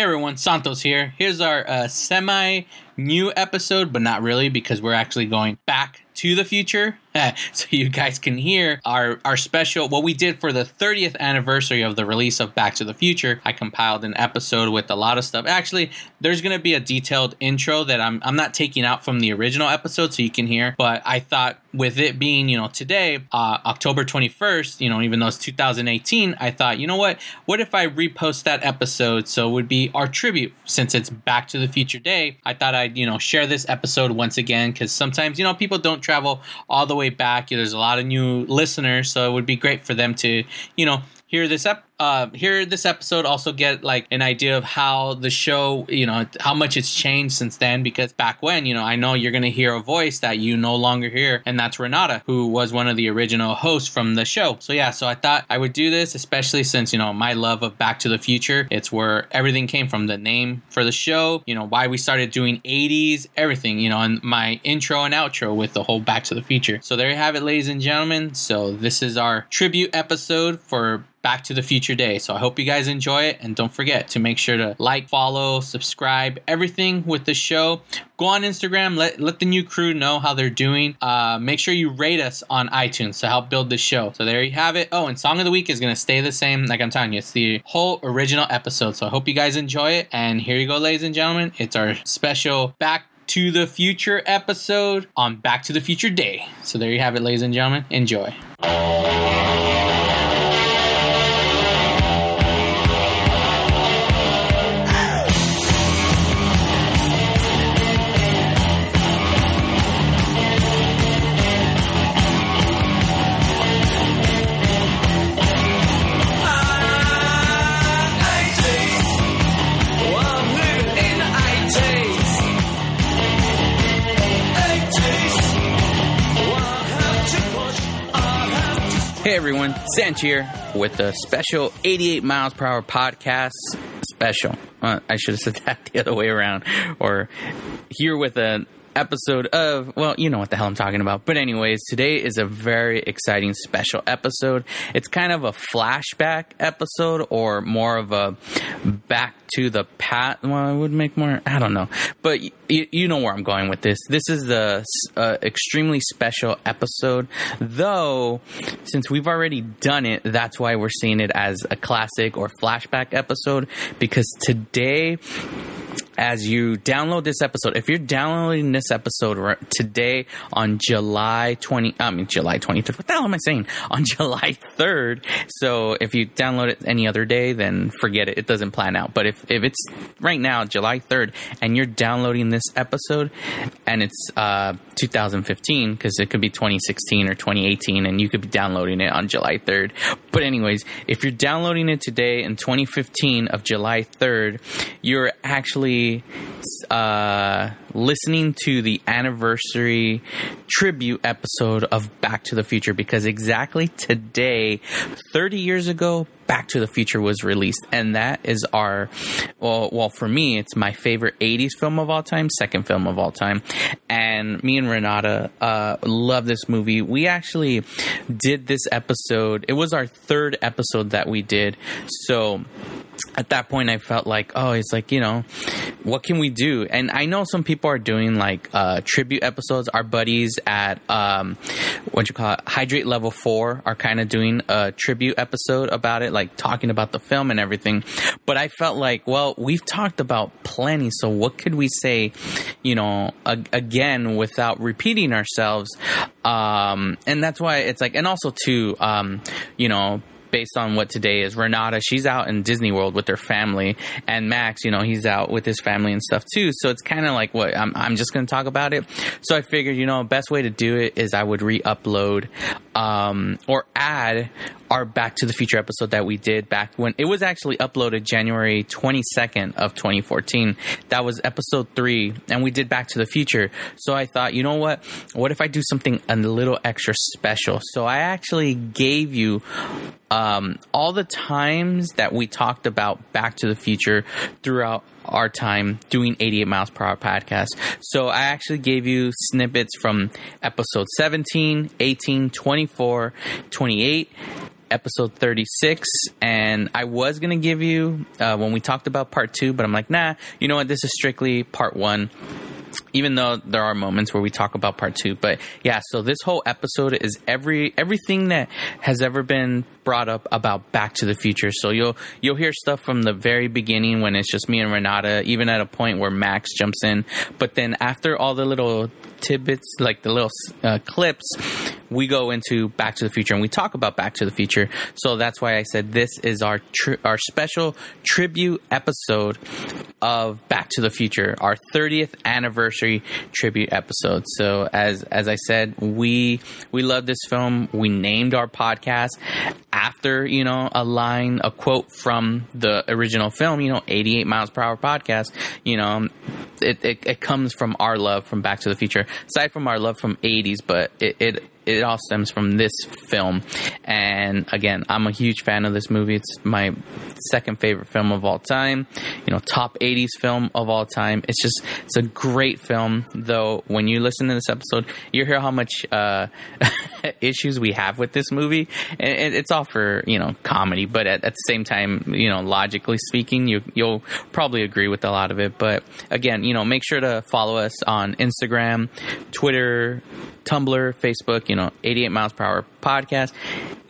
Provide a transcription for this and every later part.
Hey everyone, Santos here. Here's our uh, semi new episode, but not really because we're actually going back to the future. so you guys can hear our, our special, what we did for the 30th anniversary of the release of Back to the Future. I compiled an episode with a lot of stuff. Actually, there's going to be a detailed intro that I'm, I'm not taking out from the original episode so you can hear, but I thought with it being, you know, today, uh, October 21st, you know, even though it's 2018, I thought, you know what? What if I repost that episode so it would be our tribute since it's Back to the Future Day? I thought I'd, you know, share this episode once again because sometimes, you know, people don't travel all the way back. There's a lot of new listeners, so it would be great for them to, you know, hear this ep- uh, hear this episode also get like an idea of how the show you know how much it's changed since then because back when you know i know you're gonna hear a voice that you no longer hear and that's renata who was one of the original hosts from the show. So yeah so i thought i would do this especially since you know my love of back to the future it's where everything came from the name for the show you know why we started doing 80s everything you know and my intro and outro with the whole back to the future. So there you have it ladies and gentlemen. So this is our tribute episode for Back to the Future Day. So I hope you guys enjoy it. And don't forget to make sure to like, follow, subscribe, everything with the show. Go on Instagram, let, let the new crew know how they're doing. Uh, make sure you rate us on iTunes to help build the show. So there you have it. Oh, and Song of the Week is going to stay the same. Like I'm telling you, it's the whole original episode. So I hope you guys enjoy it. And here you go, ladies and gentlemen. It's our special Back to the Future episode on Back to the Future Day. So there you have it, ladies and gentlemen. Enjoy. Hey everyone, Sanch here with a special 88 miles per hour podcast special. Uh, I should have said that the other way around. Or here with an episode of, well, you know what the hell I'm talking about. But, anyways, today is a very exciting special episode. It's kind of a flashback episode or more of a back to the pat. Well, it would make more, I don't know. But you, you know where I'm going with this. This is the uh, extremely special episode, though, since we've already done it, that's why we're seeing it as a classic or flashback episode because today as you download this episode. If you're downloading this episode today on July 20, I mean, July 23rd, what the hell am I saying? On July 3rd. So if you download it any other day, then forget it. It doesn't plan out. But if, if it's right now, July 3rd, and you're downloading this episode and it's uh, 2015, because it could be 2016 or 2018, and you could be downloading it on July 3rd. But, anyways, if you're downloading it today in 2015 of July 3rd, you're actually uh, listening to the anniversary tribute episode of Back to the Future because exactly today, 30 years ago, Back to the Future was released, and that is our well, well for me, it's my favorite '80s film of all time, second film of all time, and me and Renata uh, love this movie. We actually did this episode; it was our third episode that we did, so at that point I felt like, oh, it's like, you know, what can we do? And I know some people are doing like uh, tribute episodes. Our buddies at um, what you call it, Hydrate Level Four are kind of doing a tribute episode about it, like talking about the film and everything. But I felt like, well, we've talked about plenty, so what could we say, you know, ag- again without repeating ourselves? Um, and that's why it's like, and also too, um, you know, based on what today is. Renata, she's out in Disney World with her family, and Max, you know, he's out with his family and stuff too. So it's kind of like what I'm, I'm just going to talk about it. So I figured, you know, best way to do it is I would re-upload um, or add our Back to the Future episode that we did back when it was actually uploaded January 22nd of 2014. That was episode three, and we did Back to the Future. So I thought, you know what? What if I do something a little extra special? So I actually gave you um, all the times that we talked about Back to the Future throughout our time doing 88 miles per hour podcast. So I actually gave you snippets from episode 17, 18, 24, 28 episode 36 and i was going to give you uh, when we talked about part two but i'm like nah you know what this is strictly part one even though there are moments where we talk about part two but yeah so this whole episode is every everything that has ever been brought up about back to the future. So you'll you'll hear stuff from the very beginning when it's just me and renata even at a point where max jumps in. But then after all the little tidbits like the little uh, clips we go into back to the future and we talk about back to the future. So that's why i said this is our tri- our special tribute episode of back to the future our 30th anniversary tribute episode. So as as i said we we love this film. We named our podcast after you know a line a quote from the original film you know 88 miles per hour podcast you know it, it, it comes from our love from back to the future. Aside from our love from 80s but it, it it all stems from this film. And again, I'm a huge fan of this movie. It's my second favorite film of all time. You know, top 80s film of all time. It's just it's a great film. Though when you listen to this episode, you hear how much uh, issues we have with this movie. And it's all for you know comedy, but at, at the same time, you know, logically speaking, you you'll probably agree with a lot of it. But again, you know, make sure to follow us on Instagram, Twitter, Tumblr, Facebook, you know, 88 miles per hour podcast,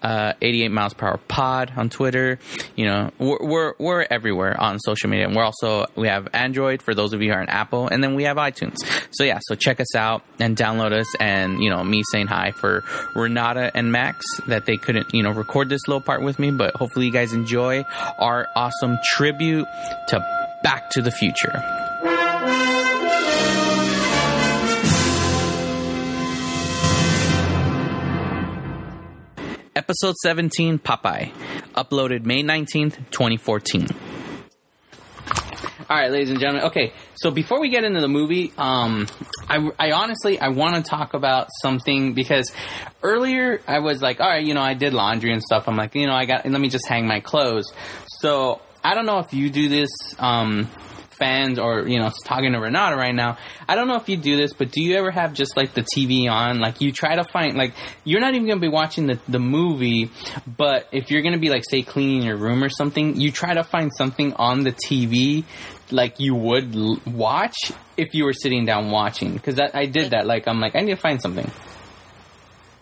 uh, 88 miles per hour pod on Twitter. You know, we're, we're, we're everywhere on social media. And we're also, we have Android for those of you who are on Apple, and then we have iTunes. So yeah, so check us out and download us. And, you know, me saying hi for Renata and Max that they couldn't, you know, record this little part with me, but hopefully you guys enjoy our awesome tribute to Back to the Future. Episode 17, Popeye, uploaded May 19th, 2014. All right, ladies and gentlemen. Okay, so before we get into the movie, um, I, I honestly I want to talk about something because earlier I was like, all right, you know, I did laundry and stuff. I'm like, you know, I got let me just hang my clothes. So I don't know if you do this. Um, fans or you know talking to Renata right now. I don't know if you do this, but do you ever have just like the TV on? Like you try to find like you're not even to be watching the the movie, but if you're to be like say cleaning your room or something, you try to find something on the TV like you would l- watch if you were sitting down watching because I did that. Like I'm like I need to find something.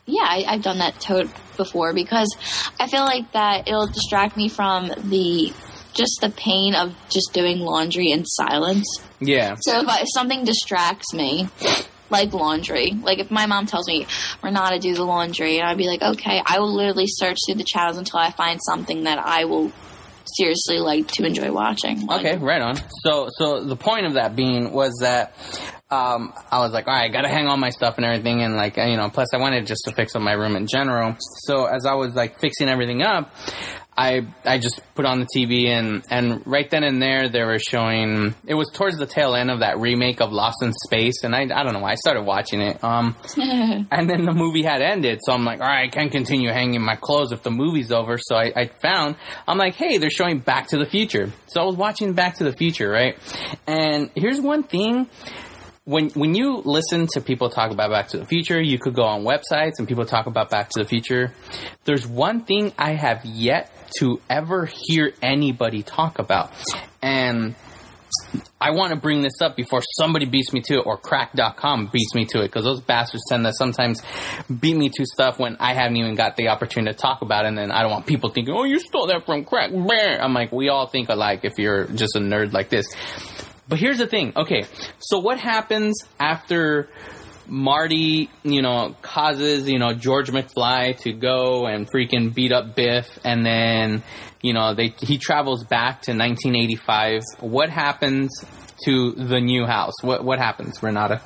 Yeah, I, have done that to- before because I feel like that it'll distract me from the just the pain of just doing laundry in silence. Yeah. So if, I, if something distracts me, like laundry, like if my mom tells me we're not to do the laundry, and I'd be like, okay, I will literally search through the channels until I find something that I will seriously like to enjoy watching. Okay, right on. So, so the point of that being was that um, I was like, all right, I gotta hang all my stuff and everything, and like, you know, plus I wanted just to fix up my room in general. So as I was like fixing everything up, I I just put on the TV and and right then and there they were showing it was towards the tail end of that remake of Lost in Space and I I don't know why I started watching it um and then the movie had ended so I'm like all right I can't continue hanging my clothes if the movie's over so I, I found I'm like hey they're showing Back to the Future so I was watching Back to the Future right and here's one thing when when you listen to people talk about Back to the Future, you could go on websites and people talk about Back to the Future. There's one thing I have yet to ever hear anybody talk about, and I want to bring this up before somebody beats me to it or Cracked.com beats me to it because those bastards tend to sometimes beat me to stuff when I haven't even got the opportunity to talk about it. And then I don't want people thinking, oh, you stole that from crack. I'm like, we all think alike if you're just a nerd like this. But here's the thing. Okay, so what happens after Marty, you know, causes, you know, George McFly to go and freaking beat up Biff and then, you know, they he travels back to 1985. What happens to the new house? What what happens, Renata?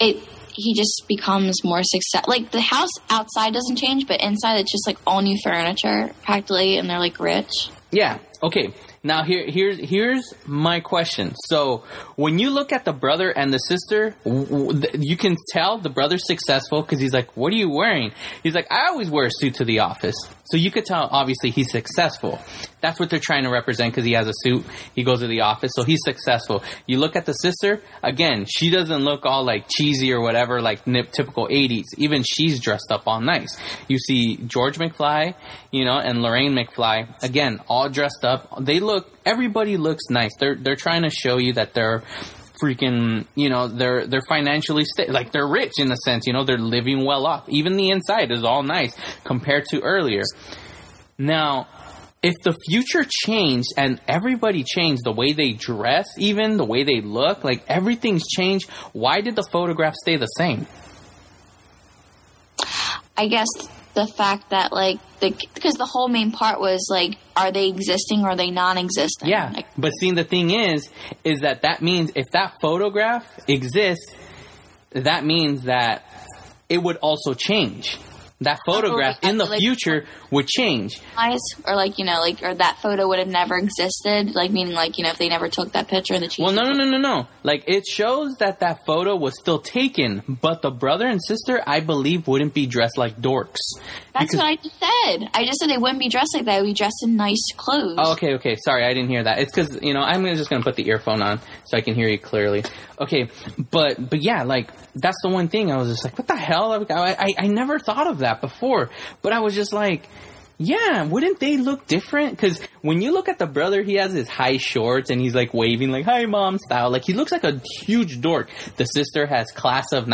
It he just becomes more success. Like the house outside doesn't change, but inside it's just like all new furniture practically, and they're like rich. Yeah. Okay Now here here's here's my question. So when you look at the brother and the sister, you can tell the brother's successful because he's like, "What are you wearing?" He's like, "I always wear a suit to the office." So you could tell obviously he's successful. That's what they're trying to represent because he has a suit. He goes to the office, so he's successful. You look at the sister again; she doesn't look all like cheesy or whatever, like nip typical '80s. Even she's dressed up all nice. You see George McFly, you know, and Lorraine McFly again, all dressed up. They look. Everybody looks nice. They're they're trying to show you that they're freaking you know they're they're financially sta- like they're rich in a sense you know they're living well off. Even the inside is all nice compared to earlier. Now if the future changed and everybody changed the way they dress even the way they look like everything's changed why did the photograph stay the same? I guess the fact that like the because the whole main part was like, are they existing or are they non-existent? Yeah, Like, but seeing the thing is, is that that means if that photograph exists, that means that it would also change. That photograph in the future would change. or like you know like or that photo would have never existed. Like meaning like you know if they never took that picture in the. Well, no, no, no, no, no. Like it shows that that photo was still taken, but the brother and sister, I believe, wouldn't be dressed like dorks. That's what I just said. I just said they wouldn't be dressed like that. They would be dressed in nice clothes. Oh, okay, okay. Sorry, I didn't hear that. It's because you know I'm just gonna put the earphone on so I can hear you clearly. Okay, but but yeah, like that's the one thing I was just like, what the hell? I I, I never thought of that before, but I was just like. Yeah, wouldn't they look different? Because when you look at the brother, he has his high shorts and he's like waving like "Hi, mom" style. Like he looks like a huge dork. The sister has class of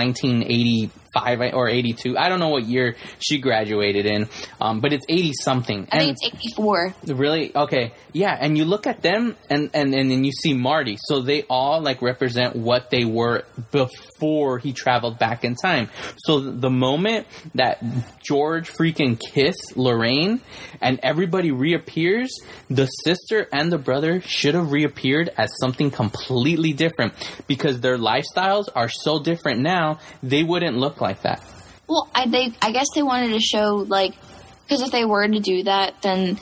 1985 or 82. I don't know what year she graduated in, um, but it's 80 something. I think it's eighty four. Really? Okay. Yeah, and you look at them and, and, and then you see Marty. So they all like represent what they were before he traveled back in time. So the moment that George freaking kissed Lorraine and everybody reappears, the sister and the brother should have reappeared as something completely different because their lifestyles are so different now, they wouldn't look like that. Well, I they I guess they wanted to show like because if they were to do that, then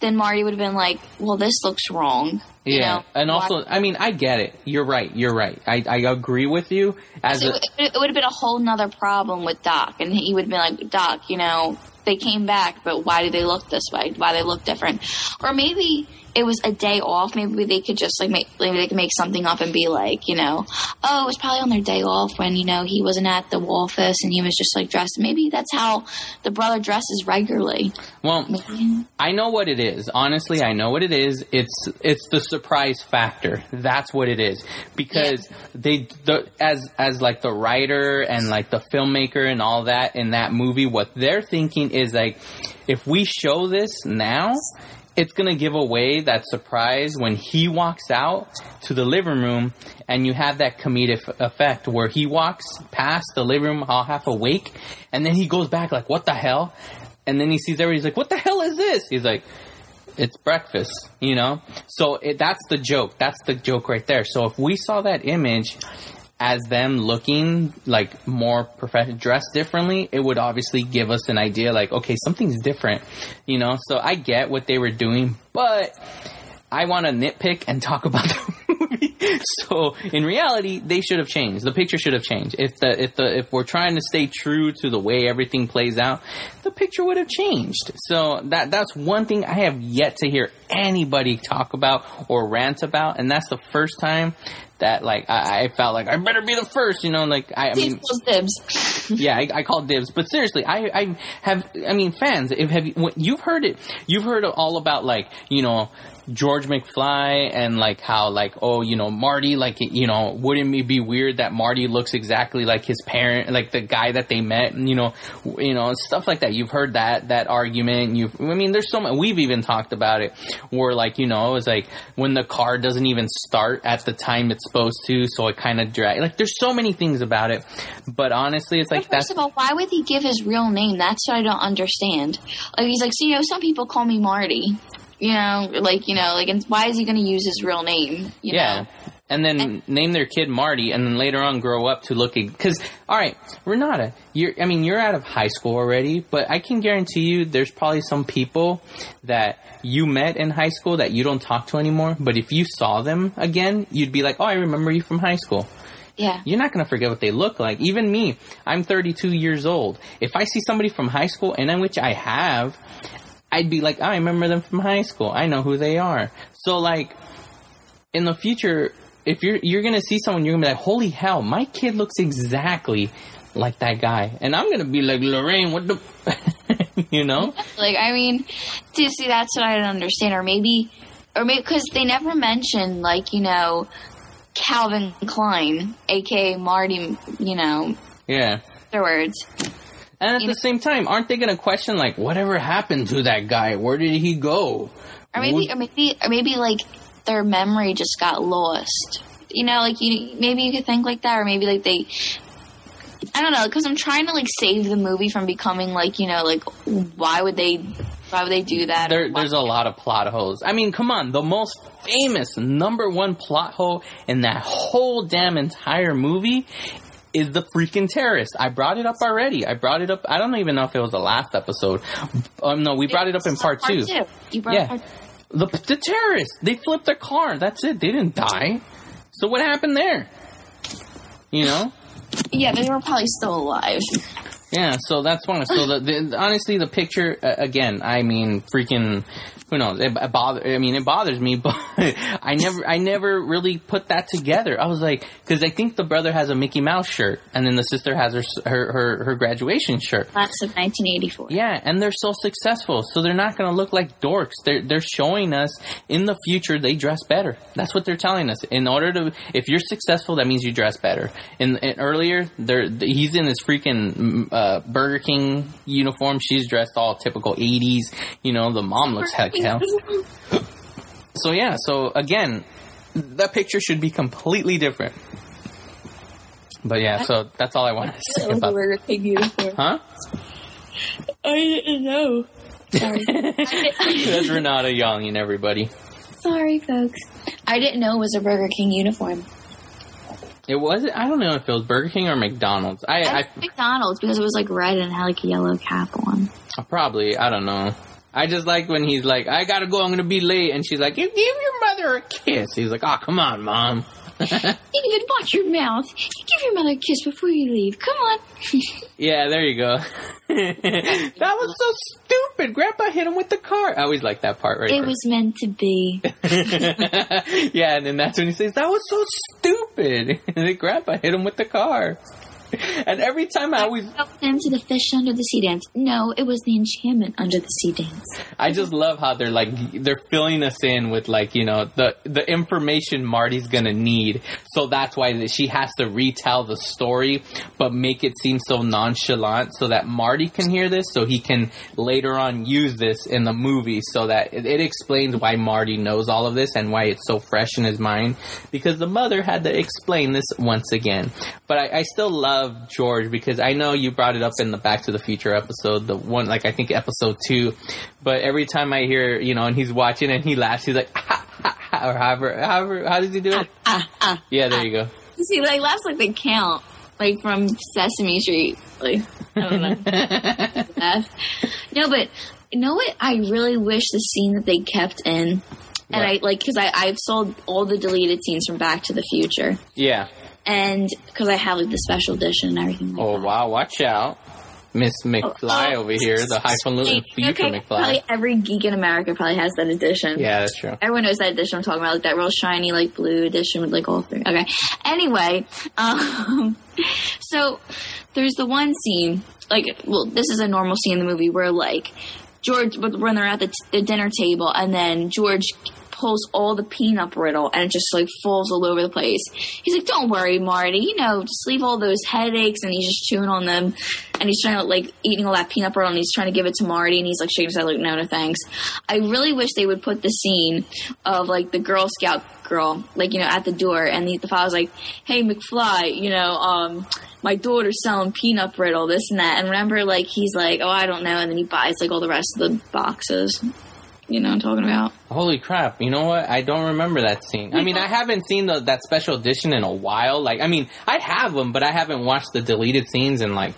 then Marty would have been like, well, this looks wrong. you Yeah, know? and also, I mean, I get it. You're right. You're right. I, I agree with you. As a, it, it would have been a whole nother problem with Doc, and he would have been like, Doc, you know, they came back, but why do they look this way? Why they look different? Or maybe it was a day off. Maybe they could just like make maybe they could make something up and be like, you know, oh, it was probably on their day off when you know he wasn't at the office and he was just like dressed. Maybe that's how the brother dresses regularly. well, Maybe. I know what it is. Honestly, I know what it is. It's it's the surprise factor. That's what it is. Because they the, as as like the writer and like the filmmaker and all that in that movie, what they're thinking is like, if we show this now. It's gonna give away that surprise when he walks out to the living room, and you have that comedic effect where he walks past the living room all half awake, and then he goes back like, "What the hell?" And then he sees everybody. He's like, "What the hell is this?" He's like, "It's breakfast," you know. So it, that's the joke. That's the joke right there. So if we saw that image as them looking like more professional, dressed differently, it would obviously give us an idea. Like, okay, something's different, you know. So I get what they were doing, but I want to nitpick and talk about the movie. So in reality, they should have changed. The picture should have changed. If the if the if we're trying to stay true to the way everything plays out, the picture would have changed. So that that's one thing I have yet to hear anybody talk about or rant about, and that's the first time that like I, I felt like I better be the first. You know, like I, I mean dibs. yeah, I, I call dibs. But seriously, I, I have, I mean, fans, if have you, you've heard it, you've heard all about like, you know, George McFly and like how like, oh, you know, Marty, like, you know, wouldn't it be weird that Marty looks exactly like his parent, like the guy that they met, and you know, you know, stuff like that. You've heard that, that argument. You've, I mean, there's so much, we've even talked about it where like, you know, it was like when the car doesn't even start at the time it's supposed to, so it kind of drag, like there's so many things about it. But honestly, it's like, First that's, of all, why would he give his real name? That's what I don't understand. Like he's like, so you know, some people call me Marty. You know, like you know, like, and why is he going to use his real name? You Yeah. know? and then name their kid Marty, and then later on grow up to look because all right, Renata, you're I mean you're out of high school already, but I can guarantee you there's probably some people that you met in high school that you don't talk to anymore. But if you saw them again, you'd be like, oh, I remember you from high school. Yeah. You're not going to forget what they look like. Even me, I'm 32 years old. If I see somebody from high school, and in which I have, I'd be like, I remember them from high school. I know who they are. So like, in the future, if you're you're gonna see someone, you're gonna be like, holy hell, my kid looks exactly like that guy, and I'm gonna be like, Lorraine, what the, you know? Like, I mean, do you see, that's what I don't understand. Or maybe, or maybe, because they never mentioned, like, you know, Calvin Klein, aka Marty, you know, Yeah. afterwards. And at You the know- same time, aren't they gonna question like, whatever happened to that guy? Where did he go? Or maybe, or maybe, or maybe, like, their memory just got lost. You know, like, you, maybe you could think like that, or maybe, like, they, I don't know, because I'm trying to, like, save the movie from becoming, like, you know, like, why would they, why would they do that? There, there's a lot of plot holes. I mean, come on, the most famous number one plot hole in that whole damn entire movie is the freaking terrorist. I brought it up already. I brought it up. I don't even know if it was the last episode. Um, no, we brought it up in part, two. You brought Yeah. part The the terrorists. They flipped their car. That's it. They didn't die. So what happened there? You know. Yeah, they were probably still alive. Yeah, so that's one. So the, the honestly, the picture uh, again. I mean, freaking, who knows? It, it bother. I mean, it bothers me, but I never, I never really put that together. I was like, because I think the brother has a Mickey Mouse shirt, and then the sister has her her her, her graduation shirt. Class of 1984. Yeah, and they're so successful, so they're not going to look like dorks. They're they're showing us in the future they dress better. That's what they're telling us. In order to, if you're successful, that means you dress better. In, in earlier, they're he's in his freaking uh, Burger King uniform. She's dressed all typical '80s. You know, the mom looks heck hell. So yeah, so again, that picture should be completely different. But yeah, so that's all I wanted to say about. Burger King uniform. Huh? I didn't know. Sorry. That's Renata Young and everybody. Sorry, folks. I didn't know it was a Burger King uniform. It was. I don't know if it was Burger King or McDonald's. I, I I, McDonald's because it was like red and had like a yellow cap on. probably. I don't know. I just like when he's like, "I gotta go. I'm gonna be late," and she's like, "You give your mother a kiss." He's like, "Oh, come on, mom." David, watch your mouth. You give your mother a kiss before you leave. Come on. Yeah, there you go. that was so stupid. Grandpa hit him with the car. I always like that part right It there. was meant to be. yeah, and then that's when he says, "That was so stupid." and then Grandpa hit him with the car. And every time I always, Help them to the fish under the sea dance. No, it was the enchantment under the sea dance. I just love how they're like they're filling us in with like you know the the information Marty's gonna need. So that's why she has to retell the story, but make it seem so nonchalant so that Marty can hear this, so he can later on use this in the movie, so that it, it explains why Marty knows all of this and why it's so fresh in his mind. Because the mother had to explain this once again. But I, I still love George because I know you brought it up in the Back to the Future episode, the one like I think episode two. But every time I hear, you know, and he's watching and he laughs, he's like, ha, ha, ha, or however, however, how does he do it? Ah, ah. Yeah, there you go. See, like laughs like they count, like from Sesame Street. Like I don't know. No, but you know what? I really wish the scene that they kept in, and I like because I I've sold all the deleted scenes from Back to the Future, Yeah. And because I have like the special edition and everything. Like Oh that. wow, watch out, Miss McFly oh. over here, the highfalutin future Okay, McFly. Probably every geek in America probably has that edition. Yeah, that's true. Everyone knows that edition I'm talking about, like that real shiny, like blue edition with like all three. Okay. Anyway, um, so there's the one scene, like, well, this is a normal scene in the movie where like George, when they're at the, t- the dinner table, and then George pulls all the peanut brittle and it just like falls all over the place. He's like, "Don't worry, Marty. You know, just leave all those headaches." And he's just chewing on them, and he's trying to like eating all that peanut brittle, and he's trying to give it to Marty, and he's like shaking his head like, "No, no, thanks." I really wish they would put the scene of like the Girl Scout girl, like you know, at the door, and the, the father's like, "Hey, McFly, you know, um." My daughter's selling peanut brittle, this and that. And remember, like, he's like, oh, I don't know. And then he buys, like, all the rest of the boxes. You know I'm talking about? Holy crap! You know what? I don't remember that scene. I mean, I haven't seen the, that special edition in a while. Like, I mean, I have them, but I haven't watched the deleted scenes in like.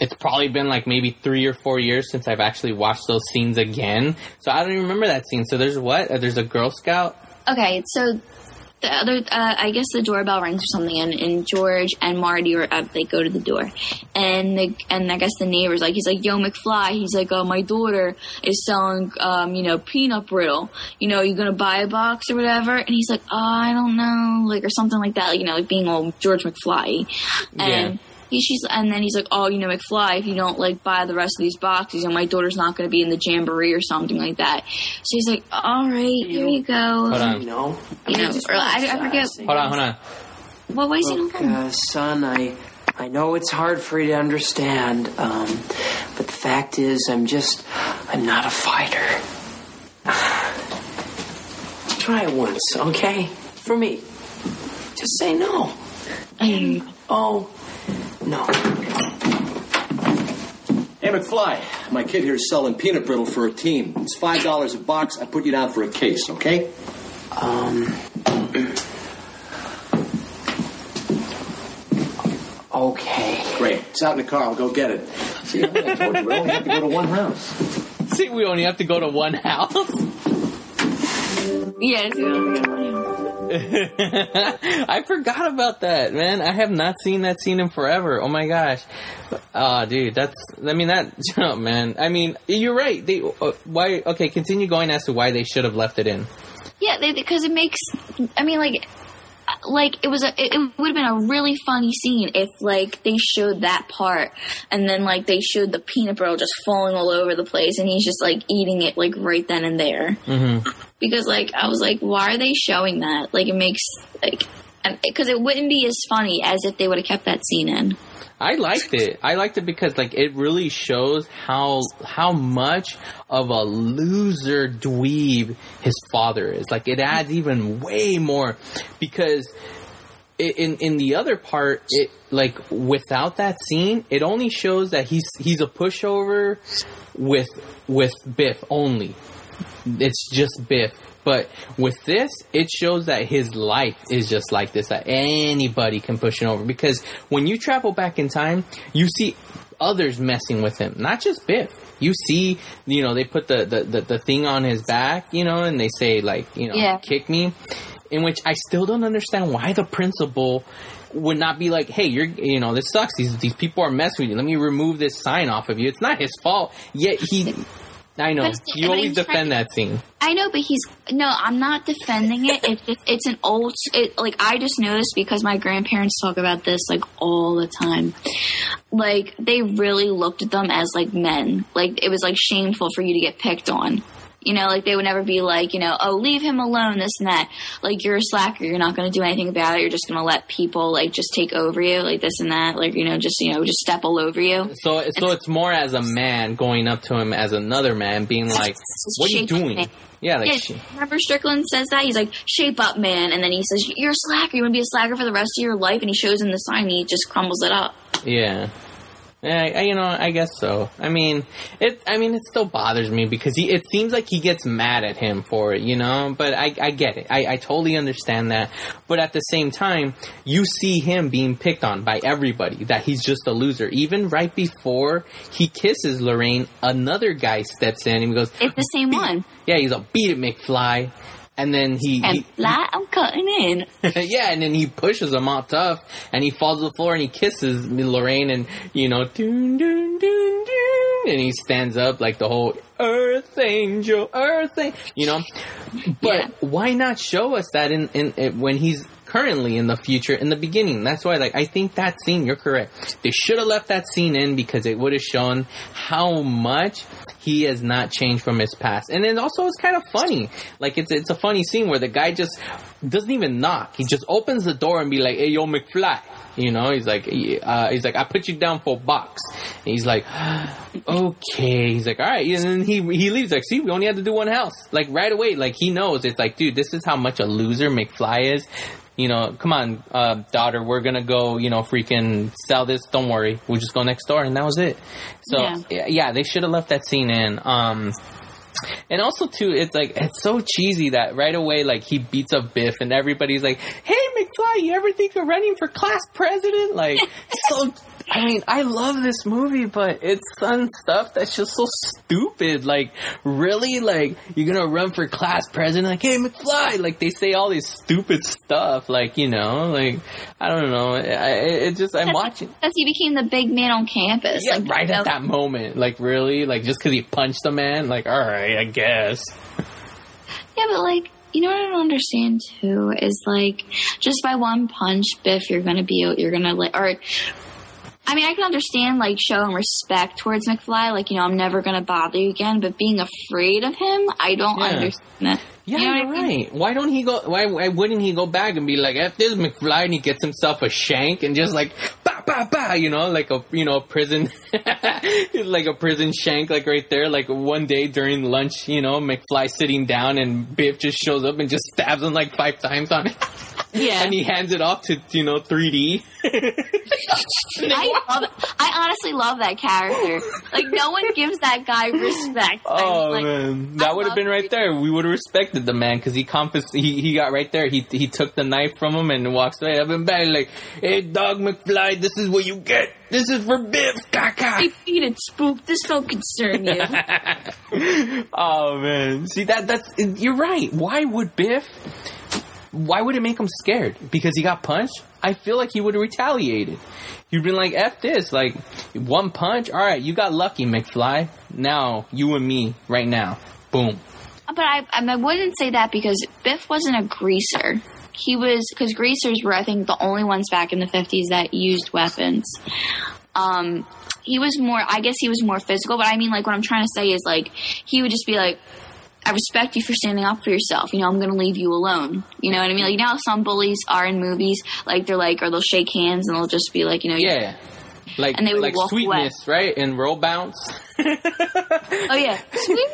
It's probably been like maybe three or four years since I've actually watched those scenes again. So I don't even remember that scene. So there's what? Uh, There's a Girl Scout. Okay, so the other, uh, I guess the doorbell rings or something, and, and George and Marty are up. They go to the door, and the and I guess the neighbor's like, he's like, "Yo, McFly," he's like, "Oh, my daughter is selling, um, you know, peanut brittle. You know, you gonna buy a box or whatever?" And he's like, "Oh, I don't know," like or something like that. You know, like being old George McFly, and. Yeah. He, she's, and then he's like, "Oh, you know, McFly, if you don't like buy the rest of these boxes, you know, my daughter's not going to be in the jamboree or something like that." So he's like, "All right, here you go." Hold on. You know, You know, or I, I forget. Hold on, hold on. What was he Look, on? uh, son, I I know it's hard for you to understand, um, but the fact is, I'm just I'm not a fighter. Try it once, okay? For me, just say no. Oh, no. Hey, McFly, my kid here is selling peanut brittle for a team. It's five dollars a box. I put you down for a case, okay? Um. Okay. Great. It's out in the car. I'll go get it. See, I told you, we only have to go to one house. See, we only have to go to one house. Yeah, it's I forgot about that, man. I have not seen that scene in forever. Oh my gosh. Ah, dude, that's. I mean that. Oh man. I mean, you're right. They. Uh, why? Okay, continue going as to why they should have left it in. yeah, because it makes. I mean, like, like it was a. It, it would have been a really funny scene if like they showed that part, and then like they showed the peanut brittle just falling all over the place, and he's just like eating it like right then and there. Mm-hmm. Because like I was like, why are they showing that? Like it makes like. Because it wouldn't be as funny as if they would have kept that scene in. I liked it. I liked it because like it really shows how how much of a loser dweeb his father is. Like it adds even way more because in in the other part it like without that scene it only shows that he's he's a pushover with with Biff only. It's just Biff. But with this, it shows that his life is just like this. That anybody can push him over. Because when you travel back in time, you see others messing with him, not just Biff. You see, you know, they put the, the, the, the thing on his back, you know, and they say, like, you know, Yeah. kick me. In which I still don't understand why the principal would not be like, hey, you're, you know, this sucks. These, these people are messing with you. Let me remove this sign off of you. It's not his fault. Yet he, I know, But you but always defend to- that scene. I know, but he's no. I'm not defending it. It's just, it's an old. It, like I just noticed because my grandparents talk about this like all the time. Like they really looked at them as like men. Like it was like shameful for you to get picked on. You know, like they would never be like, you know, oh, leave him alone, this and that. Like you're a slacker. You're not going to do anything about it. You're just going to let people like just take over you, like this and that. Like you know, just you know, just step all over you. So, so it's more as a man going up to him as another man, being like, "What are you doing?" man. Yeah, like, Yeah, sh- remember Strickland says that he's like shape up, man, and then he says you're a slacker. You want to be a slacker for the rest of your life, and he shows him the sign. and He just crumbles it up. yeah, yeah. I- You know, I guess so. I mean, it. I mean, it still bothers me because he. It seems like he gets mad at him for it, you know. But I, I get it. I, I totally understand that. But at the same time, you see him being picked on by everybody. That he's just a loser. Even right before he kisses Lorraine, another guy steps in and he goes, It's the same one. "Yeah, he's a beat it, McFly." And then he, And he flat, I'm cutting in. yeah, and then he pushes him out tough, and he falls to the floor, and he kisses Lorraine, and you know, doon, doon, doon, doon, and he stands up like the whole Earth Angel, Earth Angel, you know. But Yeah. why not show us that in, in, in when he's currently in the future, in the beginning? That's why, like, I think that scene. You're correct. They should have left that scene in because it would have shown how much he has not changed from his past. And then also it's kind of funny. Like it's it's a funny scene where the guy just doesn't even knock. He just opens the door and be like, "Hey, yo, McFly." You know, he's like, uh, he's like, I put you down for a box. And he's like, okay. He's like, all right. And then he he leaves. Like, see, we only had to do one house. Like right away. Like he knows. It's like, dude, this is how much a loser McFly is. You know, come on, uh, daughter, we're gonna go. You know, freaking sell this. Don't worry, we'll just go next door, and that was it. So Yeah. yeah, they should have left that scene in. Um, And also too, it's like it's so cheesy that right away, like he beats up Biff, and everybody's like, "Hey, McFly, you ever think of running for class president?" Like, so. I mean, I love this movie, but it's some stuff that's just so stupid. Like, really, like you're gonna run for class president? Like, hey, McFly! Like they say all this stupid stuff. Like, you know, like I don't know. It, it just I'm watching. Because he became the big man on campus. Yeah, like, right at that moment. Like, really? Like, just because he punched a man? Like, all right, I guess. Yeah, but like, you know what I don't understand too is like, just by one punch, Biff, you're gonna be, you're gonna like, or. I mean, I can understand like showing respect towards McFly, like you know, I'm never gonna bother you again. But being afraid of him, I don't Yeah. understand that. Yeah, You know you're what I mean? right. Why don't he go? Why, why wouldn't he go back and be like, "F this McFly," and he gets himself a shank and just like, ba ba ba, you know, like a you know prison, like a prison shank, like right there. Like one day during lunch, you know, McFly sitting down and Biff just shows up and just stabs him like five times on it, Yeah, and he hands it off to you know 3D. I love. I honestly love that character. Like no one gives that guy respect. Oh like, man, that would have been right it. there. We would have respected the man because he confis- he he got right there. He he took the knife from him and walks away up and back like, "Hey, dog McFly, this is what you get. This is for Biff." Caca. I feed it, spook. This don't concern you. Oh man, see that that's you're right. Why would Biff? Why would it make him scared? Because he got punched. I feel like he would have retaliated. He'd been like, "F this!" Like one punch. All right, you got lucky, McFly. Now you and me, right now, boom. but I, I, wouldn't say that because Biff wasn't a greaser. He was because greasers were, I think, the only ones back in the fifties that used weapons. Um, he was more. I guess he was more physical. But I mean, like, what I'm trying to say is, like, he would just be like. I respect you for standing up for yourself. You know, I'm going to leave you alone. You know what I mean? Like, you know how some bullies are in movies? Like, they're like, or they'll shake hands and they'll just be like, you know, Yeah. Like And they would like walk sweetness, right? And roll bounce. oh yeah, sweetie,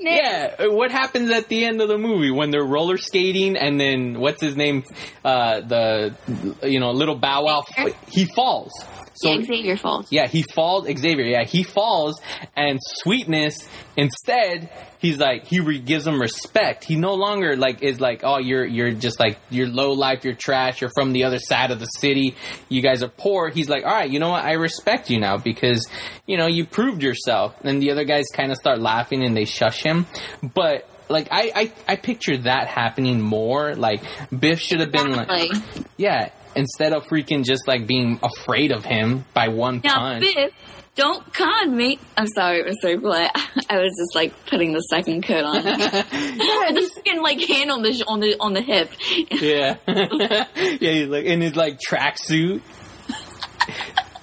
Yeah. What happens at the end of the movie when they're roller skating and then what's his name? Uh the you know, little bow wow he falls. So yeah, Xavier falls. yeah, he falls. Xavier, yeah, he falls, and sweetness instead, he's like he re- gives him respect. He no longer like is like, oh, you're you're just like you're low life, you're trash, you're from the other side of the city, you guys are poor. He's like, all right, you know what, I respect you now because you know you proved yourself. And the other guys kind of start laughing and they shush him, but. Like I, I, I picture that happening more. Like Biff should have been like, yeah, instead of freaking just like being afraid of him by one Now, punch. Don't con me. I'm sorry, Mr. Blair. I was just like putting the second coat on. yeah, the second like hand on the sh- on the on the hip. Yeah. yeah, he's like in his like tracksuit.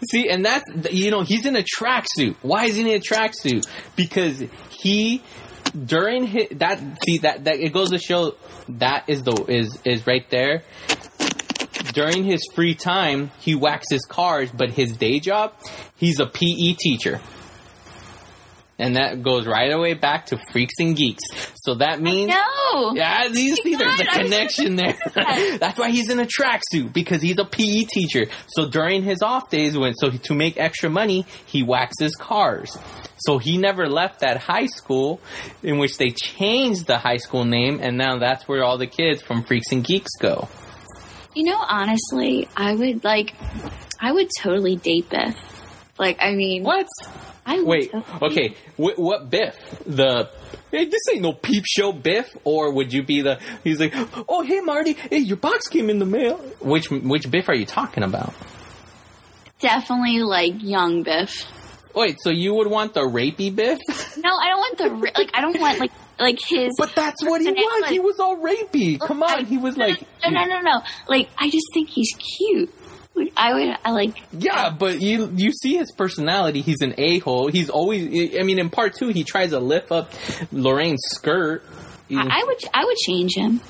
See, and that's you know, he's in a tracksuit. Why is he in a tracksuit? Because he during his that see that that it goes to show that is the is is right there. During his free time, he waxes cars, but his day job, he's a PE teacher. And that goes right away back to freaks and geeks. So that means No. yeah, you see, there's a God, I was connection there. That's why he's in a tracksuit because he's a PE teacher. So during his off days, when so to make extra money, he waxes cars. So he never left that high school, in which they changed the high school name, and now that's where all the kids from Freaks and Geeks go. You know, honestly, I would like. I would totally date Biff. Like, I mean, What? I would Wait, totally- okay. Wh- what Biff? The hey, this ain't no peep show Biff, or would you be the? He's like, oh hey Marty, hey your box came in the mail. Which which Biff are you talking about? Definitely like young Biff. Wait, so you would want the rapey Biff? No, I don't want the like. I don't want like like his. But that's what he was. like- He was all rapey. Come on, he was like, no, no, no, no. Like, I just think he's cute. I would, I like. yeah, but you you see his personality. He's an a hole. He's always. I mean, in part two, he tries to lift up Lorraine's skirt. I, I would, I would change him.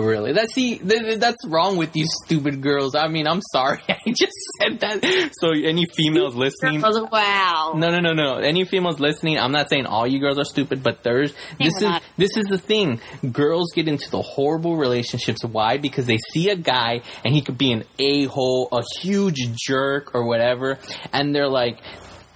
Really? That's see, th- th- that's wrong with you stupid girls. I mean, I'm sorry. I just said that. So, any females listening? Like, wow. No, no, no, no. Any females listening? I'm not saying all you girls are stupid, but there's this is not. this is the thing. Girls get into the horrible relationships. Why? Because they see a guy and he could be an a hole, a huge jerk, or whatever, and they're like.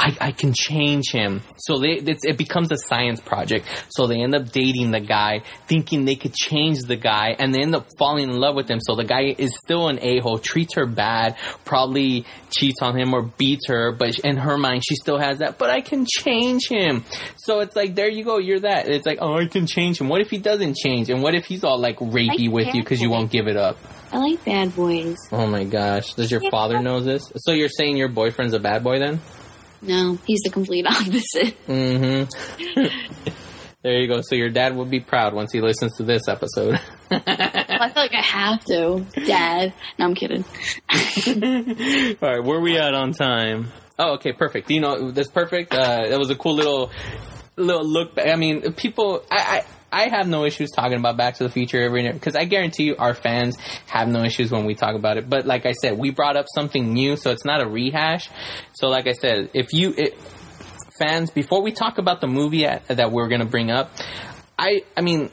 I, I can change him. So they, it's, it becomes a science project. So they end up dating the guy, thinking they could change the guy, and they end up falling in love with him. So the guy is still an a hole, treats her bad, probably cheats on him or beats her, but in her mind, she still has that. But I can change him. So it's like, there you go, you're that. It's like, oh, I can change him. What if he doesn't change? And what if he's all like rapey with you because you won't give it up? I like bad boys. Oh my gosh. Does your Yeah. father know this? So you're saying your boyfriend's a bad boy then? No, he's the complete opposite. Mm-hmm. there you go. So your dad will be proud once he listens to this episode. I feel like I have to. Dad. No, I'm kidding. All right, where we at on time? Oh, okay, perfect. You know, that's perfect. Uh, that was a cool little little look. Back. I mean, people, I, I, I have no issues talking about Back to the Future every because I guarantee you, our fans have no issues when we talk about it. But like I said, we brought up something new, so it's not a rehash. So, like I said, if you it, fans, before we talk about the movie at, that we're going to bring up, I, I mean,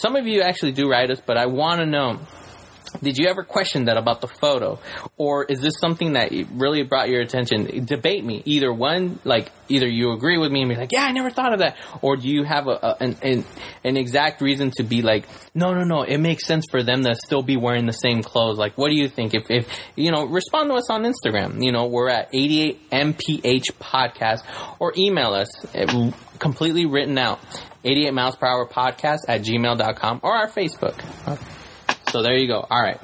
some of you actually do write us, but I want to know did you ever question that about the photo? Or is this something that really brought your attention? Debate me. Either one like either you agree with me and be like yeah i never thought of that. Or do you have a, a an, an, an exact reason to be like no no no it makes sense for them to still be wearing the same clothes. Like what do you think? If, if you know respond to us on instagram. You know we're at 88mph podcast. Or email us completely written out 88 miles per hour podcast at gmail.com or our facebook so there you go. All right.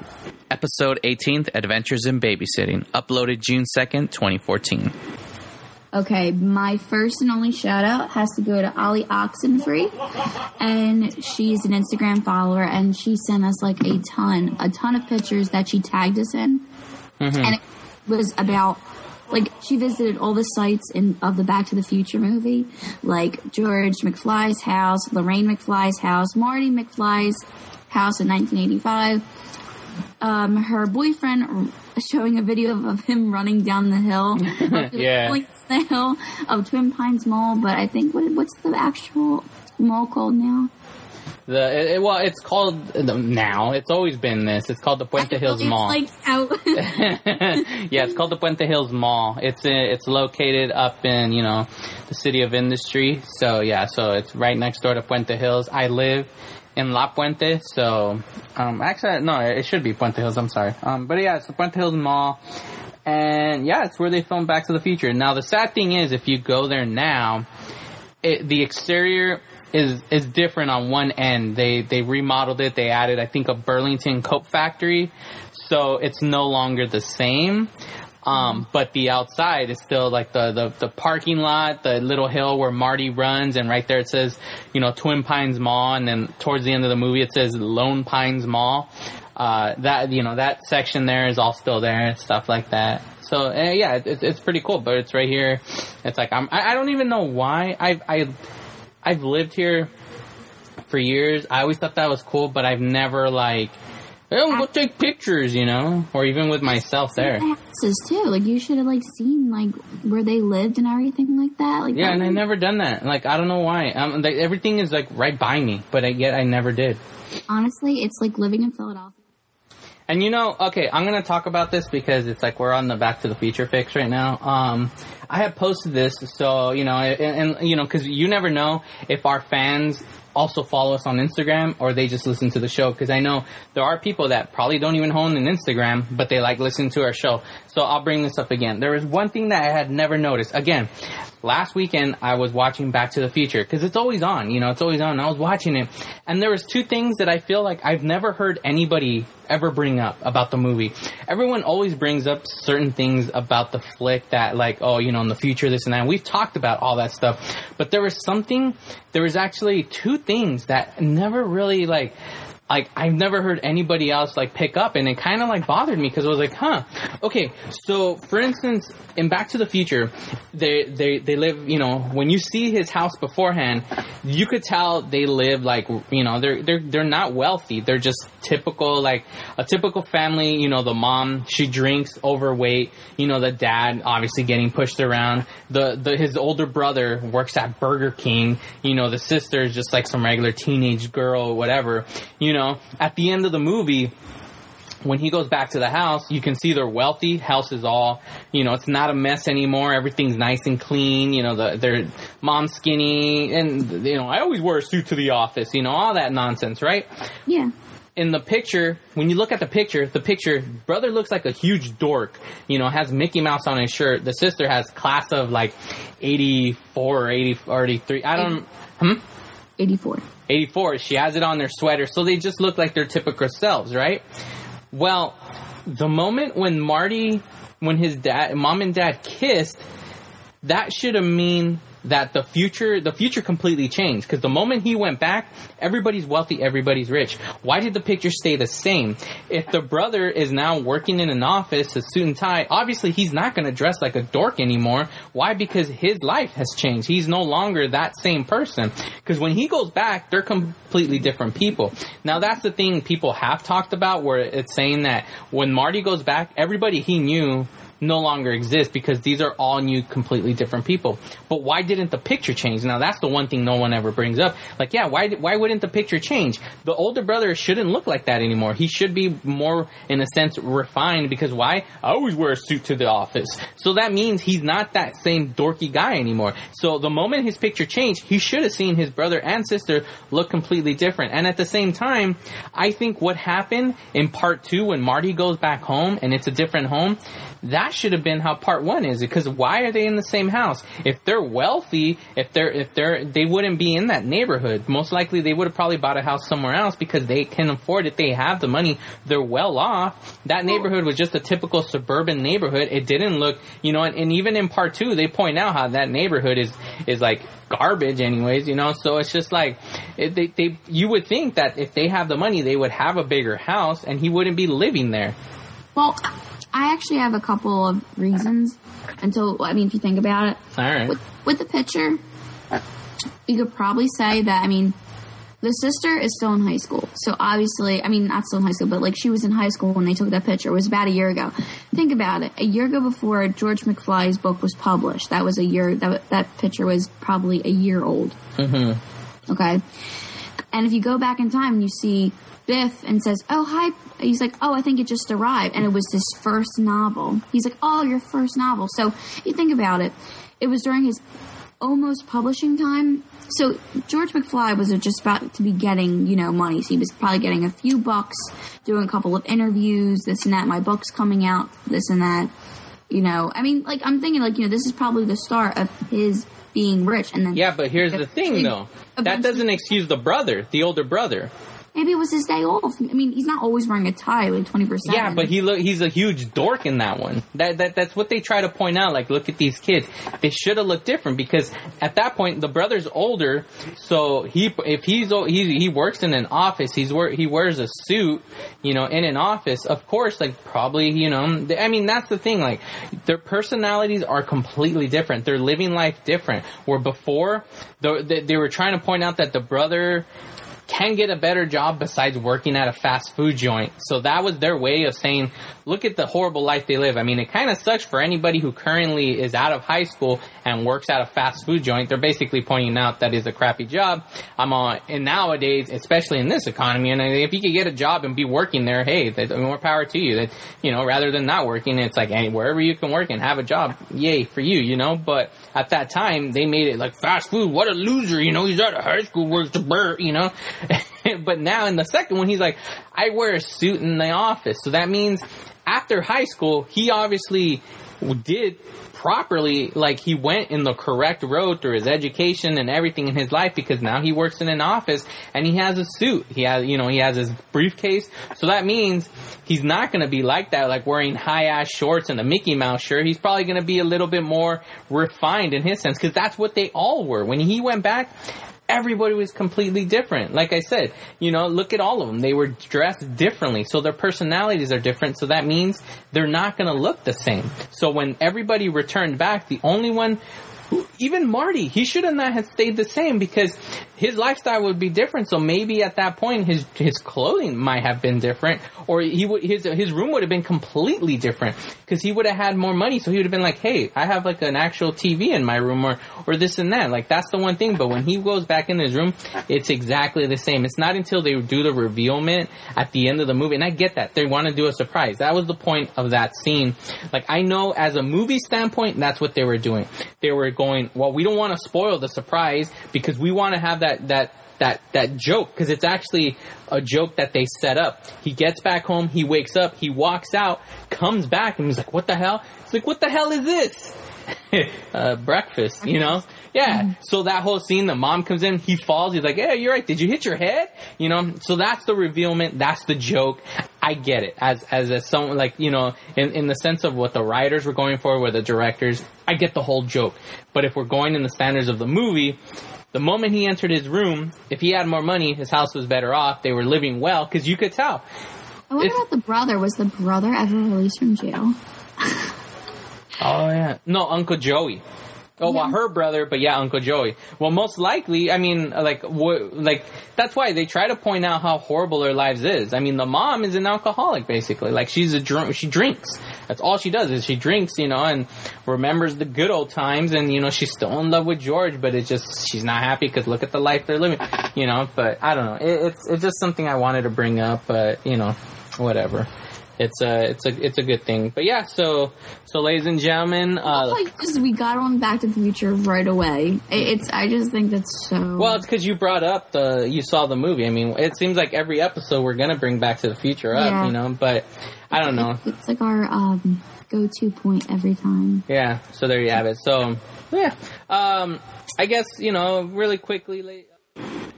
Episode 18th Adventures in Babysitting, uploaded June 2nd, 2014. Okay, my first and only shout out has to go to Ollie Oxenfree, and she's an Instagram follower, and she sent us like a ton, a ton of pictures that she tagged us in, mm-hmm. and it was about like she visited all the sites in of the Back to the Future movie, like George McFly's house, Lorraine McFly's house, Marty McFly's house in 1985. Um, her boyfriend showing a video of, of him running down the hill. Yeah. Like the hill of Twin Pines Mall, but I think what, what's the actual mall called now? The it, it- well, it's called the, now. It's always been this. It's called the Puente Hills feel Mall. It's like out. yeah, it's called the Puente Hills Mall. It's uh it's located up in you know the city of Industry. So yeah, so it's right next door to Puente Hills. I live in La Puente, so um, actually no, it should be Puente Hills. I'm sorry, um, but yeah, it's the Puente Hills Mall, and yeah, it's where they filmed Back to the Future. Now the sad thing is, if you go there now, it, the exterior is is different on one end. They they remodeled it. They added, I think, a Burlington coat factory, so it's no longer the same. Um, but the outside is still like the, the, the parking lot, the little hill where Marty runs, and right there it says, you know, Twin Pines Mall, and then towards the end of the movie it says Lone Pines Mall. Uh, that, you know, that section there is all still there and stuff like that. So, uh, yeah, it, it's it's pretty cool, but it's right here. It's like, I'm, I, I don't even know why I've, I, I've lived here for years. I always thought that was cool, but I've never like, oh, go take pictures, you know, or even with myself there. houses too. Like you should have like seen like where they lived and everything like that. Like Yeah, that and I never done that. Like, I don't know why. Um, like, everything is like right by me, but I, yet I never did. honestly, it's like living in Philadelphia. And you know, okay, I'm gonna talk about this because it's like we're on the Back to the Future fix right now. Um, I have posted this, so you know, and, and you know, because you never know if our fans also follow us on Instagram or they just listen to the show. Because I know there are people that probably don't even own an Instagram, but they like listening to our show. So I'll bring this up again. There was one thing that I had never noticed. Again, last weekend I was watching Back to the Future because it's always on. You know, it's always on. I was watching it, and there was two things that I feel like I've never heard anybody ever bring up about the movie. Everyone always brings up certain things about the flick that like, oh, you know, in the future, this and that. We've talked about all that stuff. But there was something, there was actually two things that never really like, like I've never heard anybody else like pick up and it kind of like bothered me because I was like, huh, okay. So for instance, in Back to the Future, they, they, they live, you know, when you see his house beforehand, you could tell they live like, you know, they're, they're, they're not wealthy. They're just typical, like a typical family, you know, the mom, she drinks overweight, you know, the dad obviously getting pushed around. The, the, his older brother works at Burger King, you know, the sister is just like some regular teenage girl whatever, you know, at the end of the movie, when he goes back to the house, you can see they're wealthy. House is all, you know, it's not a mess anymore. Everything's nice and clean. You know, the, their mom's skinny, and you know, I always wear a suit to the office. You know, all that nonsense, right? Yeah. in the picture, when you look at the picture, the picture, brother looks like a huge dork. You know, has Mickey Mouse on his shirt. The sister has class of like 84 or 80 or 83. I don't, hmm? 84. 84. She has it on their sweater. So they just look like their typical selves, right? Well, the moment when Marty, when his dad, mom and dad kissed, that should have mean that the future the future completely changed. Because the moment he went back everybody's wealthy everybody's rich. Why did the picture stay the same? If the brother is now working in an office a suit and tie obviously he's not going to dress like a dork anymore. Why? Because his life has changed. He's no longer that same person. Because when he goes back they're completely different people. Now that's the thing people have talked about where it's saying that when marty goes back everybody he knew no longer exist because these are all new, completely different people. But why didn't the picture change? Now that's the one thing no one ever brings up. Like, yeah, why why wouldn't the picture change? The older brother shouldn't look like that anymore. He should be more, in a sense, refined because why? I always wear a suit to the office. So that means he's not that same dorky guy anymore. So the moment his picture changed, he should have seen his brother and sister look completely different. And at the same time, I think what happened in part two when Marty goes back home and it's a different home, that should have been how part one is because why are they in the same house? If they're wealthy if they're if they're they wouldn't be in that neighborhood. Most likely they would have probably bought a house somewhere else because they can afford it. They have the money. They're well off. That neighborhood was just a typical suburban neighborhood. It didn't look you know and, and even in part two they point out how that neighborhood is is like garbage anyways you know? So it's just like they, they you would think that if they have the money they would have a bigger house and he wouldn't be living there. Well, I actually have a couple of reasons. Until I mean, if you think about it, all right with with the picture, you could probably say that. I mean, the sister is still in high school, so obviously, I mean, not still in high school, but like she was in high school when they took that picture. It was about a year ago. Think about it. A year ago, before George McFly's book was published, that was a year. That that picture was probably a year old. mm-hmm. Okay. And if you go back in time and you see Biff and says, Oh, hi. He's like, Oh, I think it just arrived. And it was his first novel. He's like, Oh, your first novel. So you think about it. It was during his almost publishing time. So George McFly was just about to be getting, you know, money. So he was probably getting a few bucks, doing a couple of interviews, this and that. My book's coming out, this and that. You know, I mean, like, I'm thinking, like, you know, this is probably the start of his being rich. And then Yeah, but here's the thing, though. That doesn't excuse the brother, the older brother. Maybe it was his day off. I mean, he's not always wearing a tie like twenty percent. Yeah, but he look he's a huge dork in that one. That that that's what they try to point out. Like, look at these kids. They should have looked different because at that point the brother's older, so he if he's he he works in an office, he's wor- he wears a suit, you know, in an office. Of course, like probably you know. I mean, that's the thing. Like, their personalities are completely different. They're living life different. Where before, the, they were trying to point out that the brother can get a better job besides working at a fast food joint. So that was their way of saying, look at the horrible life they live. I mean, it kind of sucks for anybody who currently is out of high school and works at a fast food joint. They're basically pointing out that is a crappy job. I'm on, and nowadays, especially in this economy, and if you could get a job and be working there, hey, more power to you. That, you know, rather than not working, it's like, hey, wherever you can work and have a job, yay for you, you know? But at that time, they made it like fast food. What a loser, you know? He's out of high school, works a bird, you know? but now in the second one, he's like, I wear a suit in the office. So that means after high school, he obviously did properly, like he went in the correct road through his education and everything in his life because now he works in an office and he has a suit. He has, you know, he has his briefcase. So that means he's not going to be like that, like wearing high ass shorts and a Mickey Mouse shirt. He's probably going to be a little bit more refined in his sense because that's what they all were. When he went back, everybody was completely different. Like I said, you know, look at all of them. They were dressed differently. So their personalities are different. So that means they're not going to look the same. So when everybody returned back, the only one even Marty, he should have not have stayed the same because his lifestyle would be different. So maybe at that point, his his clothing might have been different, or he would his his room would have been completely different because he would have had more money. So he would have been like, "Hey, I have like an actual TV in my room, or or this and that." Like that's the one thing. But when he goes back in his room, it's exactly the same. It's not until they do the revealment at the end of the movie, and I get that they want to do a surprise. That was the point of that scene. Like I know as a movie standpoint, that's what they were doing. They were going, "Well, we don't want to spoil the surprise because we want to have that." that that that joke because it's actually a joke that they set up. He gets back home, he wakes up, he walks out, comes back, and he's like, "What the hell?" It's like, "What the hell is this?" uh, breakfast, you know? Yeah. Mm-hmm. So that whole scene, the mom comes in, he falls, he's like, "Yeah, you're right. Did you hit your head?" You know. So that's the revealment. That's the joke. I get it as as a someone like you know in in the sense of what the writers were going for, where the directors. I get the whole joke. But if we're going in the standards of the movie, the moment he entered his room, if he had more money, his house was better off. They were living well because you could tell. I wonder If- about the brother. Was the brother ever released from jail? Oh yeah, no, Uncle Joey. Oh well, her brother, but yeah, Uncle Joey. Well, most likely, I mean, like, wh- like that's why they try to point out how horrible their lives is. I mean, the mom is an alcoholic, basically. Like, she's a drunk. She drinks. That's all she does is she drinks, you know, and remembers the good old times. And you know, she's still in love with George, but it's just she's not happy because look at the life they're living, you know. But I don't know. It, it's it's just something I wanted to bring up, but you know, whatever. It's a it's a it's a good thing. But yeah, so so ladies and gentlemen, uh, like, just we got on Back to the Future right away. It's. I just think that's so. Well, it's because you brought up the you saw the movie. I mean, it seems like every episode we're gonna bring Back to the Future up, Yeah. you know. But I don't know. It's, it's like our um, go-to point every time. Yeah. So there you have it. So yeah. Um, I guess you know really quickly.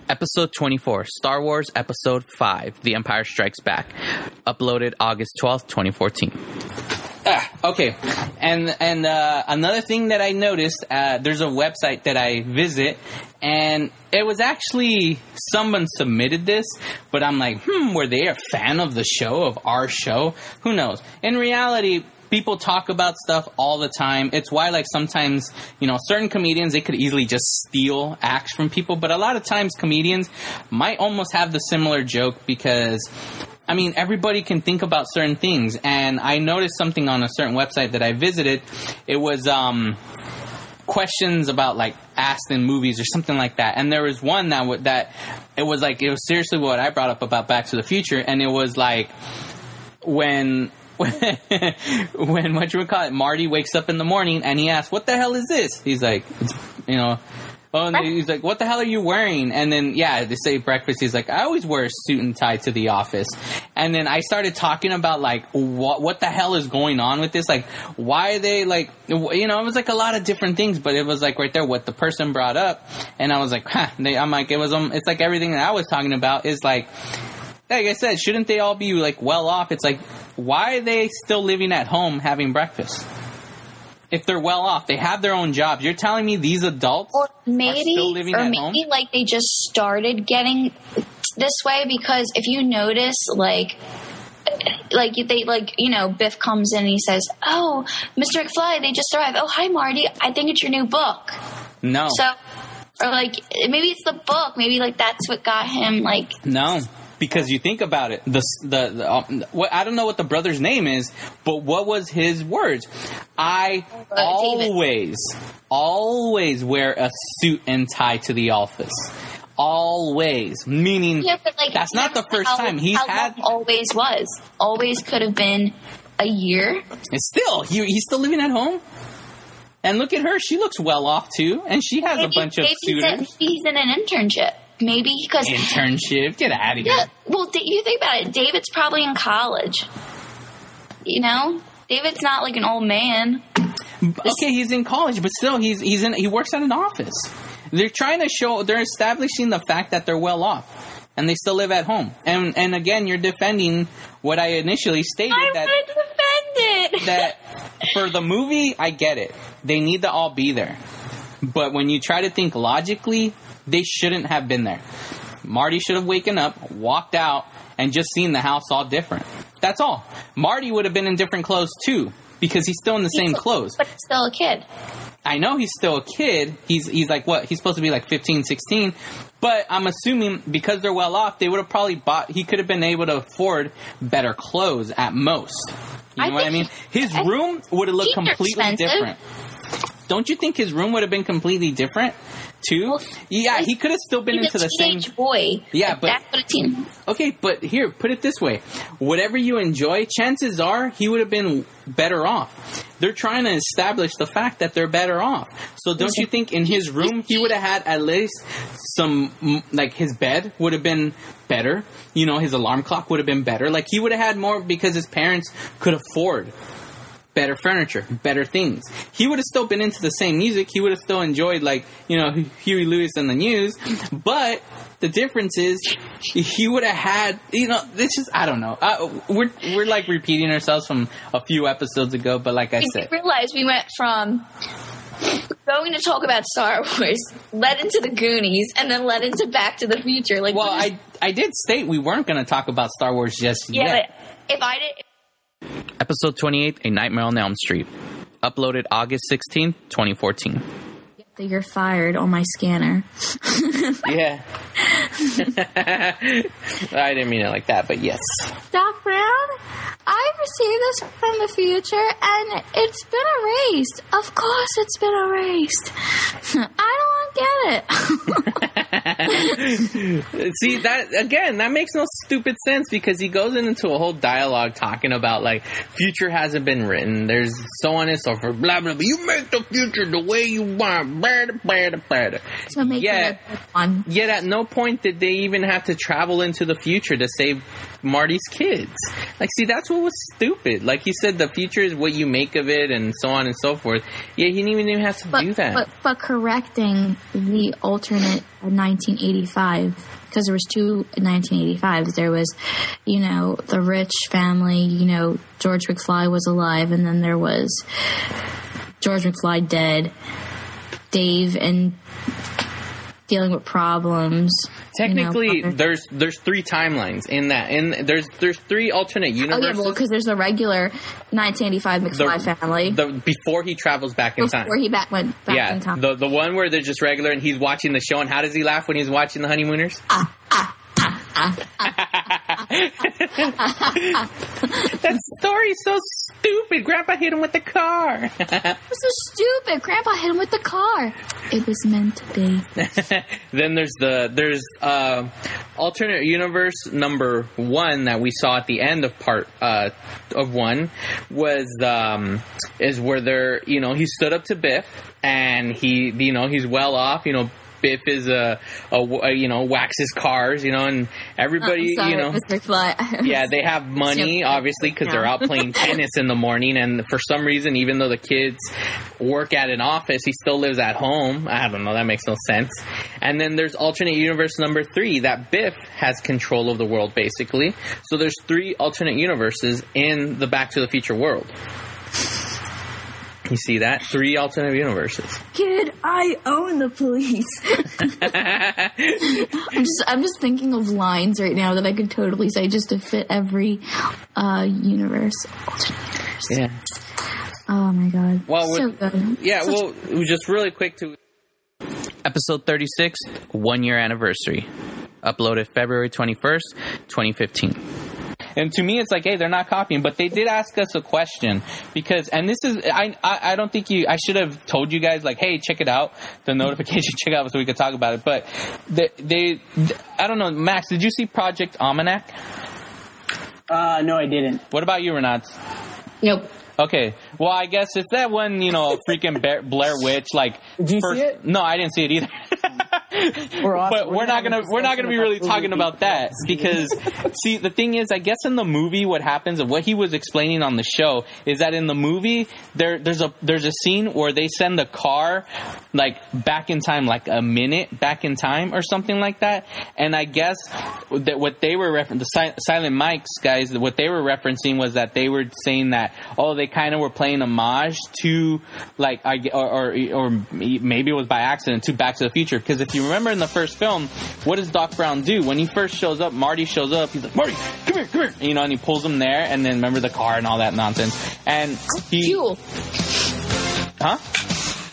Episode 24, Star Wars Episode 5, The Empire Strikes Back. Uploaded August 12th, 2014. Ah, okay. And and uh, another thing that I noticed, uh, there's a website that I visit, and it was actually someone submitted this, but I'm like, hmm, were they a fan of the show of our show? Who knows? In reality. People talk about stuff all the time. It's why, like, sometimes, you know, certain comedians, they could easily just steal acts from people, but a lot of times comedians might almost have the similar joke because I mean, everybody can think about certain things, and I noticed something on a certain website that I visited. It was um, questions about like asked in movies or something like that, and there was one that w- that it was like it was seriously what I brought up about Back to the Future, and it was like when. When when what you would call it, Marty wakes up in the morning and he asks, "What the hell is this?" He's like, you know, Oh, and he's like, "What the hell are you wearing?" And then, yeah, they say breakfast. He's like, "I always wear a suit and tie to the office." And then I started talking about like what what the hell is going on with this? Like, why are they like, you know, it was like a lot of different things, but it was like right there what the person brought up, and I was like, huh. They, I'm like, it was um, it's like everything that I was talking about is like. Like I said, shouldn't they all be like well off? It's like, why are they still living at home having breakfast? If they're well off, they have their own jobs. You're telling me these adults Or maybe, still living or at maybe home? like they just started getting this way because if you notice, like, like they like you know Biff comes in and he says, "Oh, Mr. McFly, they just arrived. Oh, hi Marty. I think it's your new book." No. So, or like maybe it's the book. Maybe like that's what got him like. No, because you think about it. The the, the um, what I don't know what the brother's name is, but what was his words? I Uh, always, always wear a suit and tie to the office. Always, meaning Yeah, like that's not the first how- time he's had. always was. Always could have been a year. It's still he, he's still living at home. And look at her; she looks well off too, and she has a bunch of maybe suitors. He's in an internship. Maybe because Internship, get out of here. Yeah, well, you think about it. David's probably in college. You know, David's not like an old man. Okay, he's in college, but still, he's he's in. He works at an office. They're trying to show. They're establishing the fact that they're well off, and they still live at home. And and again, you're defending what I initially stated I'm that defend it. that for the movie, I get it. They need to all be there, but when you try to think logically, they shouldn't have been there. Marty should have waken up, walked out, and just seen the house all different. That's all. Marty would have been in different clothes too, because he's still in the same He's- clothes. but he's still a kid. I know he's still a kid. He's he's like what? He's supposed to be like 15, 16. But I'm assuming because they're well off, they would have probably bought. He could have been able to afford better clothes at most. You know I what I mean? His I- room would have looked completely expensive. different. Don't you think his room would have been completely different Well, yeah, he could have still been into the same. boy. Yeah, but- that's what a teen. Okay, but here, put it this way: whatever you enjoy, chances are he would have been better off. They're trying to establish the fact that they're better off. So don't you think in his room he would have had at least some like his bed would have been better? You know, his alarm clock would have been better. Like he would have had more because his parents could afford better furniture, better things. He would have still been into the same music. He would have still enjoyed like, you know, Huey Lewis and the News. But the difference is he would have had, you know, this is, I don't know. Uh, we're, we're like repeating ourselves from a few episodes ago, but like I You said, realize we went from going to talk about Star Wars, led into the Goonies, and then led into Back to the Future. Like, well, I, I did state we weren't going to talk about Star Wars just yeah, yet. but if I did, Episode 28, A Nightmare on Elm Street. Uploaded August 16, 2014. That you're fired on my scanner. Yeah. I didn't mean it like that, but yes. Doc Brown, I received this from the future and it's been erased. Of course it's been erased. I don't get it. See that again? That makes no stupid sense because he goes into a whole dialogue talking about like future hasn't been written. There's so on and so forth. Blah blah. blah. You make the future the way you want. Blah, blah, blah, blah. so make Yeah. it fun. Yet at no point did they even have to travel into the future to save Marty's kids. Like, see, that's what was stupid. Like he said, the future is what you make of it, and so on and so forth. Yeah, he didn't even have to But, do that. but but correcting the alternate 1985 because there was two 1985s. There was, you know, the rich family. You know, George McFly was alive, and then there was George McFly dead. Dave and dealing with problems. you know, Technically, there's there's three timelines in that, and there's there's three alternate Oh yeah, well, because there's the regular 1985 McFly family the before he travels back in time. before he back went back yeah, in time. the the one where they're just regular, and he's watching the show, and how does he laugh when he's watching the honeymooners? Ah, ah, ah, that story's so stupid. Grandpa hit him with the car. It was so stupid. Grandpa hit him with the car. It was meant to be. then there's the there's uh, alternate universe number one that we saw at the end of part uh, of one was um, is where they're you know he stood up to Biff and he you know he's well off you know. Biff is a, a, a you know waxes cars you know and everybody I'm sorry, you know yeah, they have money, obviously, because they're out playing tennis in the morning. And for some reason, even though the kids work at an office, he still lives at home. I don't know. That makes no sense. And then there's alternate universe number three that Biff has control of the world, basically. So there's three alternate universes in the Back to the Future world. You see that? Three alternate universes. Kid, I own the police. I'm just, I'm just thinking of lines right now that I could totally say just to fit every uh, universe. Alternate universe. yeah. Oh my god. Well, so good. Yeah, Such- well, just really quick to Episode 36, one year anniversary. Uploaded February 21st, 2015. And to me, it's like, hey, they're not copying, but they did ask us a question because, and this is, I, I, I don't think you, I should have told you guys like, hey, check it out, the notification, check out, so we could talk about it. But they, they, I don't know, Max, did you see Project Almanac? Uh, no, I didn't. What about you, Renat? nope. Okay, well, I guess it's that one, you know, freaking Blair Witch, like. Did you first- see it? No, I didn't see it either. We're awesome. but We're not gonna gonna have a we're not gonna be really talking about that because see the thing is I guess in the movie what happens and what he was explaining on the show is that in the movie there there's a there's a scene where they send the car like back in time like a minute back in time or something like that. And I guess that what they were referencing the si- silent mics guys what they were referencing was that they were saying that oh they kind of were playing homage to like I or, or or maybe it was by accident to Back to the Future. Because if you remember in the first film, what does Doc Brown do when he first shows up? Marty shows up. He's like Marty, come here, come here, you know, and he pulls him there, and then remember the car and all that nonsense, and he Fuel. huh?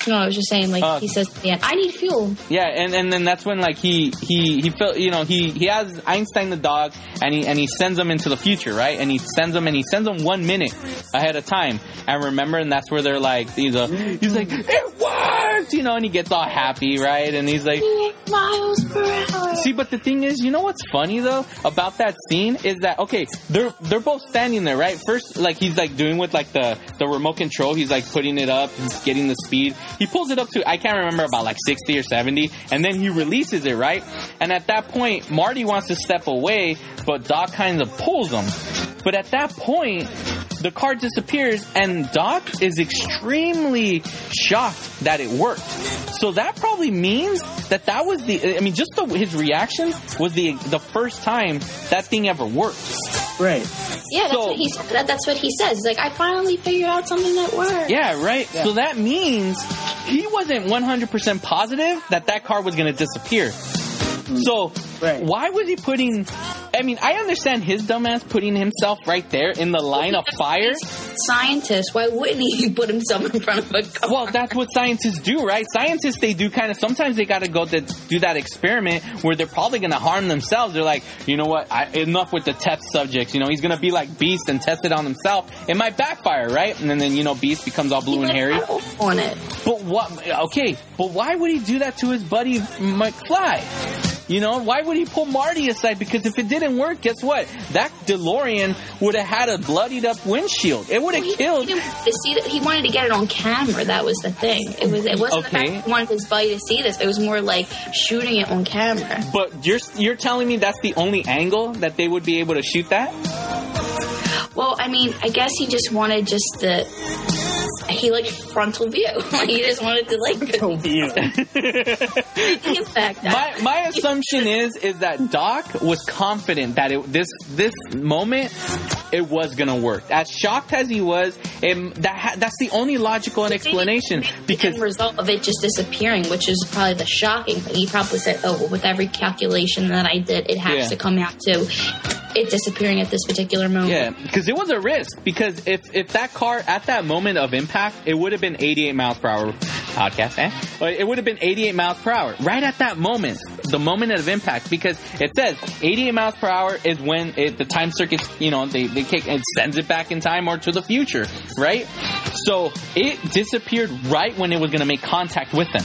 No, I was just saying, like Uh, he says, "Yeah, I need fuel." Yeah, and, and then that's when like he he he felt you know he he has Einstein the dog and he and he sends him into the future right and he sends him and he sends him one minute ahead of time and remember and that's where they're like he's a he's like it worked you know and he gets all happy right and he's like Miles per hour. See, but the thing is, you know what's funny though about that scene is that okay, they're they're both standing there, right? First, like he's like doing with like the the remote control, he's like putting it up, getting the speed. He pulls it up to I can't remember about like sixty or seventy, and then he releases it, right? And at that point, Marty wants to step away, but Doc kind of pulls him. But at that point, the car disappears, and Doc is extremely shocked that it worked. So that probably means that that was the. I mean, just the, his reaction was the the first time that thing ever worked. Right. Yeah, that's So- what he that, that's what he says. He's like, I finally figured out something that works. Yeah, right. So that means he wasn't 100% positive that that car was going to disappear. So Right. why was he putting? I mean, I understand his dumbass putting himself right there in the line of fire. Scientist, why wouldn't he put himself in front of a car? Well, that's what scientists do, right? Scientists, they do kind of, sometimes they got to go to do that experiment where they're probably going to harm themselves. They're like, you know what? I, enough with the test subjects. You know, he's going to be like Beast and test it on himself. It might backfire, right? And then, then you know, Beast becomes all blue and hairy. on it. But what? Okay, but why would he do that to his buddy McFly? You know, why would he pull Marty aside? Because if it didn't work, guess what? That DeLorean would have had a bloodied up windshield. It would have He, killed. he, didn't want to see that- he wanted to get it on camera. That was the thing. It was. It wasn't the fact he wanted his buddy to see this. It was more like shooting it on camera. But you're you're telling me that's the only angle that they would be able to shoot that? Well, I mean, I guess he just wanted just the. He liked frontal view. he just wanted to like So view. the effect. My my assumption is is that Doc was confident that it, this this moment it was gonna work. As shocked as he was, it, that ha- that's the only logical explanation the because end result of it just disappearing, which is probably the shocking thing. He probably said, "Oh, well, with every calculation that I did, it has Yeah. to come out to it disappearing at this particular moment." Yeah, because it was a risk. Because if if that car at that moment of impact, it would have been 88 miles per hour. Podcast, eh? But it would have been 88 miles per hour right at that moment, the moment of impact. Because it says 88 miles per hour is when it, the time circuits, you know, they they kick it sends it back in time or to the future, right? So it disappeared right when it was going to make contact with them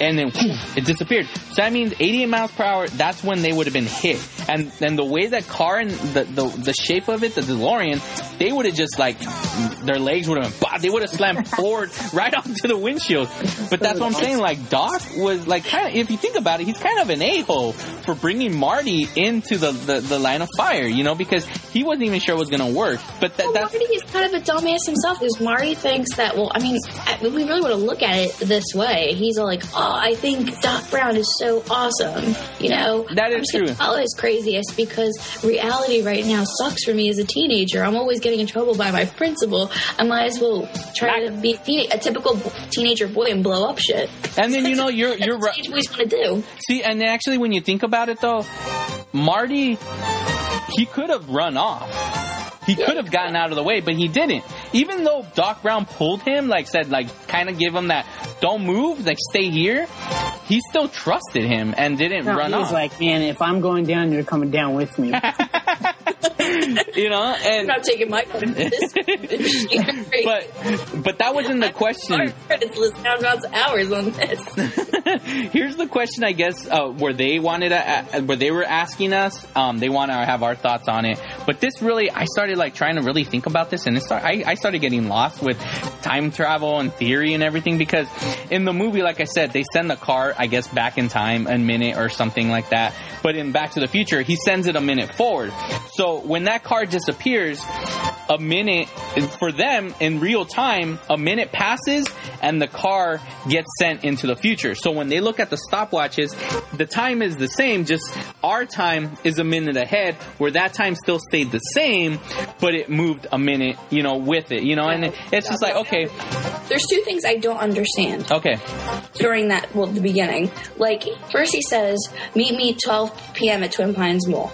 and then it disappeared. So that means 88 miles per hour. That's when they would have been hit. And then the way that car and the, the the shape of it, the DeLorean, they would have just like their legs would have been. They would have slammed forward right onto the windshield. But that's what I'm saying. Like Doc was like kind of. If you think about it, he's kind of an a hole for bringing Marty into the, the the line of fire. You know, because he wasn't even sure it was gonna work. But that, Well, that's Marty is kind of a dumbass himself because Marty thinks that, well, I mean, we really want to look at it this way. He's all like, oh, I think Doc Brown is so awesome. You know? That is I'm just gonna true. Follow his craziest because reality right now sucks for me as a teenager. I'm always getting in trouble by my principal. I might as well try to be a, teen- a typical teenager boy and blow up shit. and then you know you're you're That's right. what to do. See, and actually, when you think about it, though, Marty, he could have run off. He could have gotten out of the way, but he didn't. Even though Doc Brown pulled him, like said, like kind of give him that "don't move," like stay here. He still trusted him and didn't No, run he's off. like, man, if I'm going down, you're coming down with me. you know, and I'm and not taking my part in this. but but that wasn't the question. Let's count hours on this. Here's the question, I guess, uh, where they wanted to, uh, where they were asking us. Um, they want to have our thoughts on it. But this really, I started like trying to really think about this, and it start, I, I started getting lost with time travel and theory and everything because in the movie, like I said, they send the car, I guess, back in time a minute or something like that. But in Back to the Future, he sends it a minute forward. So when that car disappears, a minute for them in real time, a minute passes and the car gets sent into the future. So when they look at the stopwatches, the time is the same, just our time is a minute ahead, where that time still stayed the same, but it moved a minute, you know, with it, you know, and it's just like, okay, There's two things I don't understand okay, during that, well, the beginning. Like, first he says, meet me 12 p.m. at Twin Pines Mall.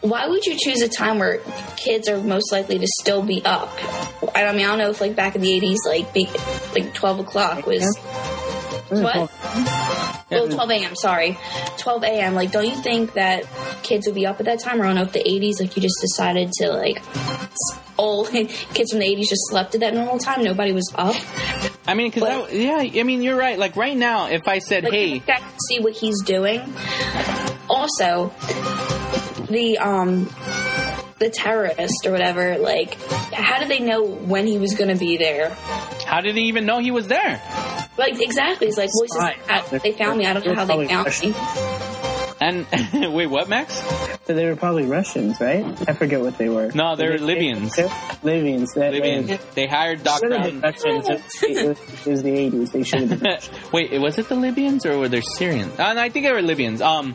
why would you choose a time where kids are most likely to still be up? I mean, I don't know if like back in the eighties, like be, like twelve o'clock was what? Oh, 12 a.m. Sorry, 12 a.m. Like, don't you think that kids would be up at that time? Or I don't know if the 80s, like, you just decided to like all kids from the 80s just slept at that normal time. Nobody was up. I mean, because yeah, I mean, you're right. Like right now, if I said, Like, "Hey, you guys can see what he's doing. Also, the um, the terrorist or whatever. Like, how did they know when he was going to be there? How did he even know he was there? Like, exactly. It's like voices. Right. They found me. I don't know how they found me. And wait, what, Max? So they were probably Russians, right? I forget what they were. No, they're Libyans. Libyans. That, Libyans. They hired Doc Should been Brown. Russians. It was, it was the 80s. They should have been. Wait, was it the Libyans or were they Syrians? Uh, no, I think they were Libyans. Um,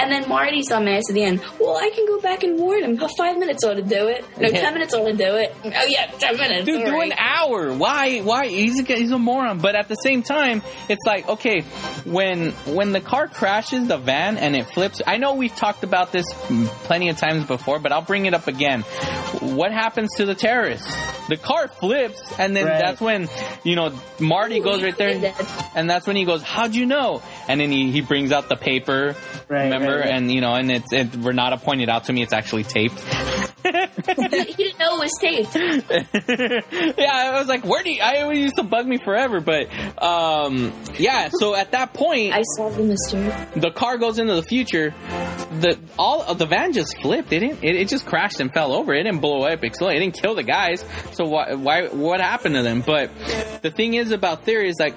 And then Marty's dumbass at the end. Well, I can go back and warn him. Five minutes ought to do it. No, Yeah. ten minutes ought to do it. Oh yeah, ten minutes. Dude, all do right. an hour. Why? Why? He's a, he's a moron. But at the same time, it's like okay, when when the car crashes the van and it flips. I know we've talked about this plenty of times before, but I'll bring it up again. What happens to the terrorists? The car flips, and then Right. that's when you know Marty goes right there, and that's when he goes, "How'd you know?" And then he, he brings out the paper, Right, remember? right, right. And you know, and it's it, Renata pointed out to me, it's actually taped. He didn't know it was taped. yeah, I was like, where do you, I always used to bug me forever, but, um, yeah, so at that point, I solved the mystery. the car goes into the future, the, all of the van just flipped, it didn't, it, it just crashed and fell over, it didn't blow up, explode, it didn't kill the guys, so why, why, what happened to them? But the thing is about theory is like,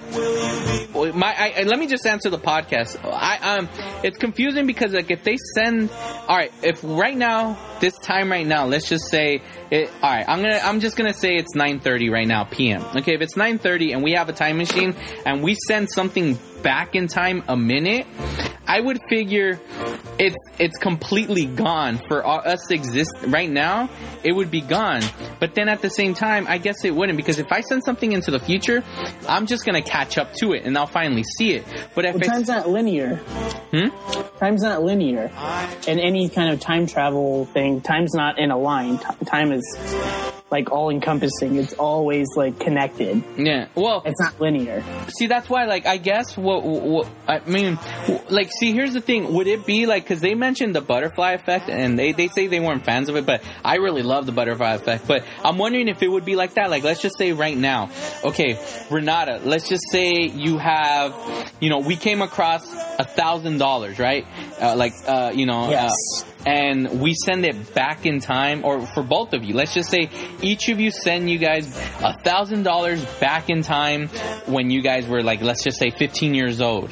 my, I, I- let me just answer the podcast. I, um, it's confusing because like if they send, all right, if right now, this time right now, let's just say, it, all right, I'm gonna, I'm just gonna say it's 9:30 right now p.m. Okay, if it's 9:30 and we have a time machine and we send something back in time a minute, I would figure it's it's completely gone for us to exist right now. It would be gone, but then at the same time, I guess it wouldn't because if I send something into the future, I'm just gonna catch up to it and I'll finally see it. But if Well, time's not linear. Hmm? Time's not linear. In any kind of time travel thing, time's not in a line. T- time is like all encompassing. It's always like connected. yeah, well, It's not linear. see that's why like i guess what, what i mean like see here's the thing would it be like because they mentioned the butterfly effect and they, they say they weren't fans of it but i really love the butterfly effect but i'm wondering if it would be like that like let's just say right now okay renata let's just say you have you know we came across a thousand dollars right uh, like uh, you know Yes. uh, and we send it back in time, or for both of you, let's just say each of you send you guys a thousand dollars back in time when you guys were like, let's just say 15 years old.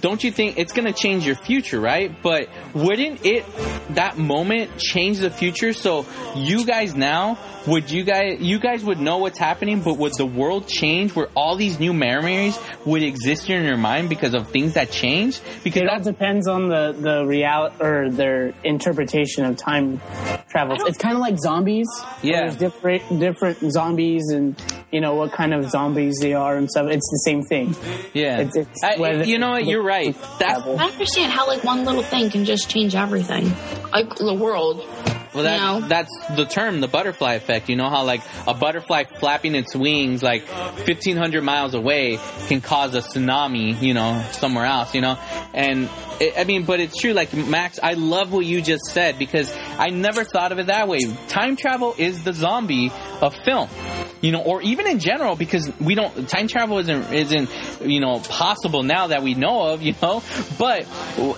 Don't you think it's gonna change your future, right? But wouldn't it, that moment change the future? So you guys now, would you guys, you guys would know what's happening, but would the world change where all these new memories would exist in your mind because of things that change? Because It all depends on the the reality or their interpretation of time travels. It's kind of like zombies. Yeah. There's different different zombies and you know what kind of zombies they are and stuff. It's the same thing. Yeah, It's- it's I- whether- you know what? You're right. That's I understand how like one little thing can just change everything, like the world. Well, that, No. that's the term, the butterfly effect. You know how like a butterfly flapping its wings like 1,500 miles away can cause a tsunami. You know, somewhere else. You know, and it, I mean, but it's true. Like Max, I love what you just said because I never thought of it that way. Time travel is the zombie of film. You know, or even in general, because we don't time travel isn't isn't you know possible now that we know of. You know, but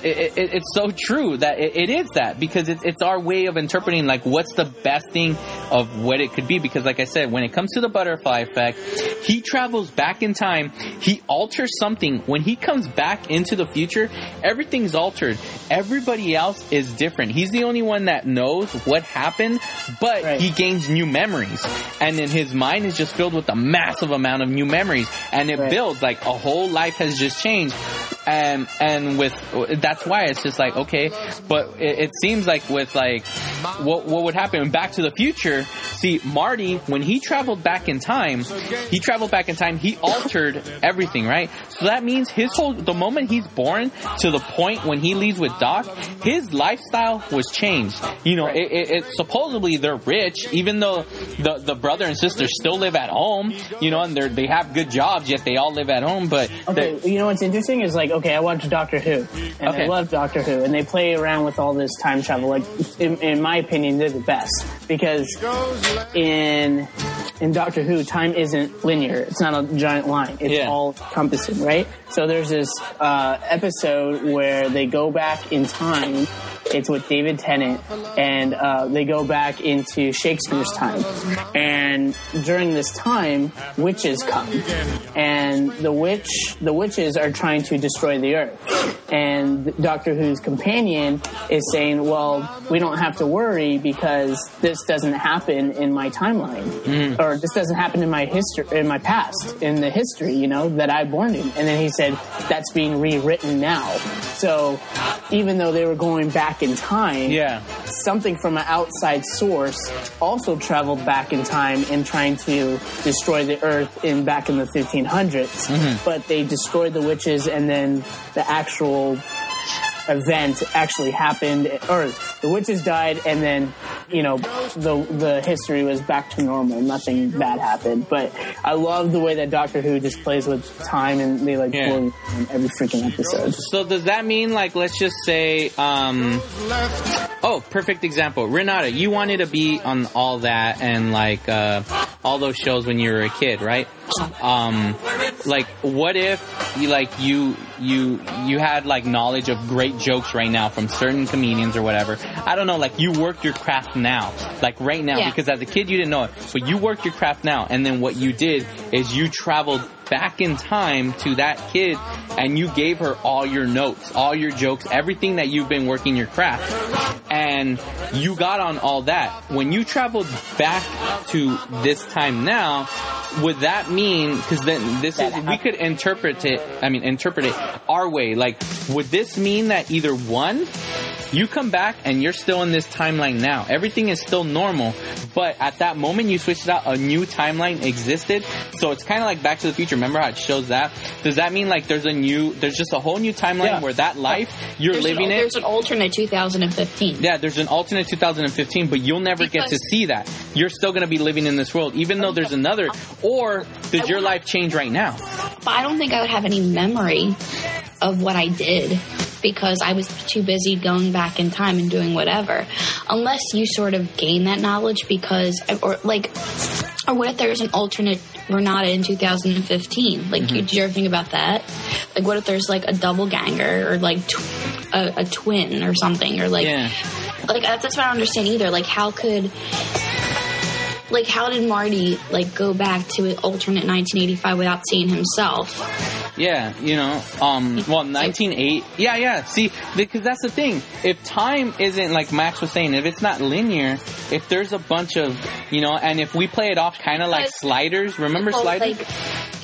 it, it, it's so true that it, it is that because it's it's our way of interpreting like what's the best thing of what it could be. Because like I said, when it comes to the butterfly effect, he travels back in time. He alters something when he comes back into the future. Everything's altered. Everybody else is different. He's the only one that knows what happened, but Right. he gains new memories, and then his mind is just filled with a massive amount of new memories, and it Right. builds like a whole life has just changed. And and with that's why it's just like okay, but it, it seems like with like what what would happen in Back to the Future. See, Marty, when he traveled back in time, he traveled back in time. He altered everything, right? So that means his whole the moment he's born to the point when he leaves with Doc, his lifestyle was changed. You know, it, it, it supposedly they're rich, even though the the brother and sister still live at home. You know, and they they have good jobs, yet they all live at home. But Okay, you know what's interesting is like, okay, I watch Doctor Who, and Okay. I love Doctor Who, and they play around with all this time travel. Like, in, in my opinion, they're the best because in in Doctor Who, time isn't linear. It's not a giant line. It's Yeah. all encompassing, right? So there's this uh, episode where they go back in time. It's with David Tennant, and uh, they go back into Shakespeare's time. And during this time, witches come, and the witch, the witches are trying to destroy the earth. And Doctor Who's companion is saying, "Well, we don't have to worry because this doesn't happen in my timeline, mm. or this doesn't happen in my history, in my past, in the history, you know, that I born in." And then he said, "That's being rewritten now." So, even though they were going back in time, yeah, something from an outside source also traveled back in time and trying to destroy the earth in back in the 1500s mm-hmm. but they destroyed the witches and then the actual event actually happened or the witches died and then you know the the history was back to normal. Nothing bad happened. But i love the way that doctor who just plays with time and they like Yeah. in every freaking episode. So does that mean like let's just say um oh perfect example. Renata you wanted to be on all that and like uh all those shows when you were a kid right? Um like what if you like you you you had like knowledge of great jokes right now from certain comedians or whatever I don't know like you work your craft now like right now Yeah. because as a kid you didn't know it but you work your craft now and then what you did is you traveled back in time to that kid and you gave her all your notes, all your jokes, everything that you've been working your craft. And you got on all that. When you traveled back to this time now, would that mean, cause then this is, we could interpret it, I mean, interpret it our way. Like, would this mean that either one, you come back and you're still in this timeline now. Everything is still normal, but at that moment you switched out, a new timeline existed. So it's kind of like Back to the Future. Remember how it shows that? Does that mean like there's a new, there's just a whole new timeline Yeah. where that life you're There's living an, it? There's an alternate 2015. Yeah, there's an alternate 2015, but you'll never get to see that. You're still going to be living in this world, even though there's another. Or does your life change right now? But I don't think I would have any memory of what I did because I was too busy going back in time and doing whatever. Unless you sort of gain that knowledge because, or like, or what if there's an alternate Renata in 2015? Like, Mm-hmm. you, did you ever think about that? Like, what if there's like a double ganger or like tw- a, a twin or something or like, Yeah. like that's that's what I don't understand either. Like, how could like how did Marty like go back to an alternate 1985 without seeing himself? Yeah, you know, um, well, 198. Yeah, yeah. See, because that's the thing. If time isn't like Max was saying, if it's not linear, if there's a bunch of, you know, and if we play it off kind of like sliders, remember Well, sliders? like,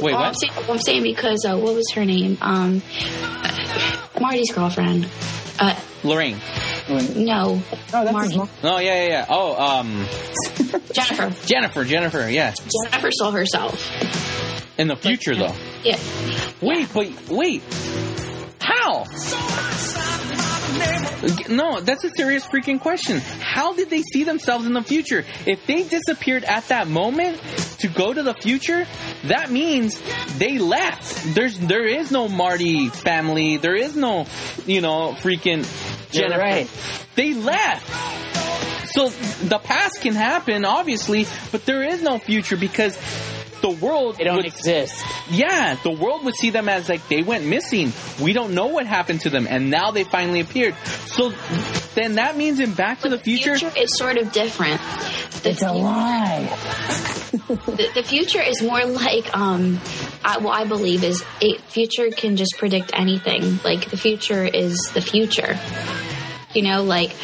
Wait, well, I'm what? saying, I'm saying because uh, what was her name? Um, Marty's girlfriend. Uh, Lorraine. no, oh that's Marty. his mom. Oh yeah, yeah, yeah. Oh, um, Jennifer. Jennifer, Jennifer. Yeah, Jennifer saw herself. in the future though. Yeah. Wait, but wait. How? No, that's a serious freaking question. How did they see themselves in the future? If they disappeared at that moment to go to the future, that means they left. There's there is no Marty family. There is no, you know, freaking You're Jennifer. right. They left. So the past can happen, obviously, but there is no future because the world They don't would exist. yeah, the world would see them as like they went missing. We don't know what happened to them, and now they finally appeared. So then that means in Back to the Future, is sort of different. The, It's a lie. the, the future is more like um I, what I believe is a future can just predict anything. Like the future is the future. You know, like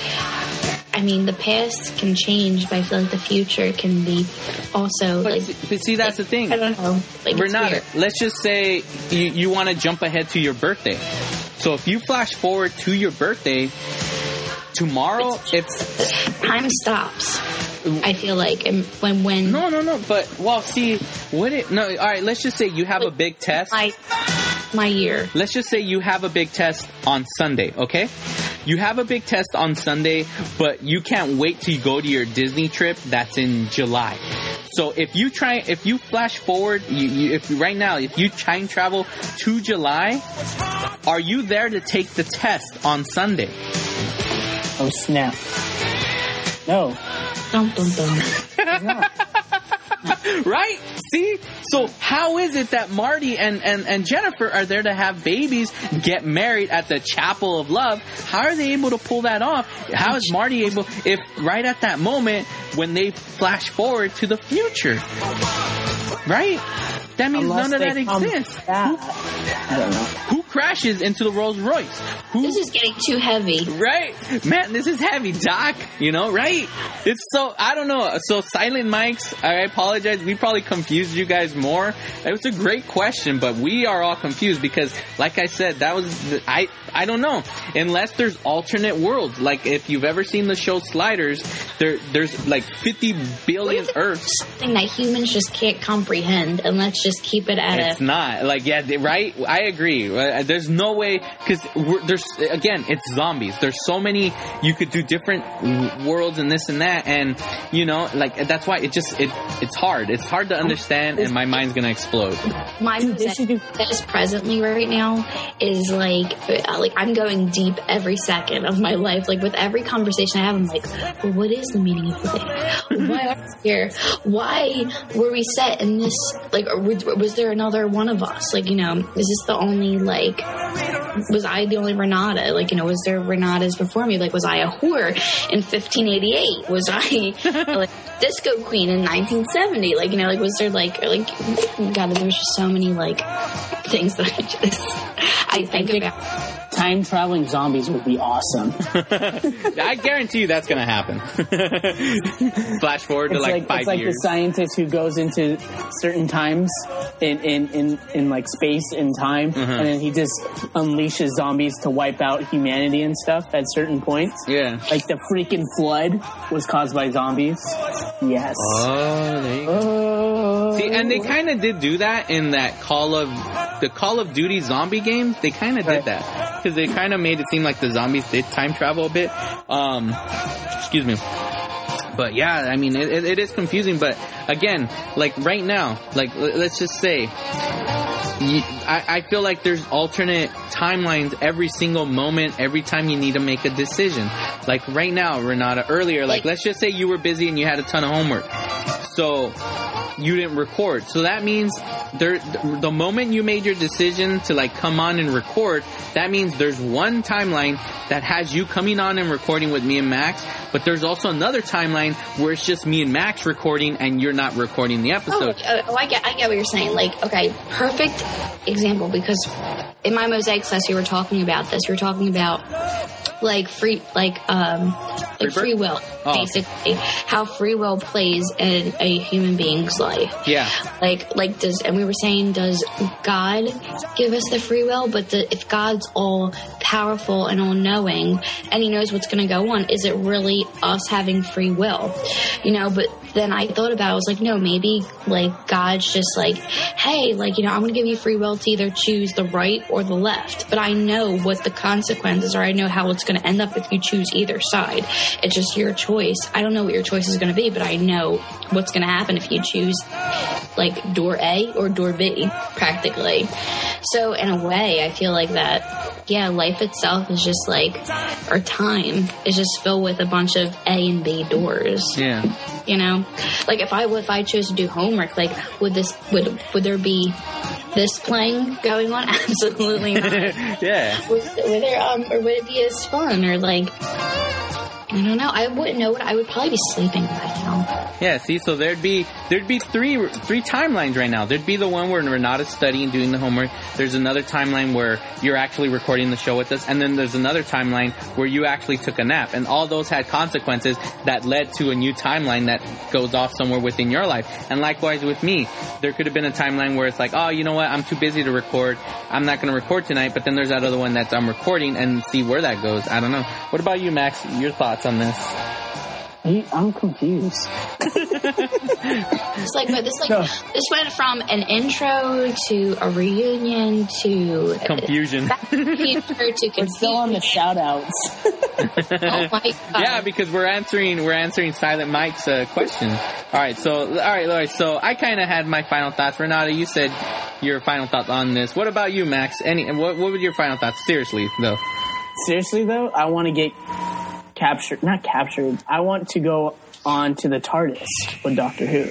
I mean, the past can change, but I feel like the future can be also but, like see- but see that's the thing. I don't know. Like We're not. Let's just say you, you want to jump ahead to your birthday. So if you flash forward to your birthday tomorrow, if Time stops. I feel like and when when No, no, no. But well, see, would it? No. All right. Let's just say you have a big test. my my year. Let's just say you have a big test on Sunday. Okay. You have a big test on Sunday, but you can't wait to go to your Disney trip. That's in July. So if you try, if you flash forward, you, you, if right now, if you time travel to July, are you there to take the test on Sunday? Oh snap! No, Dum, dum, dum. Right? See? So how is it that Marty and, and, and Jennifer are there to have babies, get married at the Chapel of Love? How are they able to pull that off? How is Marty able, if right at that moment when they flash forward to the future? Right? That means unless none of that exists. back. I don't know. Who crashes into the Rolls Royce? Who This is getting too heavy. Right, man. This is heavy, Doc. You know, right? It's so I don't know. So Silent Mike's. I apologize. We probably confused you guys more. It was a great question, but we are all confused because, like I said, that was the, I. I don't know. Unless there's alternate worlds. Like if you've ever seen the show Sliders, there there's like 50 billion Earths. Something that humans just can't comprehend, and let's just keep it at It's a. not like yeah, they- right. I agree. There's no way because there's again, it's zombies. There's so many you could do different worlds and this and that, and you know, like that's why it just it it's hard. It's hard to understand, and my mind's gonna explode. My Dude, they mosaic should do- that is presently right now is like uh, like I'm going deep every second of my life. Like with every conversation I have, I'm like, well, what is the meaning of the day? Why are we here? Why were we set in this? Like, or was was there another one of us? Like, you know, is this the only like? Was I the only Renata? Like, you know, was there Renatas before me? Like, was I a whore in 1588? Was I like disco queen in 1970? Like, you know, like was there like like God? There's just so many like things that I just I think about. Time traveling zombies would be awesome. I guarantee you that's gonna happen. Flash forward to It's like, like, five it's like years. the scientist who goes into certain times in in, in, in like space and time, Mm-hmm. and then he just unleashes zombies to wipe out humanity and stuff at certain points. yeah. Like the freaking flood was caused by zombies. Yes. Oh. Oh. See, and they kind of did do that in that Call of the Call of Duty zombie games. They kind of did that because they kind of made it seem like the zombies did time travel a bit. Um, excuse me. But yeah, I mean, it, it, is confusing. But again, like right now, like let's just say, you, I, I feel like there's alternate timelines every single moment, every time you need to make a decision. Like right now, Renata, earlier, like Like- let's just say you were busy and you had a ton of homework. So you didn't record. So that means there, the moment you made your decision to like come on and record, that means there's one timeline that has you coming on and recording with me and Max, but there's also another timeline where it's just me and Max recording and you're not recording the Oh, episode. uh, oh, I get, I get what you're saying. Like, okay, perfect example because in my mosaic class you were talking about this. You were talking about like free, like um, like Free will, Oh. basically how free will plays in a human being's life. Yeah. like like does and we were saying does god give us the free will but the, if god's all powerful and all knowing and he knows what's going to go on is it really us having free will you know but then i thought about it, i was like no maybe like god's just like hey like you know i'm going to give you free will to either choose the right or the left but i know what the consequences are i know how it's going to end up if you choose either side it's just your choice i don't know what your choice is going to be but i know what's going to happen if you choose like door A or door B, practically. So in a way, I feel like that, yeah, life itself is just like, or time is just filled with a bunch of A and B doors. Yeah. You know, like if I if I chose to do homework, like would this would would there be this playing going on? Absolutely not. yeah. would, would there um or would it be as fun or like? I don't know. I wouldn't know what I would probably be sleeping by now. Yeah, see, so there'd be there'd be three three timelines right now. There'd be the one where Renata's studying, doing the homework. There's another timeline where you're actually recording the show with us, and then there's another timeline where you actually took a nap. And all those had consequences that led to a new timeline that goes off somewhere within your life. And likewise with me, there could have been a timeline where it's like, oh, you know what, I'm too busy to record. I'm not going to record tonight. But then there's that other one that's I'm recording, and see where that goes. I don't know. What about you, Max? Your thoughts on this? He, I'm confused. It's like, but this like No. this went from an intro to a reunion to Confusion. future to We're still on the confusion. shout outs. Oh my god! Yeah, because we're answering we're answering Silent Mike's uh, question. All right, so all right, all right. So I kind of had my final thoughts. Renata, you said your final thoughts on this. What about you, Max? Any what what were your final thoughts? Seriously, though. Seriously though, I want to get captured. Not captured. I want to go on to the TARDIS with Doctor Who.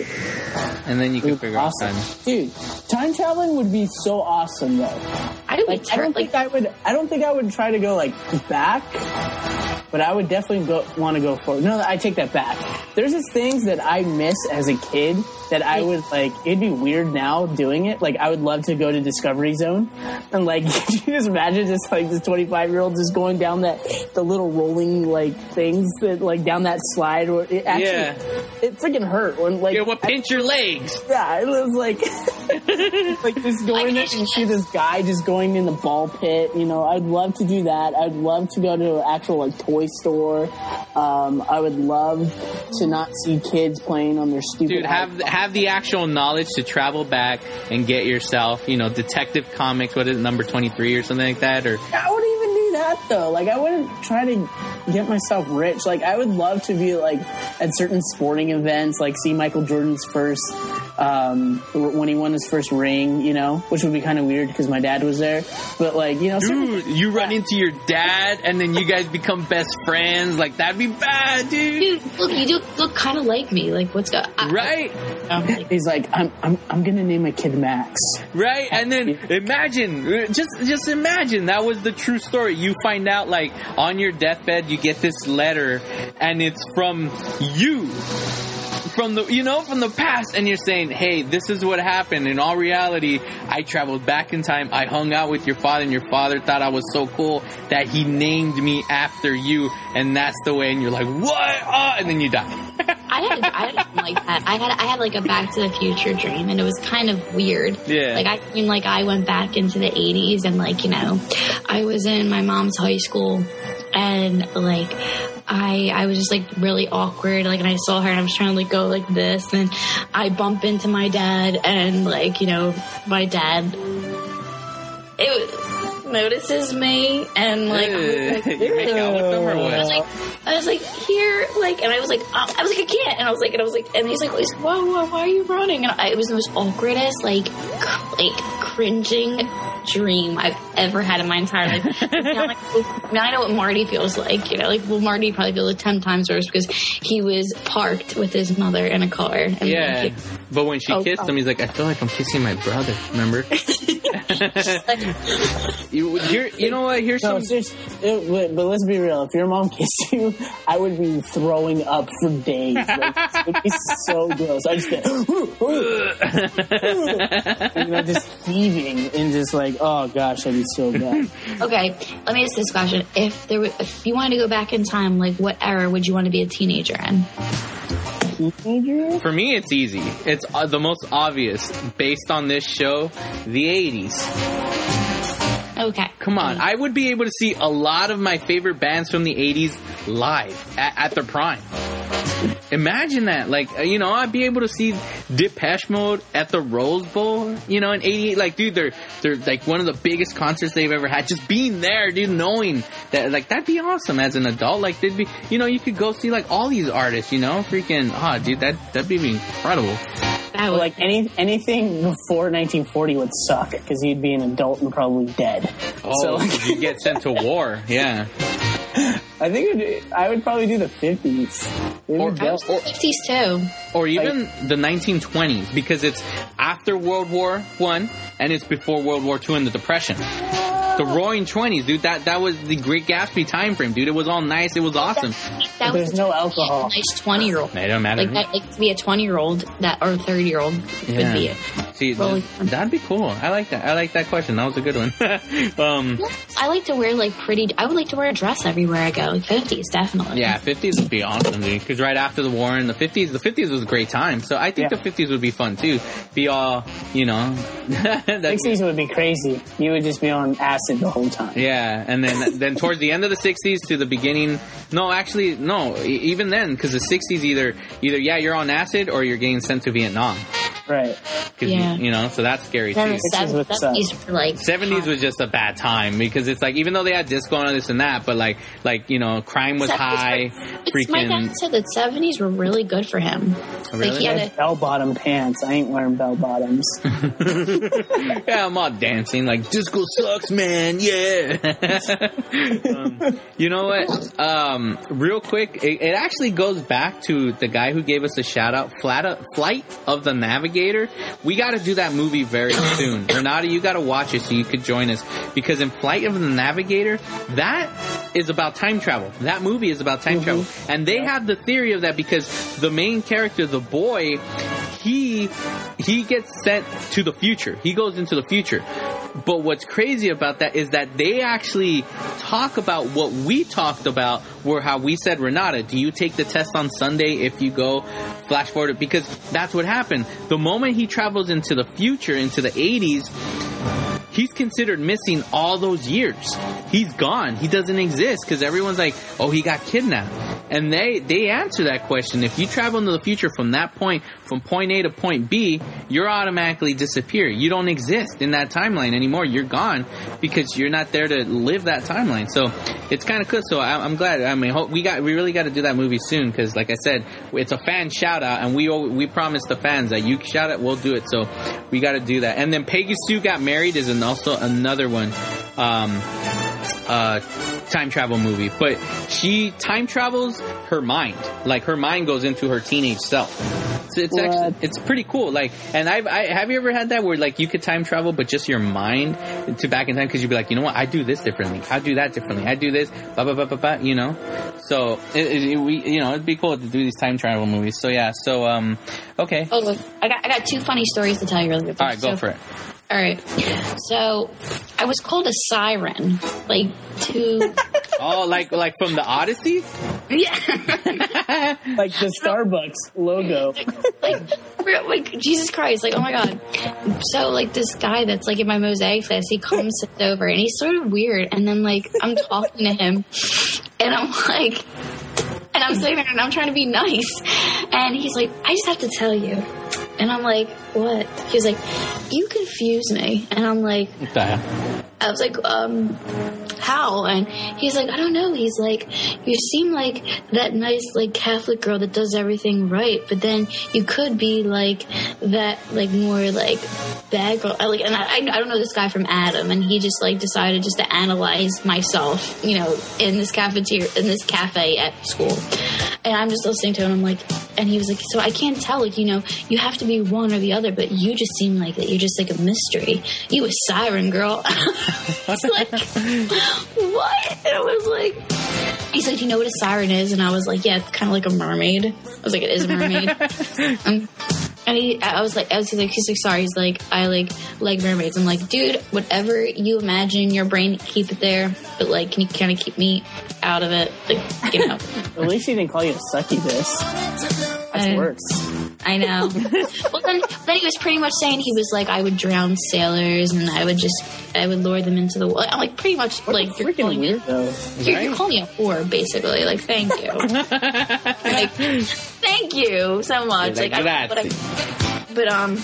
And then you could Dude, figure out awesome. time. Dude, time traveling would be so awesome though. I would Like I don't like think I would. I don't think I would try to go like back, but I would definitely go want to go forward. No, I take that back. There's just things that I miss as a kid that I would like. It'd be weird now doing it. Like I would love to go to Discovery Zone and like you just imagine just like this 25 year old just going down that the little rolling like things that like down that slide. Or it actually Yeah. it freaking hurt when like Yeah, well, pinch your legs. yeah, it was like like just going there and see this guy just going in the ball pit. You know, I'd love to do that. I'd love to go to an actual like toy store. Um, I would love to not see kids playing on their stupid. Dude, have iPods. have the actual knowledge to travel back and get yourself, you know, Detective Comics. What is it, number twenty three or something like that? Or I wouldn't even do that though. Like I wouldn't try to get myself rich. Like I would love to be like at certain sporting events, like see Michael Jordan's first um when he won his first ring, you know, which would be kind of weird because my dad was there. But like, you know, certain- dude, you run into your dad and then you guys become best friends. Like that'd be bad, dude. dude, look, you do look kind of like me. Like, what's going? Right, I'm like, He's like, I'm, I'm, I'm gonna name my kid Max. right, and then imagine, just, just imagine that was the true story. You find out, like, on your deathbed, you get this letter, and it's from you, from the, you know, from the past, and you're saying, "Hey, this is what happened." In all reality, I traveled back in time. I hung out with your father, and your father thought I was so cool that he named me after you, and that's the way. And you're like, "What?" Oh, and then you die. I had, I didn't like that. I had, I had like a Back to the Future dream, and it was kind of weird. Yeah. Like I mean, like I went back into the '80s, and like you know, I was in my mom's high school, and like I, I was just like really awkward. Like, and I saw her, and I was trying to like go like this, and I bump into my dad, and like you know, my dad, it notices me, and like. Like, you make out with them or I was what? I was like, here, like, and I was like, oh, I was like, I can't, and I was like, and I was like, and he's like, he's like, whoa, whoa, why are you running? And I, it was the most awkwardest, like, cr- like cringing dream I've ever had in my entire life. now, like, I I know what Marty feels like, you know, like, well, Marty probably feels like ten times worse because he was parked with his mother in a car. And Yeah, like, but when she Oh, kissed oh. him, he's like, "I feel like I'm kissing my brother." Remember? you, you're, you know what? Here's No, some. it, but, but let's be real. If your mom kissed you, I would be throwing up for days. Like, it would be so gross. I just get, you know, just heaving and just like, oh gosh, that'd be so bad. Okay, let me ask this question: If there, were, if you wanted to go back in time, like, what era would you want to be a teenager in? Teenager? For me, it's easy. It's uh, the most obvious based on this show, the '80s. Okay, Come on, I would be able to see a lot of my favorite bands from the '80s live at, at their prime. Imagine that, like uh, you know, I'd be able to see Depeche Mode at the Rose Bowl, you know, in '88. Like, dude, they're they're like one of the biggest concerts they've ever had. Just being there, dude, knowing that, like, that'd be awesome as an adult. Like, they'd be, you know, you could go see like all these artists, you know, freaking, ah, dude, that that'd be incredible. that would Like any anything before 1940 would suck because you'd be an adult and probably dead. Oh, So, like, you get sent to war, yeah. I think it'd, I would probably do the 50s. Maybe Or- Del- or- fifties too. or even the 1920s because it's after World War One and it's before World War Two and the Depression. The Roaring Twenties, dude. That that was the Great Gatsby time frame, dude. It was all nice. It was awesome. That There's was no alcohol. nice twenty year old. It don't matter. Like that, like to be a twenty year old that or a thirty year old Yeah. would be it. See, Really just- that'd be cool. I like that. I like that question. That was a good one. um, I like to wear like pretty. I would like to wear a dress everywhere I go. Fifties, definitely. yeah, fifties would be awesome, dude. Because right after the war in the fifties, the fifties was a great time. So I think Yeah. the fifties would be fun too. Be all, you know, that's, 60s would be crazy. You would just be on acid the whole time. Yeah, and then then towards the end of the '60s to the beginning. No, actually, no. Even then, because the '60s either either yeah you're on acid or you're getting sent to Vietnam. Right. 'Cause Yeah. you, you know, so that's scary Then too. the Sixties seven- what's seventies were like Seventies was just a bad time because it's like even though they had disco and this and that, but like like you know crime was high. were- it's- My dad said that seventies were really good for him. Really? Like he had a, Bell bottom pants. I ain't wearing bell bottoms. yeah, I'm all dancing like disco sucks, man. Yeah. um, you know what? Um, real quick, it, it actually goes back to the guy who gave us a shout out, Flat Flight of the Navigator. We got to do that movie very soon. Renata, you got to watch it so you could join us because in Flight of the Navigator, that is about time travel. That movie is about time mm-hmm. travel, and they have the theory of that because the main character, the boy, he he gets sent to the future. He goes into the future. But what's crazy about that is that they actually talk about what we talked about, where how we said, Renata, do you take the test on Sunday if you go flash forward? Because that's what happened. The moment he travels into the future, into the 80s, he's considered missing all those years. He's gone. He doesn't exist because everyone's like, "Oh, he got kidnapped." And they they answer that question. If you travel into the future from that point, from point A to point B, you're automatically disappear. You don't exist in that timeline anymore. You're gone because you're not there to live that timeline. So it's kind of cool. So I, I'm glad. I mean, we got we really got to do that movie soon because, like I said, it's a fan shout out, and we we promised the fans that you shout it, we'll do it. So we got to do that. And then Peggy Sue got married is an, also another one. Um, uh, time travel movie, but she time travels her mind. Like her mind goes into her teenage self. It's, it's actually it's pretty cool. Like, and I've I have you ever had that where like you could time travel, but just your mind to back in time because you'd be like, you know what, I do this differently, I do that differently, I do this, blah blah blah blah blah. You know, so it, it, we you know it'd be cool to do these time travel movies. So yeah, so um, okay, oh, look, I got I got two funny stories to tell you really quick. all right, go So- for it. All right, so I was called a siren, like to Oh, like like from the Odyssey. yeah. like the Starbucks logo. like, like Jesus Christ, like oh my god. So like this guy that's like in my mosaic class, he comes sits over and he's sort of weird, and then like I'm talking to him, and I'm like, and I'm sitting there and I'm trying to be nice, and he's like, I just have to tell you, and I'm like, what? He's like, you confuse me, and I'm like, What the hell? I was like, um, how? And he's like, I don't know. He's like, you seem like that nice, like, Catholic girl that does everything right, but then you could be like that, like, more like bad girl. I, like, and I, I don't know this guy from Adam, and he just like decided just to analyze myself, you know, in this cafeteria, in this cafe at school. And I'm just listening to him. I'm like, and he was like, so I can't tell, like, you know, you have to be one or the other, but you just seem like that. You're just like a mystery. You a siren girl. it's like, what? And I was like, he's like, do you know what a siren is? And I was like, yeah, it's kind of like a mermaid. I was like, it is a mermaid. um, and he, I was like, I was he's like, he's like, sorry. He's like, I like like mermaids. I'm like, dude, whatever you imagine in your brain, keep it there. But like, can you kind of keep me out of it? Like, you know. At least he didn't call you a succubus. That's I- worse. I know. well, then, then he was pretty much saying he was like, I would drown sailors and I would just, I would lure them into the water. I'm like, pretty much, like, you're Freaking calling me, weirdo. you're, you're calling me a whore, basically. Like, thank you. like, thank you so much. Like, Like, I, but. I, but um,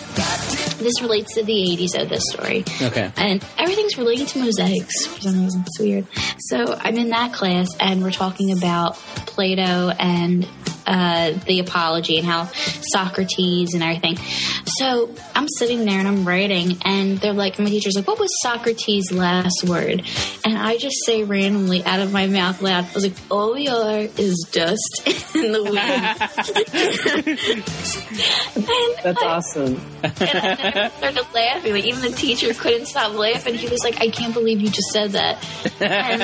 this relates to the 80s of this story. Okay. And everything's related to mosaics for some reason. It's weird. So I'm in that class and we're talking about Plato and uh, the apology and how Socrates and everything. So I'm sitting there and I'm writing, and they're like, my teacher's like, "What was Socrates' last word?" And I just say randomly out of my mouth loud, I was like, "All we are is dust in the wind." That's I- awesome. and I started laughing. Like even the teacher couldn't stop laughing. He was like, "I can't believe you just said that." And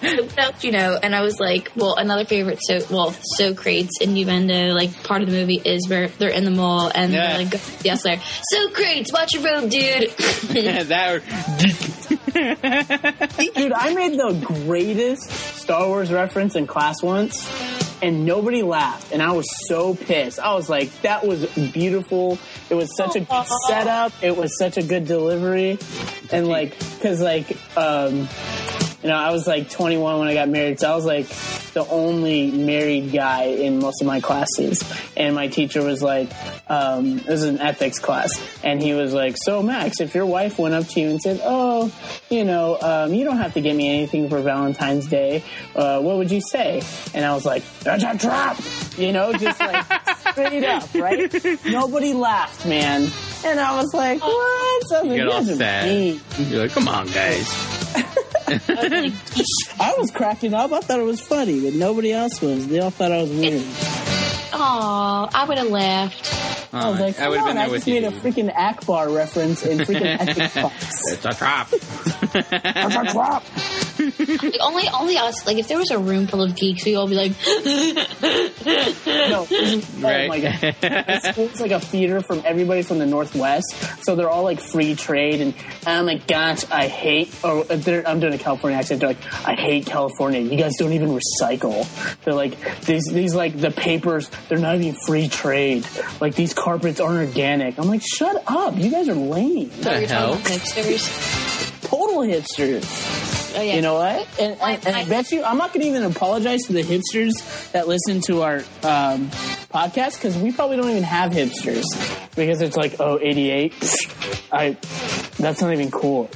he up, you know, and I was like, "Well, another favorite, so well, Socrates Crates Innuendo, like part of the movie is where they're in the mall and Yeah. they're like, yes, there. So Crates, watch your road, dude. that or Dude, I made the greatest Star Wars reference in class once, and nobody laughed, and I was so pissed. I was like, that was beautiful. It was such a good setup. It was such a good delivery, and like, cause like, um, you know, I was like 21 when I got married, so I was like the only married guy in most of my classes. And my teacher was like, um, it was an ethics class, and he was like, "So Max, if your wife went up to you and said, "Oh, you know, um, you don't have to get me anything for Valentine's Day," uh, what would you say? And I was like, "That's a trap," you know, just like straight up, right? Nobody laughed, man. And I was like, "What?" So I was like, get all "You guys are sad. mean." You're like, come on, guys. I was cracking up. I thought it was funny, but nobody else was. They all thought I was weird. Oh, I would have laughed. I was like, I "Come would have been there I with just you. made a freaking Ackbar reference in freaking ethics class." It's a trap. That's a trap. Like, only, only us. Like, if there was a room full of geeks, we'd all be like, No, this oh Right. oh my god. It's, it's like a theater from everybody from the Northwest, so they're all like free trade and oh my gosh, I hate. Oh, uh, or I'm doing a California accent. They're like, I hate California. You guys don't even recycle. They're like these these like the papers. They're not even free trade. Like these carpets aren't organic. I'm like, shut up. You guys are lame. oh, you're hell? Hipsters. Total hipsters. Oh, yeah. You know what? And, and, and I bet you, I'm not going to even apologize to the hipsters that listen to our um, podcast because we probably don't even have hipsters because it's like, oh, 88. I, that's not even cool.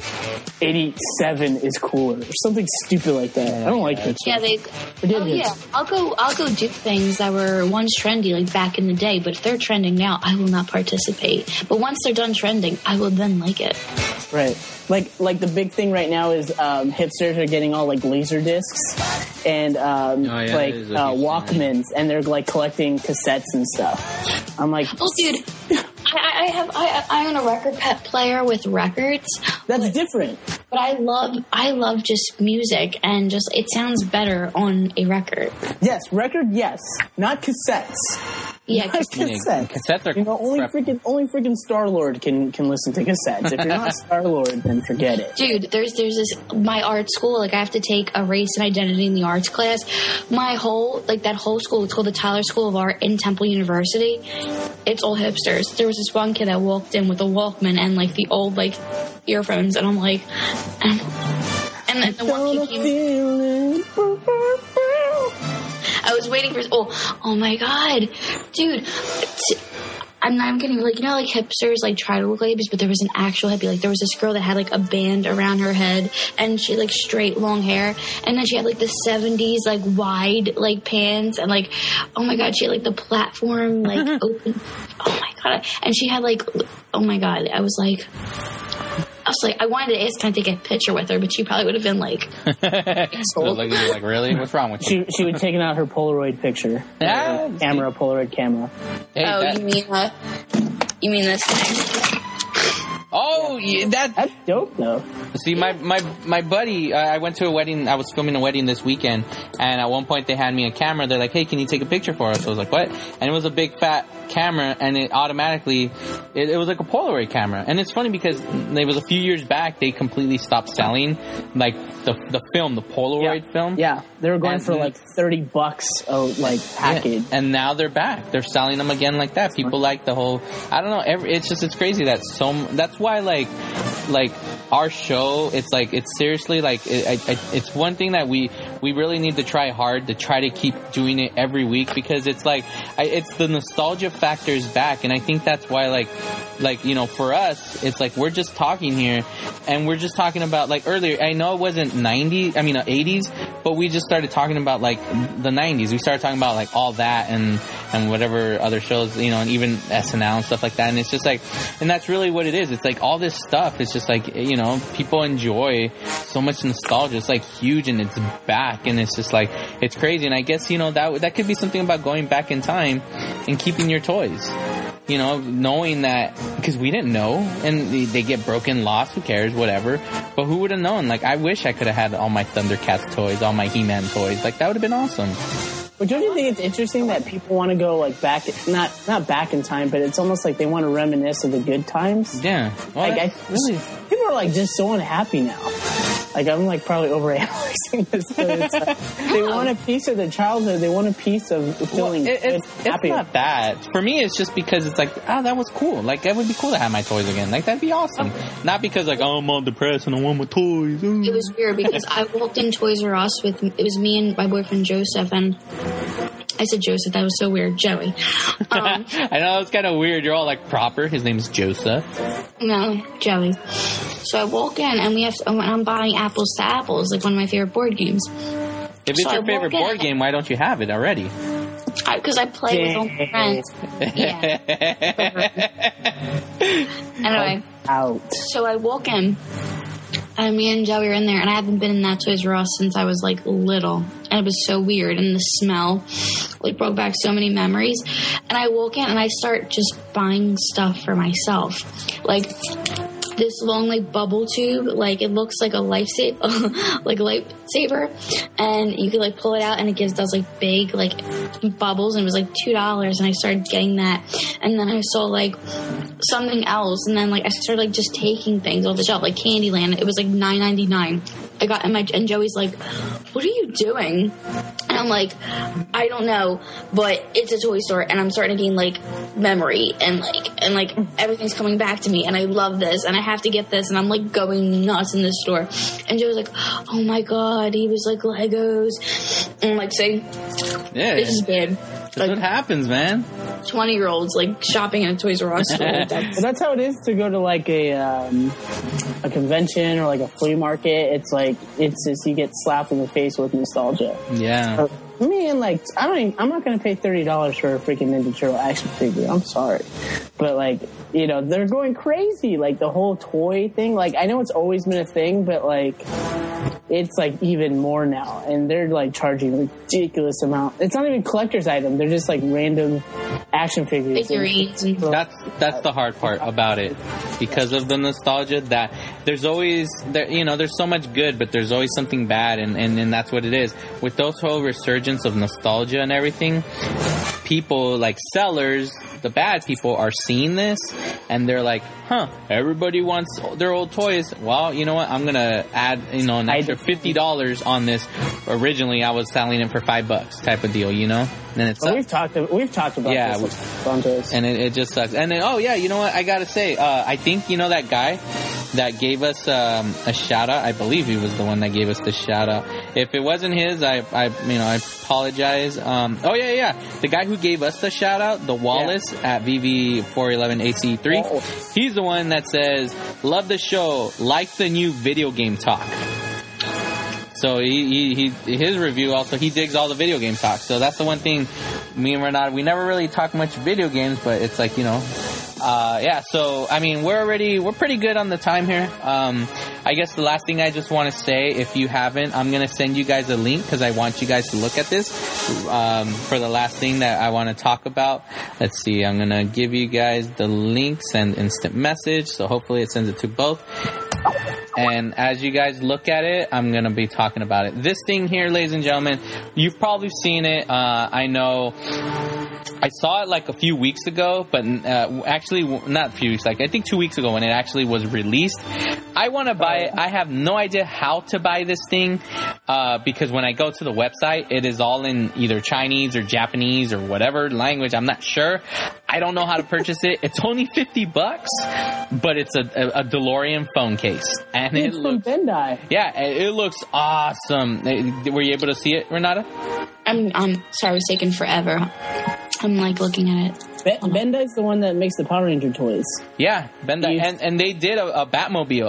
87 is cooler or something stupid like that. I don't like hipsters. Yeah, they. Oh yeah. I'll go. I'll go do things that were once trendy, like back in the day. But if they're trending now, I will not participate. But once they're done trending, I will then like it. Right. Like like the big thing right now is um, hipsters are getting all like laser discs and um, Oh, yeah, like that is a uh, huge thing. Walkmans, and they're like collecting cassettes and stuff. I'm like, Oh, dude, I, I have. I, I own a record pet player with records. that's different. But I love. I love just music and just it sounds better on a record. Yes, record, yes, not cassettes. Yeah, Not 'cause- cassettes. Cassettes are You know, only crap. freaking only freaking Star Lord can can listen to cassettes. If you're not Star Lord, then forget it. dude there's there's this my art school like i have to take a race and identity in the arts class my whole like that whole school it's called the tyler school of art in temple university it's all hipsters there was this one kid that walked in with a walkman and like the old like earphones and i'm like and, and then the one Gonna kid came I was waiting for. Oh, oh my god, dude! T- I'm not even kidding. Like you know, like hipsters like try to look like hippies, but there was an actual hippie. Like there was this girl that had like a band around her head, and she had like straight long hair, and then she had like the '70s like wide like pants, and like oh my god, she had like the platform like open. Oh my god, and she had like oh my god, I was like. I was like, I wanted to ask, can I take a picture with her? But she probably would have been like, like, like, really? What's wrong with you? She she would taken out her Polaroid picture, Yeah. camera, Polaroid camera. Hey, "Oh, that- you mean that? You mean this thing?" Oh, yeah, that. That's dope though. See, my my my buddy, uh, I went to a wedding. I was filming a wedding this weekend, and at one point they had me a camera. They're like, "Hey, can you take a picture for us?" I was like, "What?" And it was a big fat camera, and it automatically, it, it was like a Polaroid camera. And it's funny because it was a few years back they completely stopped selling like the the film, the Polaroid film. Yeah, they were going And- for like thirty bucks a like package. Yeah, And now they're back. They're selling them again like that. People like the whole. I don't know. Every, it's just it's crazy that so. That's why like like our show. It's like it's seriously like it, it's one thing that we we really need to try hard to try to keep doing it every week because it's like I, it's the nostalgia factor is back, and I think that's why like like you know for us it's like we're just talking here and we're just talking about like earlier i know it wasn't 90 i mean uh, 80s but we just started talking about like the 90s we started talking about like all that and and whatever other shows you know and even snl and stuff like that. And it's just like and that's really what it is. It's like all this stuff it's just like you know people enjoy so much nostalgia. It's like huge and it's back and it's just like it's crazy and i guess you know that that could be something about going back in time and keeping your toys you know, knowing that because we didn't know, and they, they get broken, lost, who cares, whatever. But who would have known? Like, I wish I could have had all my Thundercats toys, all my He-Man toys. Like, that would have been awesome. But don't you think it's interesting that people want to go like back, not not back in time, but it's almost like they want to reminisce of the good times. Yeah. Well, Like I really. people are like just so unhappy now. Like I'm like probably overanalyzing this, but it's like, they want a piece of their childhood. They want a piece of Well, feeling it, good, it's, it's not that. For me, it's just because it's like, oh, that was cool. Like, it would be cool to have my toys again. Like, that'd be awesome. Oh. Not because, like, oh, I'm all depressed and I want my toys. Ooh. It was weird because I walked in Toys R Us with it was me and my boyfriend Joseph and I said Joseph. That was so weird. Joey. Um, I know it's kind of weird. You're all like proper. His name's Joseph. no, Joey. So I walk in and we have. and I'm buying apples to apples, like one of my favorite board games. If it's So I your favorite walk in- board game, why don't you have it already? Because I, play with all my friends. Yeah. Anyway, out. so I walk in. And me and Joey were in there, and I haven't been in that Toys R Us since I was like little, and it was so weird. And the smell, like, brought back so many memories. And I walk in, and I start just buying stuff for myself, like this long like bubble tube, like it looks like a life sa- like a lightsaber, and you can like pull it out, and it gives does like big like bubbles, and it was like two dollars, and I started getting that, and then I saw like something else, and then like I started like just taking things off the shelf, like Candyland. It was like nine ninety nine. I got and my and Joey's like, "What are you doing?" And I'm like, "I don't know, but it's a toy store, and I'm starting to gain like memory and like and like everything's coming back to me, and I love this, and I have to get this, and I'm like going nuts in this store." And Joey's like, "Oh my god!" He was like Legos, and I'm like, saying, Yeah. this is bad." That's what happens, man. Twenty year olds like shopping at a Toys R Us store. That's that's how it is to go to like a um, a convention or like a flea market. It's like it's just you get slapped in the face with nostalgia. Yeah. I mean, like I don't. Even, I'm not going to pay thirty dollars for a freaking Ninja Turtle action figure. I'm sorry, but like you know they're going crazy. Like the whole toy thing. Like I know it's always been a thing, but like it's like even more now, and they're like charging ridiculous amount. It's not even collector's item. They're just like random action figures. figurines That's that's the hard part about it, because of the nostalgia. That there's always there, you know, there's so much good, but there's always something bad, and and, and that's what it is. With those whole resurgence of nostalgia and everything, people like sellers, the bad people, are seeing this, and they're like, "Huh, everybody wants their old toys. Well, you know what? I'm gonna add you know an extra fifty dollars on this. Originally, I was selling it for five bucks, type of deal, you know. And it's Well, we've talked. We've talked about Yeah, this and it, it just sucks. And then, oh yeah, you know what? I gotta say, uh, I think you know that guy that gave us um, a shout out. I believe he was the one that gave us the shout out. If it wasn't his, I, I, you know, I apologize. Um, oh yeah, yeah, the guy who gave us the shout out, the Wallace at VV411AC3. Oh. He's the one that says, "Love the show, like the new video game talk." So he, he, he his review also he digs all the video game talk. So that's the one thing me and Renata we never really talk much video games, but it's like you know, uh, yeah. So I mean we're already we're pretty good on the time here. Um, I guess the last thing I just want to say, if you haven't, I'm gonna send you guys a link because I want you guys to look at this um, for the last thing that I want to talk about. Let's see, I'm gonna give you guys the link, send instant message. So hopefully it sends it to both. And as you guys look at it, I'm to be talking about it. This thing here, ladies and gentlemen, you've probably seen it. Uh, I know I saw it like a few weeks ago, but uh, actually, not a few weeks, like I think two weeks ago when it actually was released. I want to buy it. I have no idea how to buy this thing uh, because when I go to the website, it is all in either Chinese or Japanese or whatever language. I'm not sure. I don't know how to purchase it. It's only 50 bucks, but it's a, a, a DeLorean phone case. And it It's from looks, Bandai. yeah, it it looks awesome. Were you able to see it, Renata? I'm I'm sorry, it's taken forever. I'm like looking at it. Be- Bandai's the one that makes the Power Ranger toys. Yeah, Bandai, Yes. and and they did a, a Batmobile, a,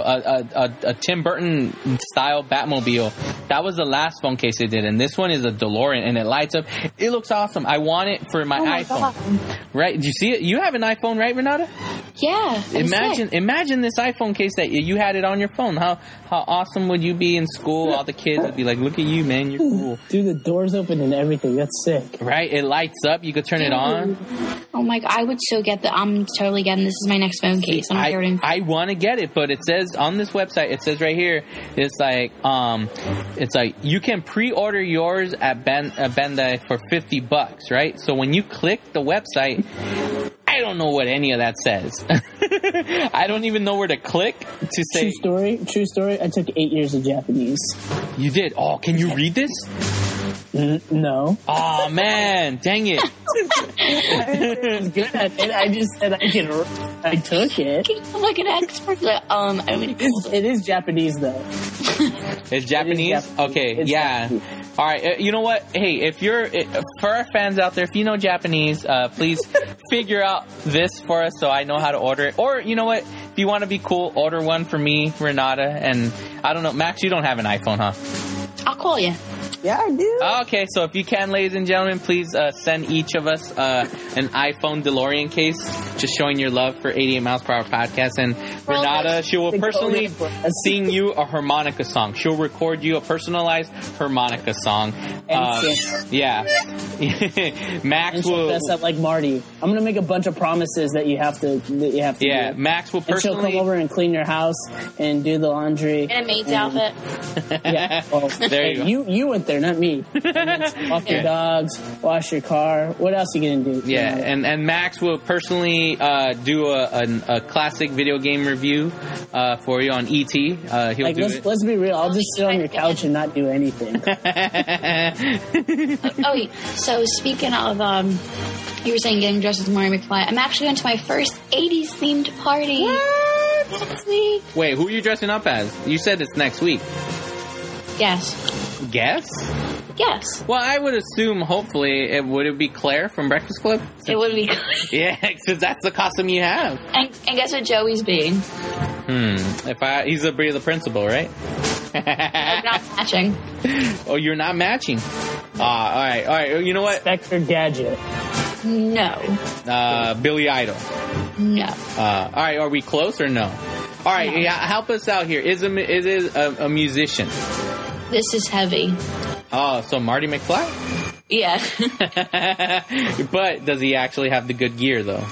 a, a, a Tim Burton style Batmobile. That was the last phone case they did, and this one is a DeLorean, and it lights up. It looks awesome. I want it for my, Oh my iPhone. Right? Do you see it? You have an iPhone, right, Renata? Yeah. Imagine, imagine this iPhone case that you had it on your phone. How how awesome would you be in school? All the kids would be like, "Look at you, man! You're cool." Dude, the doors open and everything. That's sick. Right? It lights up. You could turn it on. Oh my god, I would so get the. I'm totally getting this. Is my next phone case. I'm I, getting. I want to get it, but it says on this website, it says right here, it's like, um, it's like you can pre-order yours at Ben at Bandai for fifty bucks, right? So when you click the website, I don't know what any of that says. I don't even know where to click to say. True story. True story. I took eight years of Japanese. you did. Oh, can you read this? N- no. Oh man, dang it! I was good at it. I just said I could. I took it. I'm like an expert. Like, um, I mean, It's, it is Japanese though. It's Japanese. Japanese. Okay, It's yeah. Japanese. All right. uh, You know what? Hey, if you're for our fans out there, if you know Japanese, uh, please figure out this for us so I know how to order it. Or you know what? If you want to be cool, order one for me, Renata, and I don't know, Max. You don't have an iPhone, huh? I'll call you. Yeah, I do. Okay, so if you can, ladies and gentlemen, please uh, send each of us uh, an iPhone DeLorean case, just showing your love for 88 miles per hour podcast. And Renata, she will personally code for us. sing you a harmonica song. She'll record you a personalized harmonica song. Uh, yeah, Max and she'll will. dress up like Marty. I'm gonna make a bunch of promises that you have to. That you have to. Yeah, do. Max will And she'll come over and clean your house and do the laundry. In a maid's and- outfit. Yeah. Well, There you go. You you went there, not me. Walk your dogs, wash your car. What else are you gonna do? Yeah, You know? and, and Max will personally uh, do a, a, a classic video game review uh, for you on ET. Uh, he'll like do let's it. let's be real. I'll just sit on your couch and not do anything. Oh wait. So speaking of, um, you were saying getting dressed as Marty McFly. I'm actually going to my first '80s themed party next week. Wait, who are you dressing up as? You said it's next week. Yes. Guess? Yes. Well, I would assume, hopefully, it would it be Claire from Breakfast Club? It would be. Yeah, because that's the costume you have. and, and guess what Joey's being? Hmm. If I, he's a be the principal, right? Like, not matching. oh, you're not matching. Ah, all right, all right. You know what? Spectre Gadget. No. Uh, Billy Idol. No. Uh, all right, are we close or no? All right, No. yeah, help us out here. Is a is it a, a musician? This is heavy. Oh, so Marty McFly? Yeah. but does he actually have the good gear though?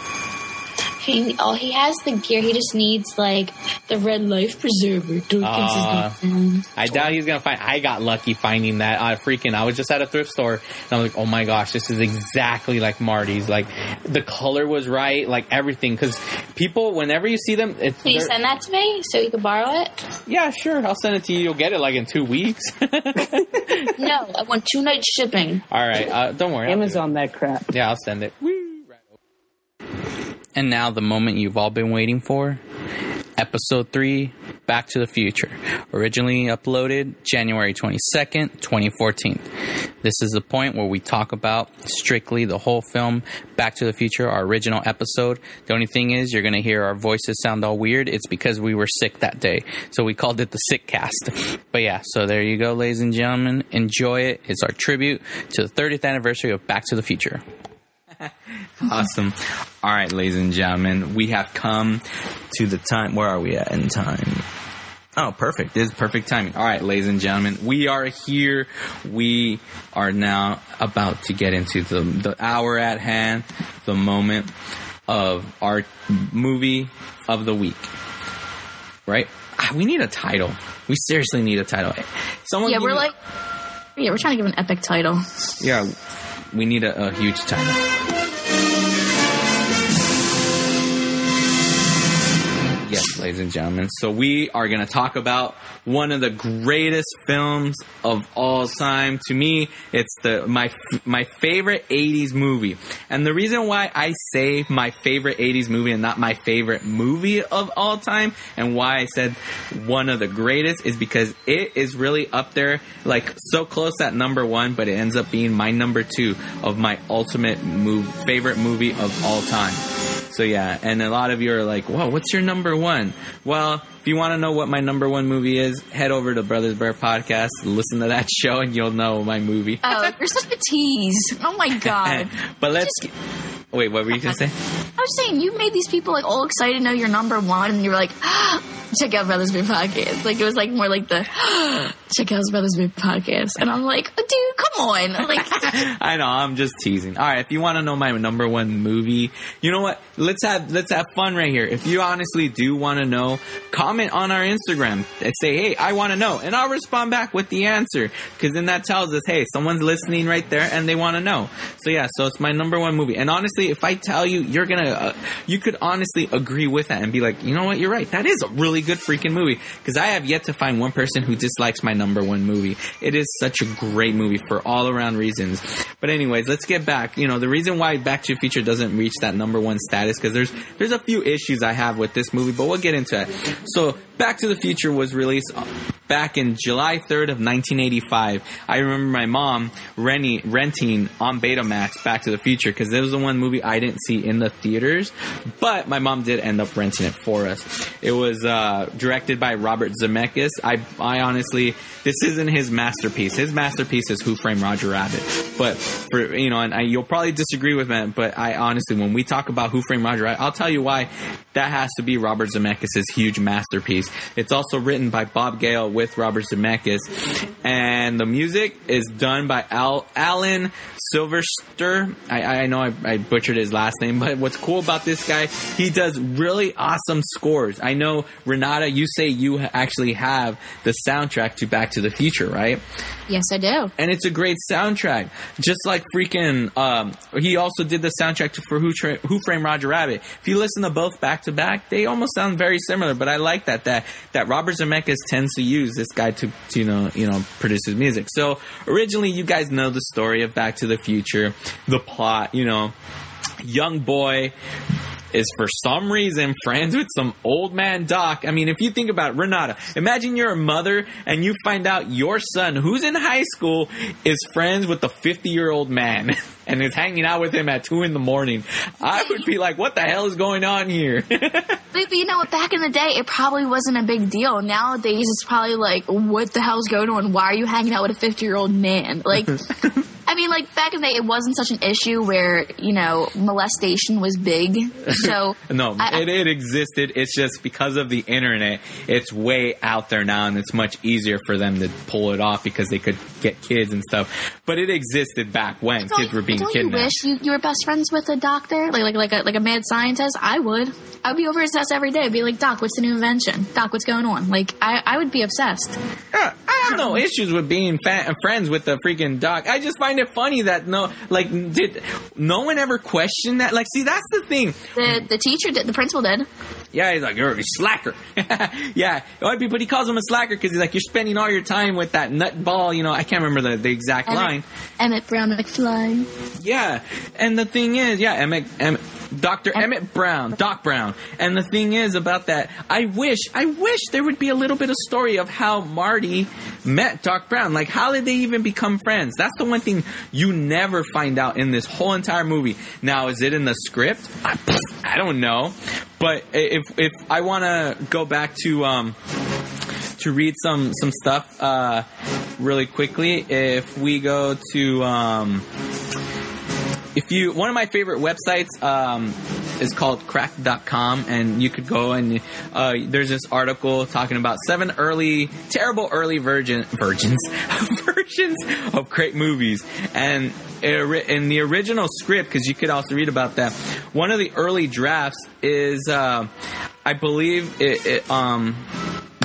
He oh he has the gear. He just needs like the red life preserver. Don't think he's gonna find. I doubt he's gonna find. I got lucky finding that. I freaking. I was just at a thrift store and I was like, oh my gosh, this is exactly like Marty's. Like the color was right, like everything. Because people, whenever you see them, it's Can you send that to me so you can borrow it? yeah, sure. I'll send it to you. You'll get it like in two weeks. No, I want two night shipping. All right, uh, don't worry. I'll do. Amazon that crap. Yeah, I'll send it. And now the moment you've all been waiting for. Episode 3, Back to the Future. Originally uploaded January 22nd, 2014. This is the point where we talk about strictly the whole film, Back to the Future, our original episode. The only thing is, you're going to hear our voices sound all weird. It's because we were sick that day. So we called it the Sick Cast. But yeah, so there you go, ladies and gentlemen. Enjoy it. It's our tribute to the 30th anniversary of Back to the Future. Awesome. All right, ladies and gentlemen, we have come to the time. Where are we at in time? Oh, perfect. This is perfect timing. All right, ladies and gentlemen, we are here. We are now about to get into the, the hour at hand, the moment of our movie of the week. Right? Ah, We need a title. We seriously need a title. Someone Yeah, we're me- like, yeah, we're trying to give an epic title. yeah, we need a, a huge title. Ladies and gentlemen. So we are going to talk about one of the greatest films of all time. To me, it's the my my favorite '80s movie, and the reason why I say my favorite '80s movie and not my favorite movie of all time, and why I said one of the greatest, is because it is really up there, like so close at number one, but it ends up being my number two of my ultimate move favorite movie of all time. So yeah, and a lot of you are like, "Whoa, what's your number one?" Well, if you want to know what my number one movie is, head over to Brothers Bear Podcast, listen to that show, and you'll know my movie. Oh, you're such a tease. Oh my god. but let's. Wait, what were you gonna say? I was saying, you made these people like all excited to know you're number one, and you're like, oh, check out Brothers Beer Podcast. Like it was like more like the check out Brothers Beer Podcast, and I'm like, dude, come on, like I know. I'm just teasing. All right. If you want to know my number one movie, you know what? Let's have let's have fun right here. If you honestly do want to know, comment on our Instagram and say, "Hey, I want to know," and I'll respond back with the answer. Because then that tells us, "Hey, someone's listening right there and they want to know." So yeah. So it's my number one movie. And honestly, if I tell you, you're gonna, uh, you could honestly agree with that and be like, you know what? You're right. That is a really good freaking movie. Because I have yet to find one person who dislikes my number one movie. It is such a great movie for all around reasons. But anyways, let's get back. You know, the reason why Back to the Future doesn't reach that number one status because there's there's a few issues I have with this movie, but we'll get into it. So, Back to the Future was released back in July 3rd of 1985. I remember my mom renting, renting on Betamax Back to the Future because it was the one movie I didn't see in the theaters, but my mom did end up renting it for us. It was uh, directed by Robert Zemeckis. I, I honestly, this isn't his masterpiece. His masterpiece is Who Framed Roger Rabbit. But for you know, and I, you'll probably disagree with me, but I honestly, when we talk about Who Framed Roger Rabbit, I'll tell you why that has to be Robert Zemeckis' huge masterpiece. It's also written by Bob Gale with Robert Zemeckis, and the music is done by Al, Alan Silverster. I, I know I, I butchered his last name, but what's cool about this guy, he does really awesome scores. I know Renata, you say you actually have the soundtrack to Back to the Future, right? yes, I do. and it's a great soundtrack. Just like freaking, um, he also did the soundtrack to, for Who, Tra- Who Framed Roger Rabbit. If you listen to both back to back, they almost sound very similar. But I like that that that Robert Zemeckis tends to use this guy to, to you know you know produce his music. So originally, you guys know the story of Back to the Future, the plot. You know, young boy is for some reason friends with some old man doc. I mean, if you think about Renata, imagine you're a mother and you find out your son, who's in high school, is friends with the 50 year old man and is hanging out with him at 2 in the morning. I would be like, what the hell is going on here? But, but you know what? Back in the day, it probably wasn't a big deal. Nowadays, it's probably like, what the hell's going on? Why are you hanging out with a 50 year old man? Like, I mean, like, back in the day, it wasn't such an issue where, you know, molestation was big. So, no, I- it, it existed. It's just because of the internet, it's way out there now, and it's much easier for them to pull it off because they could get kids and stuff. But it existed back when kids were being don't you wish you, you were best friends with a doctor? Like, like, like a, like a mad scientist? I would. I would be over his desk every day. I'd be like, Doc, what's the new invention? Doc, what's going on? Like, I, I would be obsessed. Yeah, I have no issues with being fa- friends with the freaking doc. I just find it funny that no, like, did no one ever question that? Like, see, that's the thing. The, the teacher did, the principal did. Yeah, he's like, you're a slacker. yeah, but he- but he calls him a slacker because he's like, you're spending all your time with that nut ball. You know, I can't remember the, the exact line. Emmett Brown McFly. Yeah, and the thing is, yeah, Emmett, Emmett, Dr. Emmett Brown, Doc Brown. And the thing is about that, I wish, I wish there would be a little bit of story of how Marty met Doc Brown. Like, how did they even become friends? That's the one thing you never find out in this whole entire movie. Now, is it in the script? I, I don't know. But if, if I want to go back to, um, to read some some stuff uh, really quickly. If we go to um, if you one of my favorite websites um, is called Cracked.com and you could go and uh, there's this article talking about seven early terrible early virgin virgins versions of great movies and in the original script because you could also read about that one of the early drafts is uh, i believe it, it um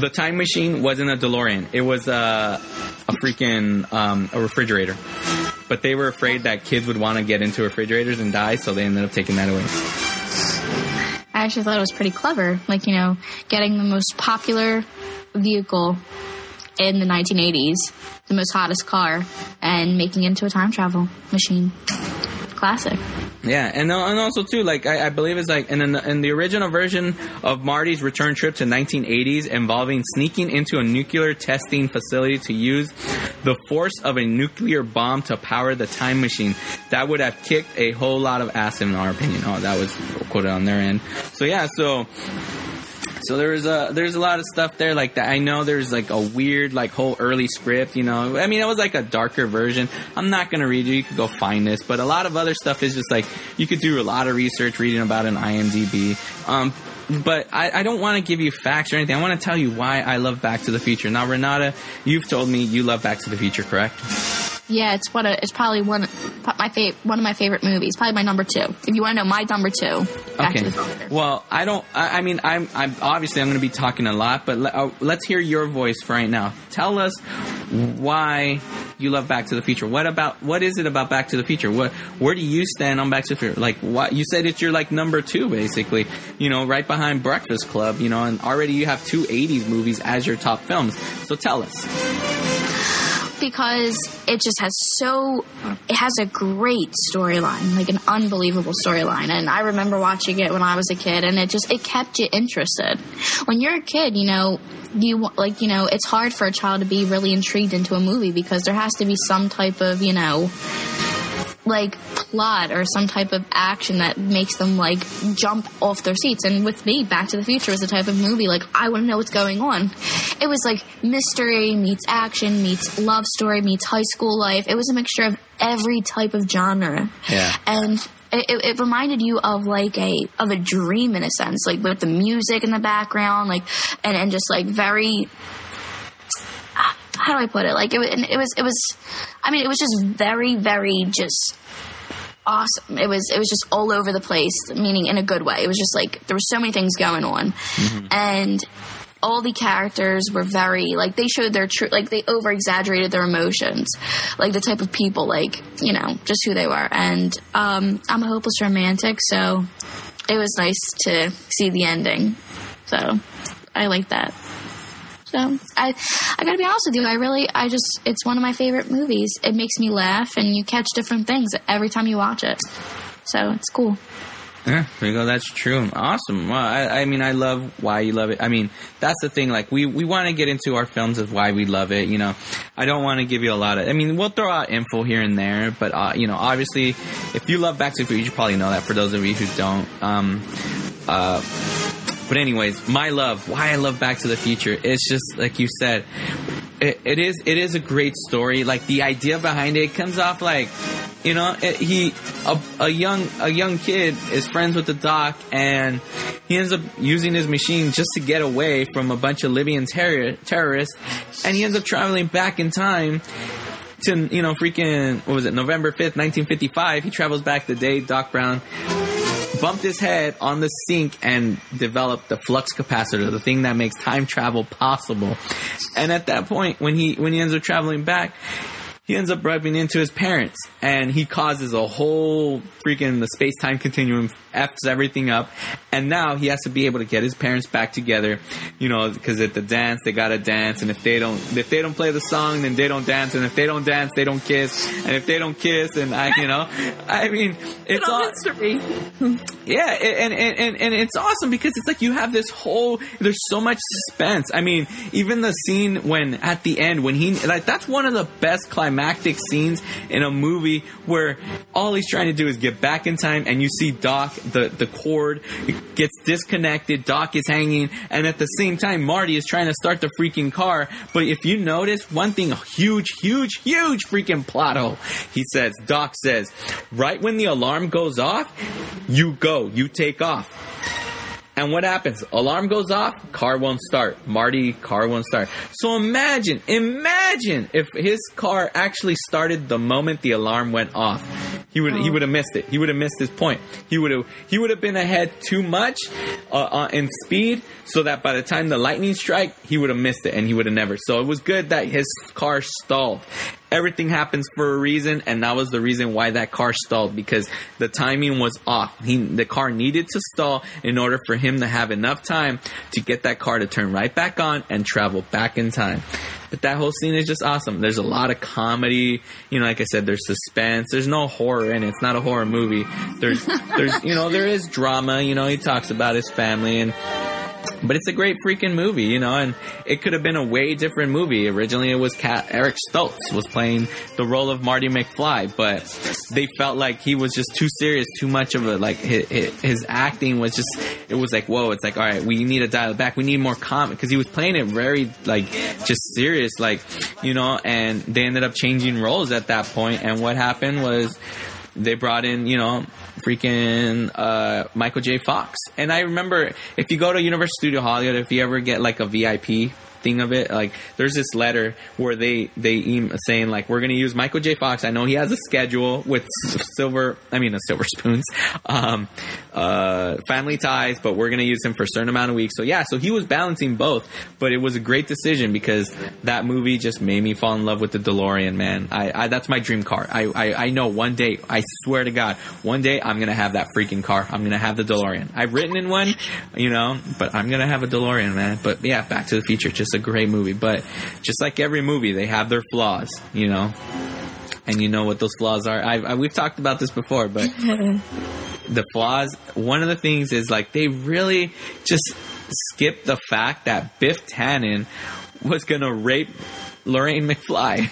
the time machine wasn't a DeLorean. It was a, a freaking um, a refrigerator. But they were afraid that kids would want to get into refrigerators and die, so they ended up taking that away. I actually thought it was pretty clever. Like, you know, getting the most popular vehicle in the 1980s, the most hottest car, and making it into a time travel machine. Classic. Yeah, and uh, and also too, like I, I believe it's like in, in the, in the original version of Marty's return trip to 1980s, involving sneaking into a nuclear testing facility to use the force of a nuclear bomb to power the time machine. That would have kicked a whole lot of ass, in our opinion. Oh, that was quoted on their end. So yeah, so So there's a there's a lot of stuff there like that. I know there's like a weird like whole early script. You know, I mean it was like a darker version. I'm not gonna read you. You could go find this, but a lot of other stuff is just like you could do a lot of research reading about an IMDb. Um, but I, I don't want to give you facts or anything. I want to tell you why I love Back to the Future. Now, Renata, you've told me you love Back to the Future, correct? Yeah, it's what a, it's probably one my favorite one of my favorite movies. Probably my number two. If you want to know my number two, Back to Okay. Well, I don't. I, I mean, I'm. I'm obviously I'm going to be talking a lot, but let, uh, let's hear your voice for right now. Tell us why you love Back to the Future. What about what is it about Back to the Future? What where do you stand on Back to the Future? Like what you said, it's your like number two, basically. You know, right behind Breakfast Club. You know, and already you have two '80s movies as your top films. So tell us. Because it just has so it has a great storyline like an unbelievable storyline. And i remember watching it when i was a kid and it just it kept you interested. When you're a kid you know you like you know it's hard for a child to be really intrigued into a movie because there has to be some type of you know like plot or some type of action that makes them like jump off their seats. And with me, Back to the Future was the type of movie like I want to know what's going on. It was like mystery meets action meets love story meets high school life. It was a mixture of every type of genre. Yeah. And it, it, it reminded you of like a of a dream in a sense, like with the music in the background, like and and just like very how do I put it? Like it, it was, it was, I mean, it was just very, very just awesome. It was, it was just all over the place, meaning in a good way. It was just like there were so many things going on, and all the characters were very like they showed their true, like they over exaggerated their emotions, like the type of people, like you know, just who they were. And um, I'm a hopeless romantic, so it was nice to see the ending. So I like that. So I, I gotta be honest with you. I really, I just, it's one of my favorite movies. It makes me laugh, and you catch different things every time you watch it. So it's cool. Yeah, there you go. That's true. Awesome. Well, I, I mean, I love why you love it. I mean, that's the thing. Like, we, we want to get into our films of why we love it. You know, I don't want to give you a lot of. I mean, we'll throw out info here and there, but uh, you know, obviously, if you love Back to the Future, you probably know that. For those of you who don't, um, uh, but anyways, my love, why I love Back to the Future, it's just like you said, it, it is it is a great story. Like the idea behind it comes off like, you know, it, he a, a young a young kid is friends with the doc, and he ends up using his machine just to get away from a bunch of Libyan terror, terrorists, and he ends up traveling back in time to you know freaking what was it November fifth, nineteen fifty five. He travels back the day Doc Brown bumped his head on the sink and developed the flux capacitor, the thing that makes time travel possible. And at that point, when he when he ends up traveling back, he ends up rubbing into his parents, and he causes a whole freaking the space time continuum f's everything up, and now he has to be able to get his parents back together, you know, because at the dance they gotta dance, and if they don't if they don't play the song, then they don't dance, and if they don't dance, they don't kiss, and if they don't kiss, and I you know, I mean, it's all yeah, and, and, and, and it's awesome because it's like you have this whole, there's so much suspense. I mean, even the scene when, at the end, when he, like, that's one of the best climactic scenes in a movie where all he's trying to do is get back in time and you see Doc, the, the cord gets disconnected, Doc is hanging, and at the same time, Marty is trying to start the freaking car. But if you notice, one thing, a huge, huge, huge freaking plot hole. He says, Doc says, right when the alarm goes off, you go, you take off. And what happens? Alarm goes off, car won't start. Marty, car won't start. So imagine, imagine if his car actually started the moment the alarm went off. He would he would have missed it. He would have missed his point. He would have he would have been ahead too much uh, uh, in speed, so that by the time the lightning strike, he would have missed it, and he would have never. So it was good that his car stalled. Everything happens for a reason, and that was the reason why that car stalled because the timing was off. He the car needed to stall in order for him to have enough time to get that car to turn right back on and travel back in time. But that whole scene is just awesome. There's a lot of comedy. You know, like I said, there's suspense. There's no horror in it. It's not a horror movie. There's, there's, you know, there is drama. You know, he talks about his family and but it's a great freaking movie, you know, and it could have been a way different movie. Originally, it was Cat, Eric Stoltz was playing the role of Marty McFly, but they felt like he was just too serious, too much of a like his, his acting was just it was like whoa, it's like all right, we need to dial it back. We need more comic because he was playing it very like just serious, like you know, and they ended up changing roles at that point. And what happened was they brought in, you know, freaking uh, Michael J. Fox. And I remember if you go to Universal Studio Hollywood, if you ever get like a VIP thing of it, like there's this letter where they they em- saying like we're gonna use Michael J. Fox. I know he has a schedule with silver, I mean, silver spoons, um, uh, family ties, but we're gonna use him for a certain amount of weeks. So yeah, so he was balancing both, but it was a great decision because that movie just made me fall in love with the DeLorean. Man, I, I that's my dream car. I, I I know one day, I swear to God, one day I'm gonna have that freaking car. I'm gonna have the DeLorean. I've written in one, you know, but I'm gonna have a DeLorean, man. But yeah, Back to the Future, just a great movie. But just like every movie, they have their flaws, you know. And you know what those flaws are. I, I we've talked about this before, but the flaws. One of the things is like they really just skip the fact that Biff Tannen was gonna rape Lorraine McFly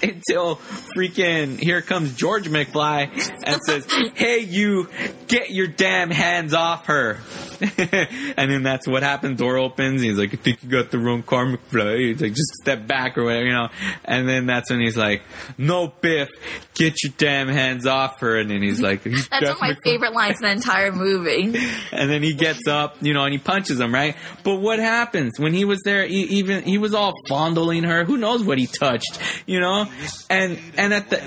until freaking here comes George McFly and says, "Hey, you, get your damn hands off her." and then that's what happens. Door opens. He's like, "I think you got the wrong car, McFly." He's like, "Just step back or whatever," you know. And then that's when he's like, "No, Biff, get your damn hands off her." And then he's like, That's one of my favorite lines in the entire movie. and then he gets up, you know, and he punches him, right? But what happens when he was there? He, even he was all fondling her. Who knows what he touched, you know? And and at the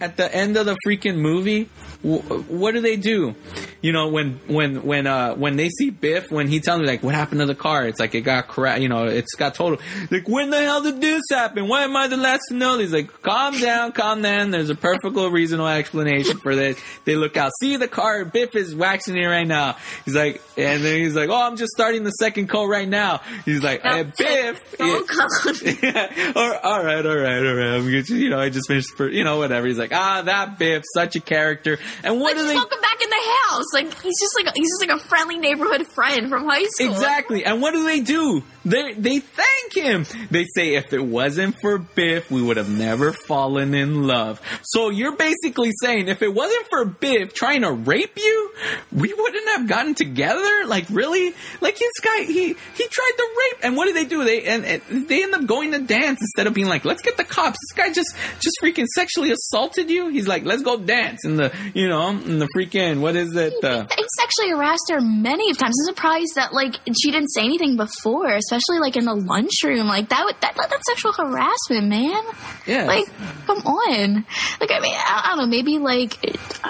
at the end of the freaking movie, w- what do they do? You know, when when when uh when they see Biff, when he tells me like what happened to the car, it's like it got cra you know, it's got total. Like when the hell did this happen? Why am I the last to know? He's like, calm down, calm down. There's a perfectly reasonable explanation for this. They look out, see the car. Biff is waxing it right now. He's like, and then he's like, oh, I'm just starting the second coat right now. He's like, hey, Biff. Oh god. Yeah. Or, all right, all right, all right. I'm just, you know, I just finished for, you know, whatever. He's like, ah, that Biff, such a character. And what Like, do they? welcome back in the house. Like he's just like he's just like a friendly neighborhood friend from high school. Exactly. And what do they do? They they thank him. They say if it wasn't for Biff, we would have never fallen in love. So you're basically saying if it wasn't for Biff trying to rape you, we wouldn't have gotten together? Like really? Like this guy he he tried to rape and what do they do? They and, and they end up going to dance instead of being like, let's get the cops. This guy just just freaking sexually assaulted you. He's like, let's go dance in the you know, in the freaking what is it? Uh, He sexually harassed her many of times. I'm surprised that like she didn't say anything before, especially like in the lunchroom. Like that would that that's sexual harassment, man. yeah. Like, come on. Like, I mean, I, I don't know. Maybe like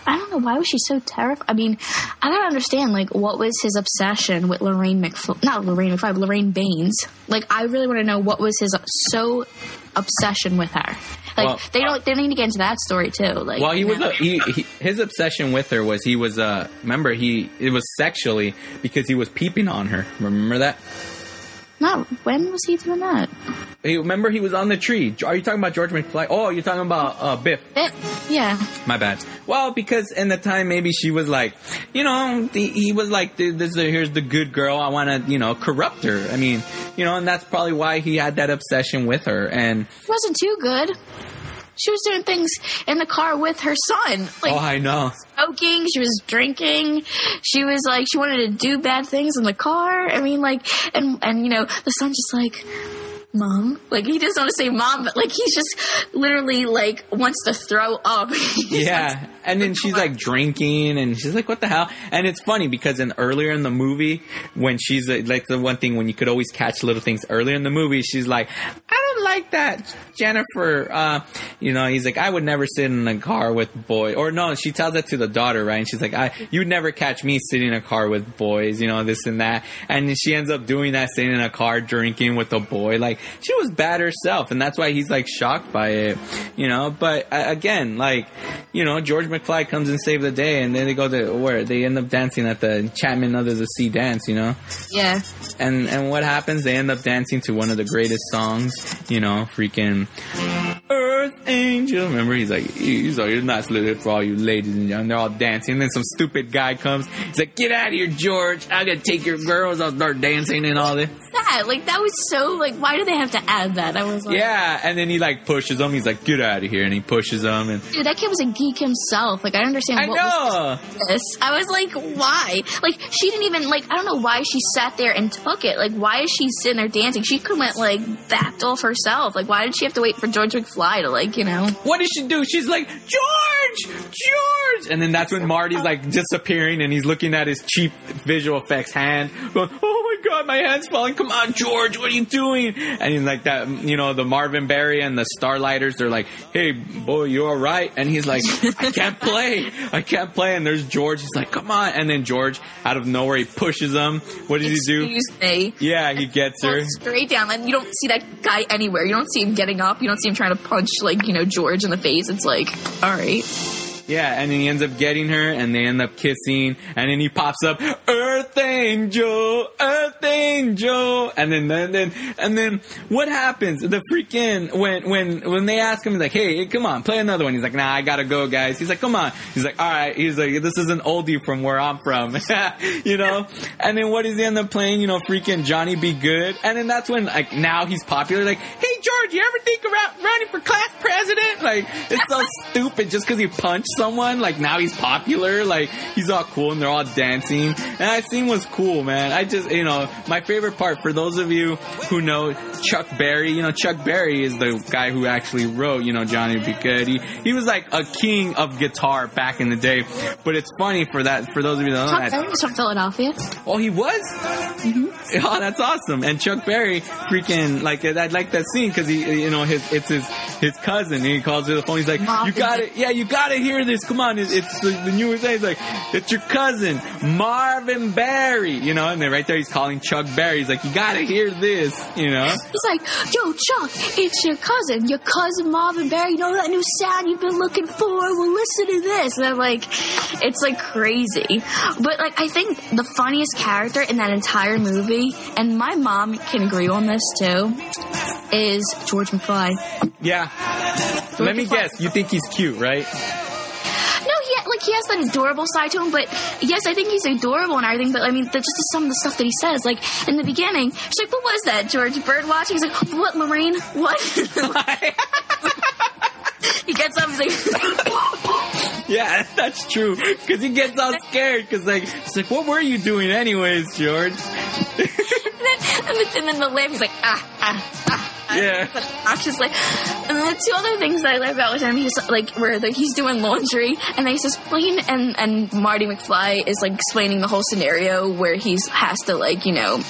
I don't know why was she so terrified. I mean, I don't understand. Like, what was his obsession with Lorraine McFly? Not Lorraine McFly, Lorraine Baines. Like, I really want to know what was his so obsession with her. Like, Well- they don't they need to get into that story too. Like, Well, he was a, he, he his obsession with her was he was uh remember he it was sexually because he was peeping on her. Remember that? No, when was he doing that? He, remember he was on the tree. Are you talking about George McFly? Oh, you're talking about uh, Biff. It, yeah. My bad. Well, because in the time maybe she was like, you know, the, he was like, this is here's the good girl. I want to, you know, corrupt her. I mean, you know, and that's probably why he had that obsession with her. And It wasn't too good. She was doing things in the car with her son. Like, oh, I know. smoking, she was drinking, she was like she wanted to do bad things in the car. I mean like and and you know, the son just like Mom, like he doesn't want to say mom, but like he's just literally like wants to throw up. Yeah, and then she's like drinking, and she's like, "What the hell?" And it's funny because in earlier in the movie, when she's like the one thing when you could always catch little things earlier in the movie, she's like, "I don't like that, Jennifer." Uh, you know, he's like, "I would never sit in a car with boy," or no, she tells that to the daughter, right? And she's like, "I, you'd never catch me sitting in a car with boys," you know, this and that, and she ends up doing that, sitting in a car drinking with a boy, like she was bad herself, and that's why he's like shocked by it, you know. But uh, again, like you know, George McFly comes and save the day, and then they go to where they end up dancing at the Enchantment Under the Sea dance, you know. yeah. And and what happens? They end up dancing to one of the greatest songs, you know, freaking Earth Angel. Remember, he's like, he's like, it's not slip for all you ladies and young. They're all dancing. And then some stupid guy comes. He's like, get out of here, George. I'm gonna take your girls. I'll start dancing and all this. That like that was so like why do they have to add that? I was like, Yeah, and then he like pushes him. He's like, get out of here, and he pushes him. And dude, that kid was a geek himself. Like I understand I what know. was this. I was like, why? Like she didn't even like I don't know why she sat there and took it. Like why is she sitting there dancing? She could have went like backed off herself. Like why did she have to wait for George McFly to like you know? What does she do? She's like, George, George, and then that's when Marty's like disappearing, and he's looking at his cheap visual effects hand, going, "Oh god, my hand's falling! Come on, George, what are you doing?" And he's like that, you know, the Marvin Berry and the Starlighters. They're like, "Hey, boy, you all right?" And he's like, "I can't play, I can't play." And there's George. He's like, "Come on!" And then George, out of nowhere, he pushes him. What does he do? Excuse me. Yeah, he gets her. Straight down, and you don't see that guy anywhere. You don't see him getting up. You don't see him trying to punch like you know George in the face. It's like, all right. Yeah, and then he ends up getting her, and they end up kissing, and then he pops up, Earth Angel, Earth Angel, and then, then, then, and then, what happens? The freaking when when when they ask him, he's like, "Hey, come on, play another one." He's like, "Nah, I gotta go, guys." He's like, "Come on." He's like, "All right." He's like, "This is an oldie from where I'm from," you know. And then what does he end up playing? You know, freaking Johnny B. Goode, and then that's when like now he's popular. Like, "Hey, George, you ever think about running for class president?" Like, it's so stupid just because he punched someone. Like now he's popular. Like he's all cool and they're all dancing. And that scene was cool, man. I just, you know, my favorite part for those of you who know Chuck Berry, you know, Chuck Berry is the guy who actually wrote, you know, Johnny B. Goode. He, he was like a king of guitar back in the day. But it's funny for that, for those of you that know Chuck that. Berry was from Philadelphia. Oh, he was? Mhm. Oh, that's awesome. And Chuck Berry, freaking, like, I like that scene because he, you know, his, it's his, his cousin. And he calls to the phone. He's like, Marvin you gotta, yeah, you gotta hear this. Come on. It's, it's the, the newest thing. He's like, it's your cousin, Marvin Berry, you know, and then right there he's calling Chuck Berry. He's like, you gotta hear this, you know? He's like, yo, Chuck, it's your cousin, your cousin Marvin Berry. You know that new sound you've been looking for? Well, listen to this. And I'm like, it's like crazy. But like, I think the funniest character in that entire movie, and my mom can agree on this too, is George McFly. Yeah. Let me McFly. guess. You think he's cute, right? Like he has that adorable side to him, but yes, I think he's adorable and everything. But I mean, that's just some of the stuff that he says. Like in the beginning, she's like, "What was that, George? Bird watching?" He's like, "What, Lorraine? What?" he gets up, he's like, Yeah, that's true. Because he gets all scared. Because like, it's like, what were you doing anyways, George? and, then, and then the laugh, he's like, "Ah, ah, ah." Yeah. Obnoxious, like, and then the two other things that I like about with him, he's like, where like, he's doing laundry, and then he's explaining, and and Marty McFly is like explaining the whole scenario where he's has to like, you know,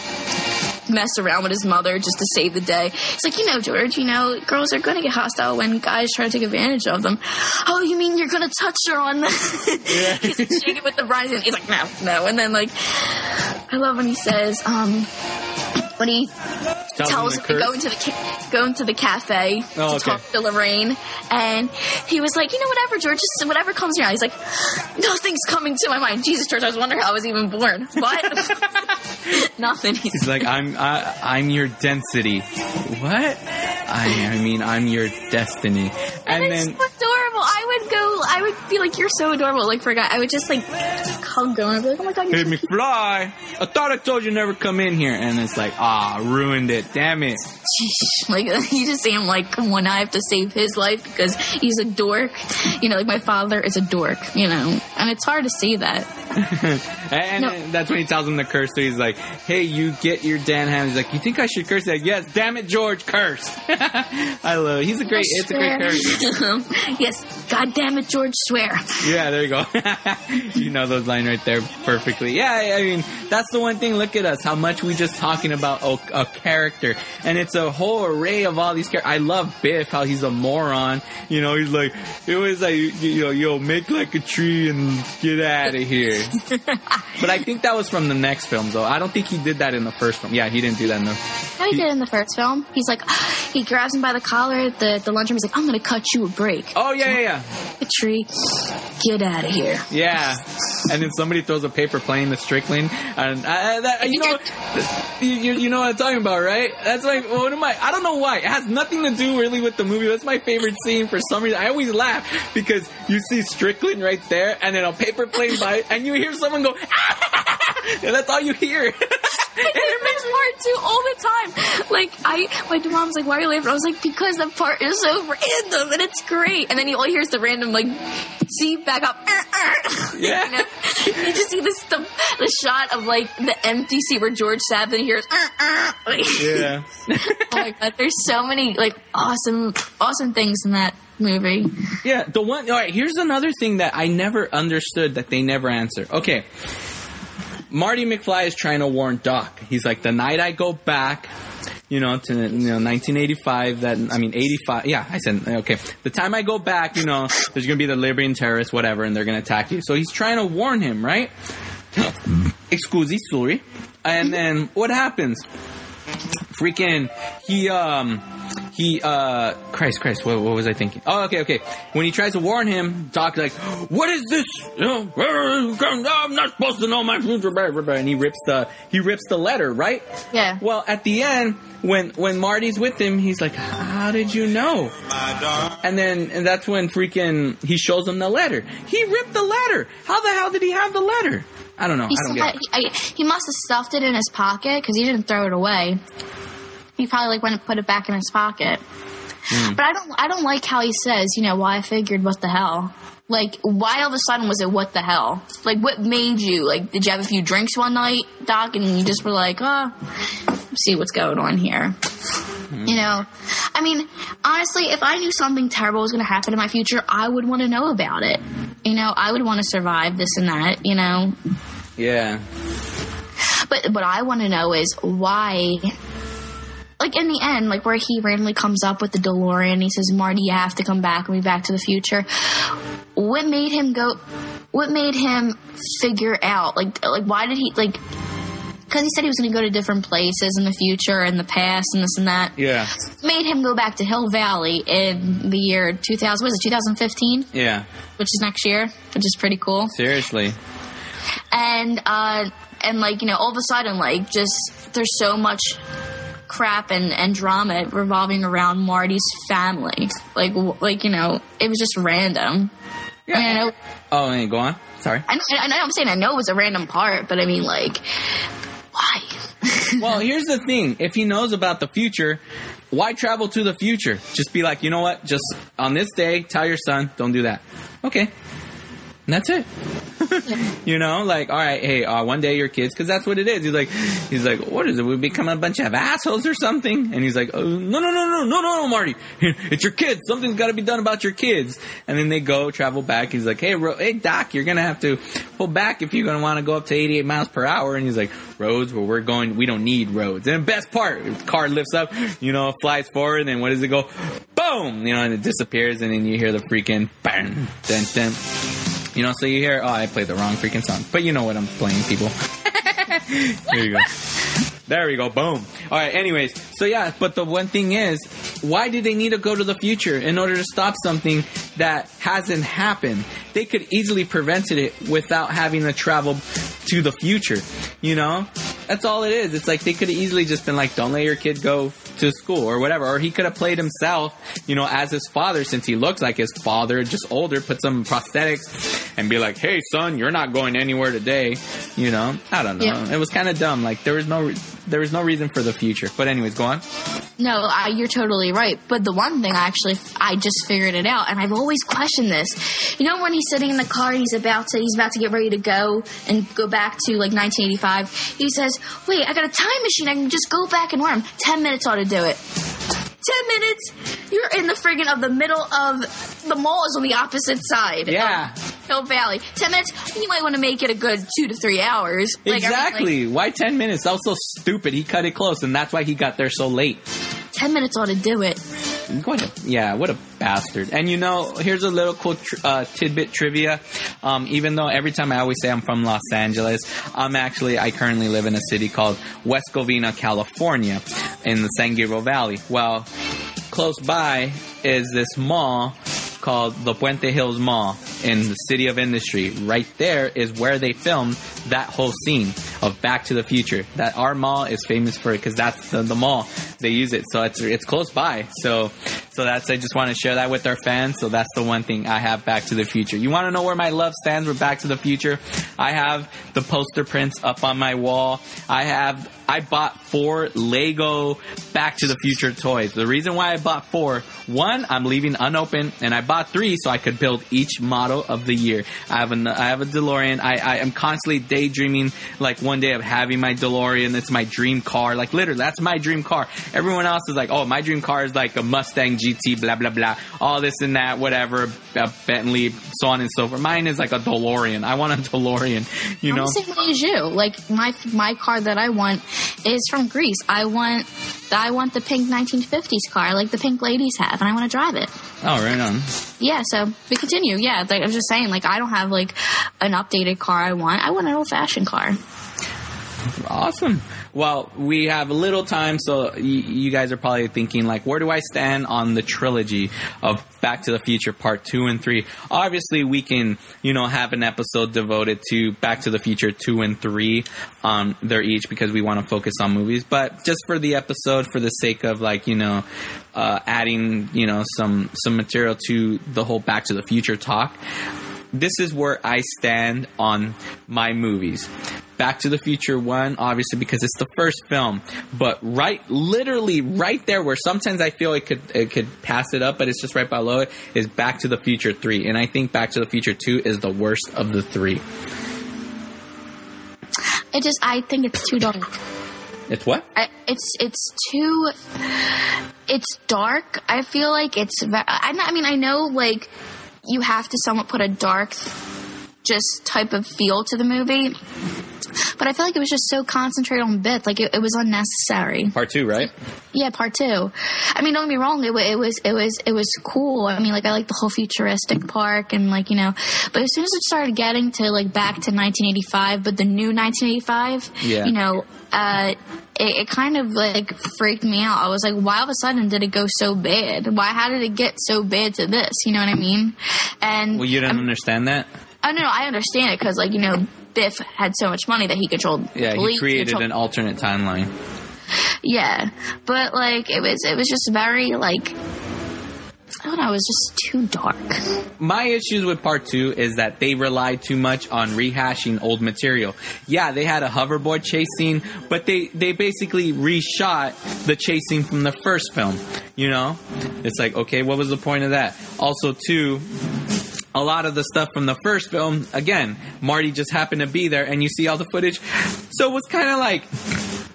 mess around with his mother just to save the day. It's like, you know, George, you know, girls are going to get hostile when guys try to take advantage of them. Oh, you mean you're going to touch her on the. Yeah. he's shaking with the and he's like, no, no. And then, like, I love when he says, um, when he Tells tells him to go into the go into the cafe Oh, to okay. talk to Lorraine, and he was like, you know, whatever, George, just whatever comes mind. He's like, nothing's coming to my mind. Jesus, George, I was wondering how I was even born. What? Nothing. He's He's like, I'm, I, I'm your density. What? I, I mean, I'm your destiny. And and then, so adorable. I would go. I would be like, "You're so adorable." Like for a guy, I would just like hug him. I'd be like, "Oh my god, hey, you're so McFly, I thought I told you never come in here. And it's like, ah, ruined it. Damn it. Like you just see him like, when I have to save his life because he's a dork. You know, like my father is a dork. You know, and it's hard to see that. And No. that's when he tells him to curse. So he's like, hey, you get your Dan Ham. He's like, you think I should curse? He's like, yes, damn it, George, curse. I love it. He's a great, it's a great character. yes, God damn it, George, swear. Yeah, there you go. you know those lines right there perfectly. Yeah, I I mean, that's the one thing. Look at us, how much we just talking about a, a character. And it's a whole array of all these characters. I love Biff, how he's a moron. You know, he's like, it was like, you know, yo, make like a tree and get out of here. but I think that was from the next film, though. I don't think he did that in the first film. Yeah, he didn't do that in the. How he did in the first film. He's like, he grabs him by the collar at the, the lunchroom. He's like, I'm going to cut you a break. Oh, yeah, yeah, yeah. A tree, get out of here. Yeah. and then somebody throws a paper plane to Strickland, and I, that, you know, you, you know what I'm talking about, right? That's like one of my. I don't know why. It has nothing to do really with the movie. That's my favorite scene for some reason. I always laugh because you see Strickland right there, and then a paper plane by, and you hear someone go, and that's all you hear. it makes part two all the time. Like I, my mom's like, "Why are you laughing?" I was like, "Because the part is so random and it's great." And then you all hear is the random like, "See back up." Yeah. you, know? you just see this the, the shot of like the empty seat where George sat and hears. Uh, uh, like, yeah. oh my god! There's so many like awesome, awesome things in that movie. Yeah, the one. All right, here's another thing that I never understood that they never answer. Okay, Marty McFly is trying to warn Doc. He's like, the night I go back, you know, to you know 1985. That I mean 85. Yeah, I said okay. The time I go back, you know, there's gonna be the Libyan terrorists, whatever, and they're gonna attack you. So he's trying to warn him, right? Excusi, sorry. And then what happens? Freaking, he um he uh Christ Christ what, what was I thinking? Oh okay okay. When he tries to warn him Doc like what is this? You know I'm not supposed to know my future blah, blah, blah," and he rips the he rips the letter right? Yeah. well at the end when when Marty's with him he's like how did you know? And then and that's when freaking he shows him the letter. He ripped the letter. How the hell did he have the letter? I don't know. He, I don't had, he, I, he must have stuffed it in his pocket because he didn't throw it away. He probably like went and put it back in his pocket. Hmm. But I don't, I don't like how he says, you know, why I figured what the hell. Like, why all of a sudden was it what the hell? Like, what made you? Like, did you have a few drinks one night, Doc, and you just were like, oh, see what's going on here? Hmm. You know, I mean, honestly, if I knew something terrible was going to happen in my future, I would want to know about it. You know, I would want to survive this and that. You know, yeah but what I want to know is why. Like in the end, like where he randomly comes up with the DeLorean, he says, "Marty, you have to come back and be Back to the Future." What made him go? What made him figure out? Like, like why did he like? Because he said he was going to go to different places in the future and the past and this and that. yeah Made him go back to Hill Valley in the year 2000. Was it 2015? yeah Which is next year, which is pretty cool seriously and uh and like you know all of a sudden like just there's so much crap and and drama revolving around Marty's family like like you know it was just random yeah I, I know oh hey, go on sorry I know, I know I'm saying I know it was a random part but I mean like why well, here's the thing. If he knows about the future, why travel to the future? Just be like, you know what? Just on this day, tell your son, don't do that. Okay. And that's it. you know, like, all right, hey, uh, one day your kids, because that's what it is. He's like, he's like, what is it? We become a bunch of assholes or something? And he's like, oh, no, no, no, no, no, no, no, Marty, it's your kids. Something's got to be done about your kids. And then they go travel back. He's like, hey, Ro- hey, Doc, you're gonna have to pull back if you're gonna want to go up to 88 miles per hour. And he's like, roads where we're going, we don't need roads. And the best part, the car lifts up, you know, flies forward, and then what does it go? Boom, you know, and it disappears, and then you hear the freaking bang, dun, dun. You know, so you hear, oh, I played the wrong freaking song. But you know what I'm playing, people. there you go. There we go. Boom. All right. Anyways, so yeah, but the one thing is, why do they need to go to the future in order to stop something that hasn't happened? They could easily prevented it without having to travel to the future. You know, that's all it is. It's like they could easily just been like, "Don't let your kid go to school or whatever," or he could have played himself, you know, as his father since he looks like his father, just older, put some prosthetics, and be like, "Hey, son, you're not going anywhere today." You know, I don't know. Yeah. It was kind of dumb. Like there was no re- there was no reason for the future. But anyways, go on. No, I, you're totally right. But the one thing I actually, I just figured it out, and I've always questioned this. You know, when he's sitting in the car and he's about to, he's about to get ready to go and go back to like 1985. He says, "Wait, I got a time machine. I can just go back and warm. Ten minutes ought to do it." Ten minutes. You're in the friggin' of the middle of the mall is on the opposite side. Yeah. Hill Valley. Ten minutes. You might want to make it a good two to three hours. Like, I mean, like, exactly. Why ten minutes? That was so stupid. He cut it close, and that's why he got there so late. Ten minutes ought to do it. What a, yeah, what a bastard. And you know, here's a little cool tr- uh, tidbit trivia. Um, even though every time I always say I'm from Los Angeles, I'm actually, I currently live in a city called West Covina, California, in the San Gabriel Valley. Well, close by is this mall called the Puente Hills Mall. in the City of Industry. Right there is where they filmed that whole scene of Back to the Future. That our mall is famous for it because that's the, the mall they use it. So it's it's close by. So so that's I just want to share that with our fans. So that's the one thing I have Back to the Future. You want to know where my love stands with Back to the Future? I have the poster prints up on my wall. I have I bought four Lego Back to the Future toys. The reason why I bought four, one, I'm leaving unopened, and I bought three so I could build each model of the year. I have a, I have a DeLorean. I, I am constantly daydreaming, like one day of having my DeLorean. It's my dream car. Like literally, that's my dream car. Everyone else is like, oh, my dream car is like a Mustang GT, blah blah blah, all this and that, whatever, a Bentley, so on and so forth. Mine is like a DeLorean. I want a DeLorean. You I'm know, same way as you. Like my my car that I want is from Greece. I want I want the pink 1950s car, like the pink ladies have, and I want to drive it. oh right on. Yeah, so we continue. Yeah, like I'm just saying, like I don't have like an updated car I want. I want an old fashioned car. Awesome. Well, we have a little time, so y- you guys are probably thinking, like, where do I stand on the trilogy of Back to the Future Part 2 and 3? Obviously, we can, you know, have an episode devoted to Back to the Future 2 and 3. Um, they're each because we want to focus on movies, but just for the episode, for the sake of, like, you know, uh, adding, you know, some, some material to the whole Back to the Future talk, this is where I stand on my movies. Back to the Future 1, obviously, because it's the first film. But right, literally right there where sometimes I feel it could, it could pass it up, but it's just right below it, is Back to the Future 3. And I think Back to the Future 2 is the worst of the three. It just I think it's too dark. It's what? I, it's it's too it's dark. I feel like it's. I, I mean, I know like you have to somewhat put a dark, just type of feel to the movie, but I feel like it was just so concentrated on bits. Like it, it was unnecessary. Part 2, right? Yeah, part two. I mean, don't get me wrong. It, it was it was it was cool. I mean, like I like the whole futuristic park and like you know, but as soon as it started getting to like back to 1985, but the new 1985, Yeah. you know, uh, it, it kind of like freaked me out. I was like, why all of a sudden did it go so bad? Why how did it get so bad to this? You know what I mean? And Well, you didn't understand that? Oh no, no, I understand it because like you know. Biff had so much money that he controlled. Yeah, he created controlled- an alternate timeline. yeah, but like it was, it was just very like I don't know, it was just too dark. my issues with part two is that they relied too much on rehashing old material. Yeah, they had a hoverboard chase scene, but they they basically reshot the chase scene from the first film. You know, it's like okay, what was the point of that? Also, too. A lot of the stuff from the first film, again, Marty just happened to be there, and you see all the footage. So it was kind of like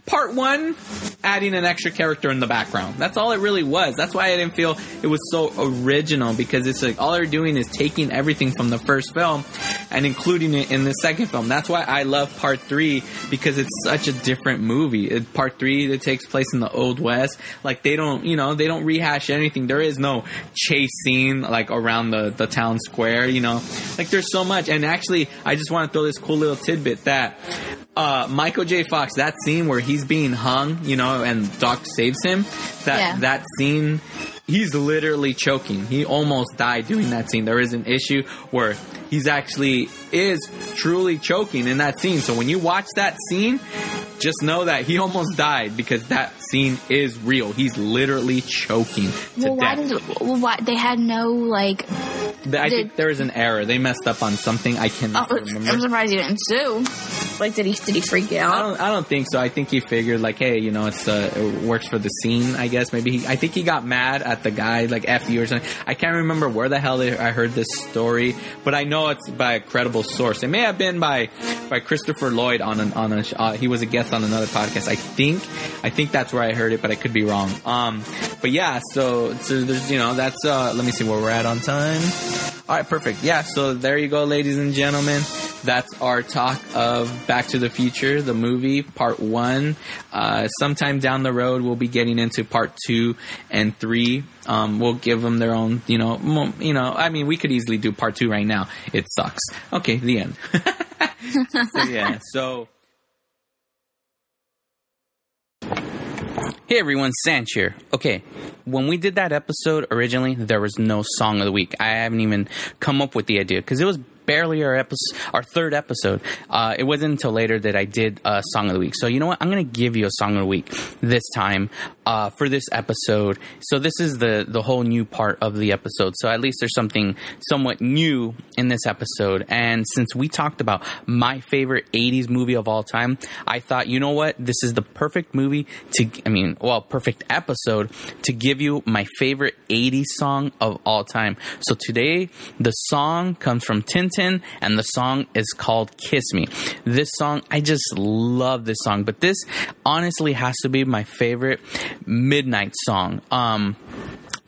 part one, adding an extra character in the background. That's all it really was. That's why I didn't feel it was so original because it's like all they're doing is taking everything from the first film and including it in the second film. That's why I love part three because it's such a different movie. It, part three that takes place in the old west, like they don't, you know, they don't rehash anything. There is no chase scene like around the the town square. You know, like there's so much. And actually, I just want to throw this cool little tidbit that uh, Michael J. Fox, that scene where he's being hung, you know, and Doc saves him, that Yeah. that scene, he's literally choking. He almost died doing that scene. There is an issue where he's actually is truly choking in that scene. So when you watch that scene, just know that he almost died because that scene is real. He's literally choking to Well, why death. did well, why they had no like? I did- think there is an error. They messed up on something. I cannot Oh, remember. I'm surprised he didn't sue. Like, did he did he freak I out? don't. I don't think so. I think he figured like, hey, you know, it's uh, it works for the scene. I guess maybe he. I think he got mad at the guy like f you or something. I can't remember where the hell I heard this story, but I know it's by a credible source. It may have been by by Christopher Lloyd on an on a. Uh, he was a guest on another podcast. I think. I think that's where I heard it, but I could be wrong. Um, but yeah. So, so there's you know that's. Uh, let me see where we're at on time. All right, perfect. Yeah, so there you go, ladies and gentlemen. That's our talk of Back to the Future, the movie, part one. Uh, sometime down the road, we'll be getting into part two and three. Um, we'll give them their own, you know, mo- you know. I mean, we could easily do part two right now. It sucks. Okay, the end. so, yeah. So. Hey everyone, Sanch here. Okay, when we did that episode originally, there was no song of the week. I haven't even come up with the idea because it was barely our episode, our third episode. Uh, it wasn't until later that I did a song of the week. So you know what? I'm to give you a song of the week this time uh, for this episode. So this is the the whole new part of the episode. So at least there's something somewhat new in this episode. And since we talked about my favorite 80s movie of all time, I thought, you know what? This is the perfect movie to, I mean, well, perfect episode to give you my favorite 80s song of all time. So today, the song comes from Tin Tin, and the song is called Kiss Me. This song, I just love this song, but this honestly has to be my favorite midnight song. Um,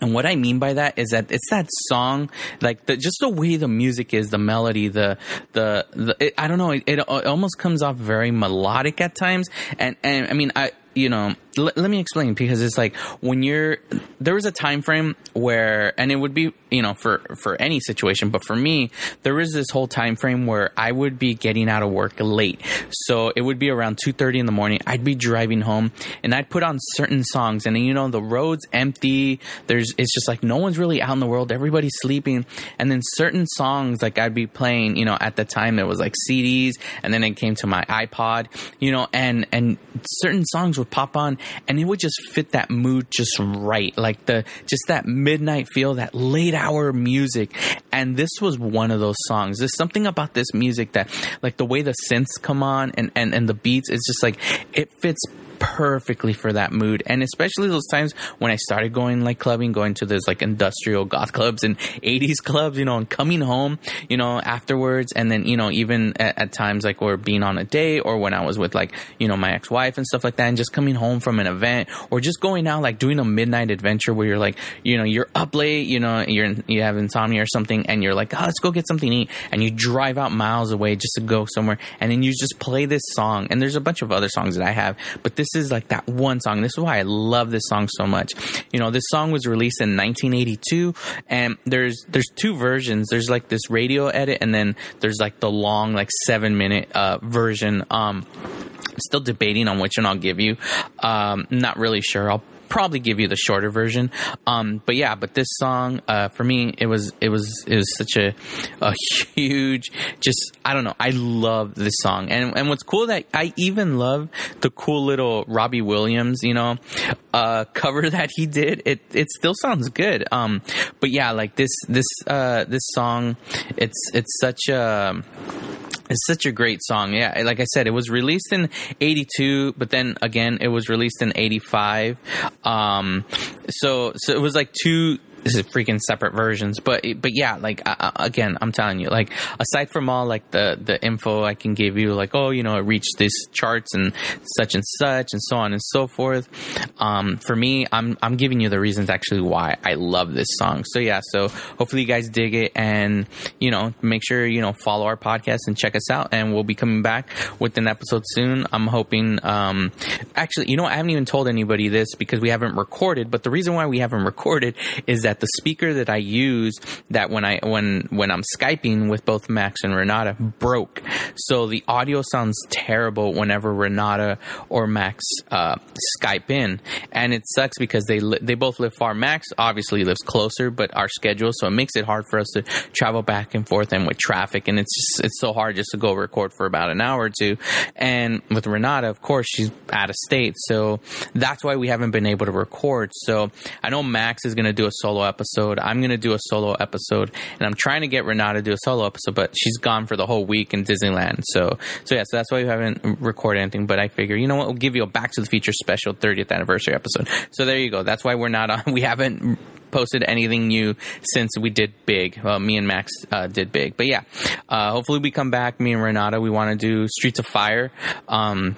and what I mean by that is that it's that song, like the just the way the music is, the melody, the the, the it, I don't know, it, it almost comes off very melodic at times. And and I mean, I you know, l- let me explain because it's like when you're there was a time frame where and it would be you know for for any situation but for me there was this whole time frame where i would be getting out of work late. So it would be around 2.30 in the morning i'd be driving home and i'd put on certain songs and you know the road's empty there's it's just like no one's really out in the world everybody's sleeping and then certain songs like i'd be playing you know at the time it was like cds and then it came to my ipod you know and and certain songs would pop on and it would just fit that mood just right like the just that midnight feel that late hour music. And this was one of those songs. There's something about this music that like the way the synths come on and and, and the beats it's just like it fits perfectly for that mood. And especially those times when i started going like clubbing going to those like industrial goth clubs and 80s clubs you know and coming home you know afterwards. And then you know even at, at times like or being on a date or when i was with like you know my ex-wife and stuff like that and just coming home from an event or just going out like doing a midnight adventure where you're like you know you're up late you know you're you have insomnia or something and you're like oh, let's go get something to eat. And you drive out miles away just to go somewhere and then you just play this song. And there's a bunch of other songs that i have but this is like that one song this is why i love this song so much you know this song was released in 1982 and there's there's two versions there's like this radio edit and then there's like the long like seven minute uh version um still debating on which one I'll give you. Um, not really sure. I'll probably give you the shorter version. Um, but yeah, but this song, uh, for me, it was, it was, it was such a, a huge, just, I don't know. I love this song. And, and what's cool that I even love the cool little Robbie Williams, you know, uh, cover that he did. It, it still sounds good. Um, but yeah, like this, this, uh, this song, it's, it's such a, it's such a great song. Yeah, like I said, it was released in 82, but then again, it was released in 85. Um, so, so it was like two, this is freaking separate versions but but yeah like uh, again i'm telling you like aside from all like the the info i can give you like oh you know it reached these charts and such and such and so on and so forth um for me i'm i'm giving you the reasons actually why i love this song. So yeah so hopefully you guys dig it and you know make sure you know follow our podcast and check us out and we'll be coming back with an episode soon. I'm hoping um actually you know i haven't even told anybody this because we haven't recorded but the reason why we haven't recorded is that the speaker that I use that when I when when I'm skyping with both Max and Renata broke, so the audio sounds terrible whenever Renata or Max uh, Skype in, and it sucks because they li- they both live far. Max obviously lives closer, but our schedule so it makes it hard for us to travel back and forth and with traffic, and it's just it's so hard just to go record for about an hour or two. And with Renata, of course, she's out of state, so that's why we haven't been able to record. So I know Max is going to do a solo episode. I'm going to do a solo episode, and I'm trying to get Renata to do a solo episode, but she's gone for the whole week in Disneyland. So, so yeah, so that's why we haven't recorded anything. But I figure, you know what, we'll give you a Back to the Future special 30th anniversary episode. So there you go. That's why we're not on. We haven't posted anything new since we did big. Well, me and Max uh, did big, but yeah. Uh, hopefully, we come back. Me and Renata, we want to do Streets of Fire. Um,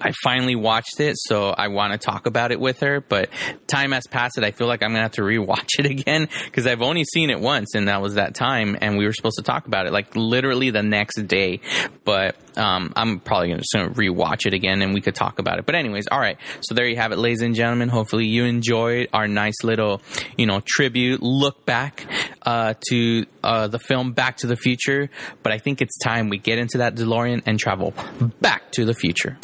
I finally watched it, so I want to talk about it with her. But time has passed, and I feel like I'm gonna have to rewatch it again because I've only seen it once, and that was that time. And we were supposed to talk about it like literally the next day. But um, I'm probably just gonna rewatch it again, and we could talk about it. But anyways, all right. So there you have it, ladies and gentlemen. Hopefully you enjoyed our nice little, you know, tribute look back uh, to uh, the film Back to the Future. But I think it's time we get into that DeLorean and travel back to the future.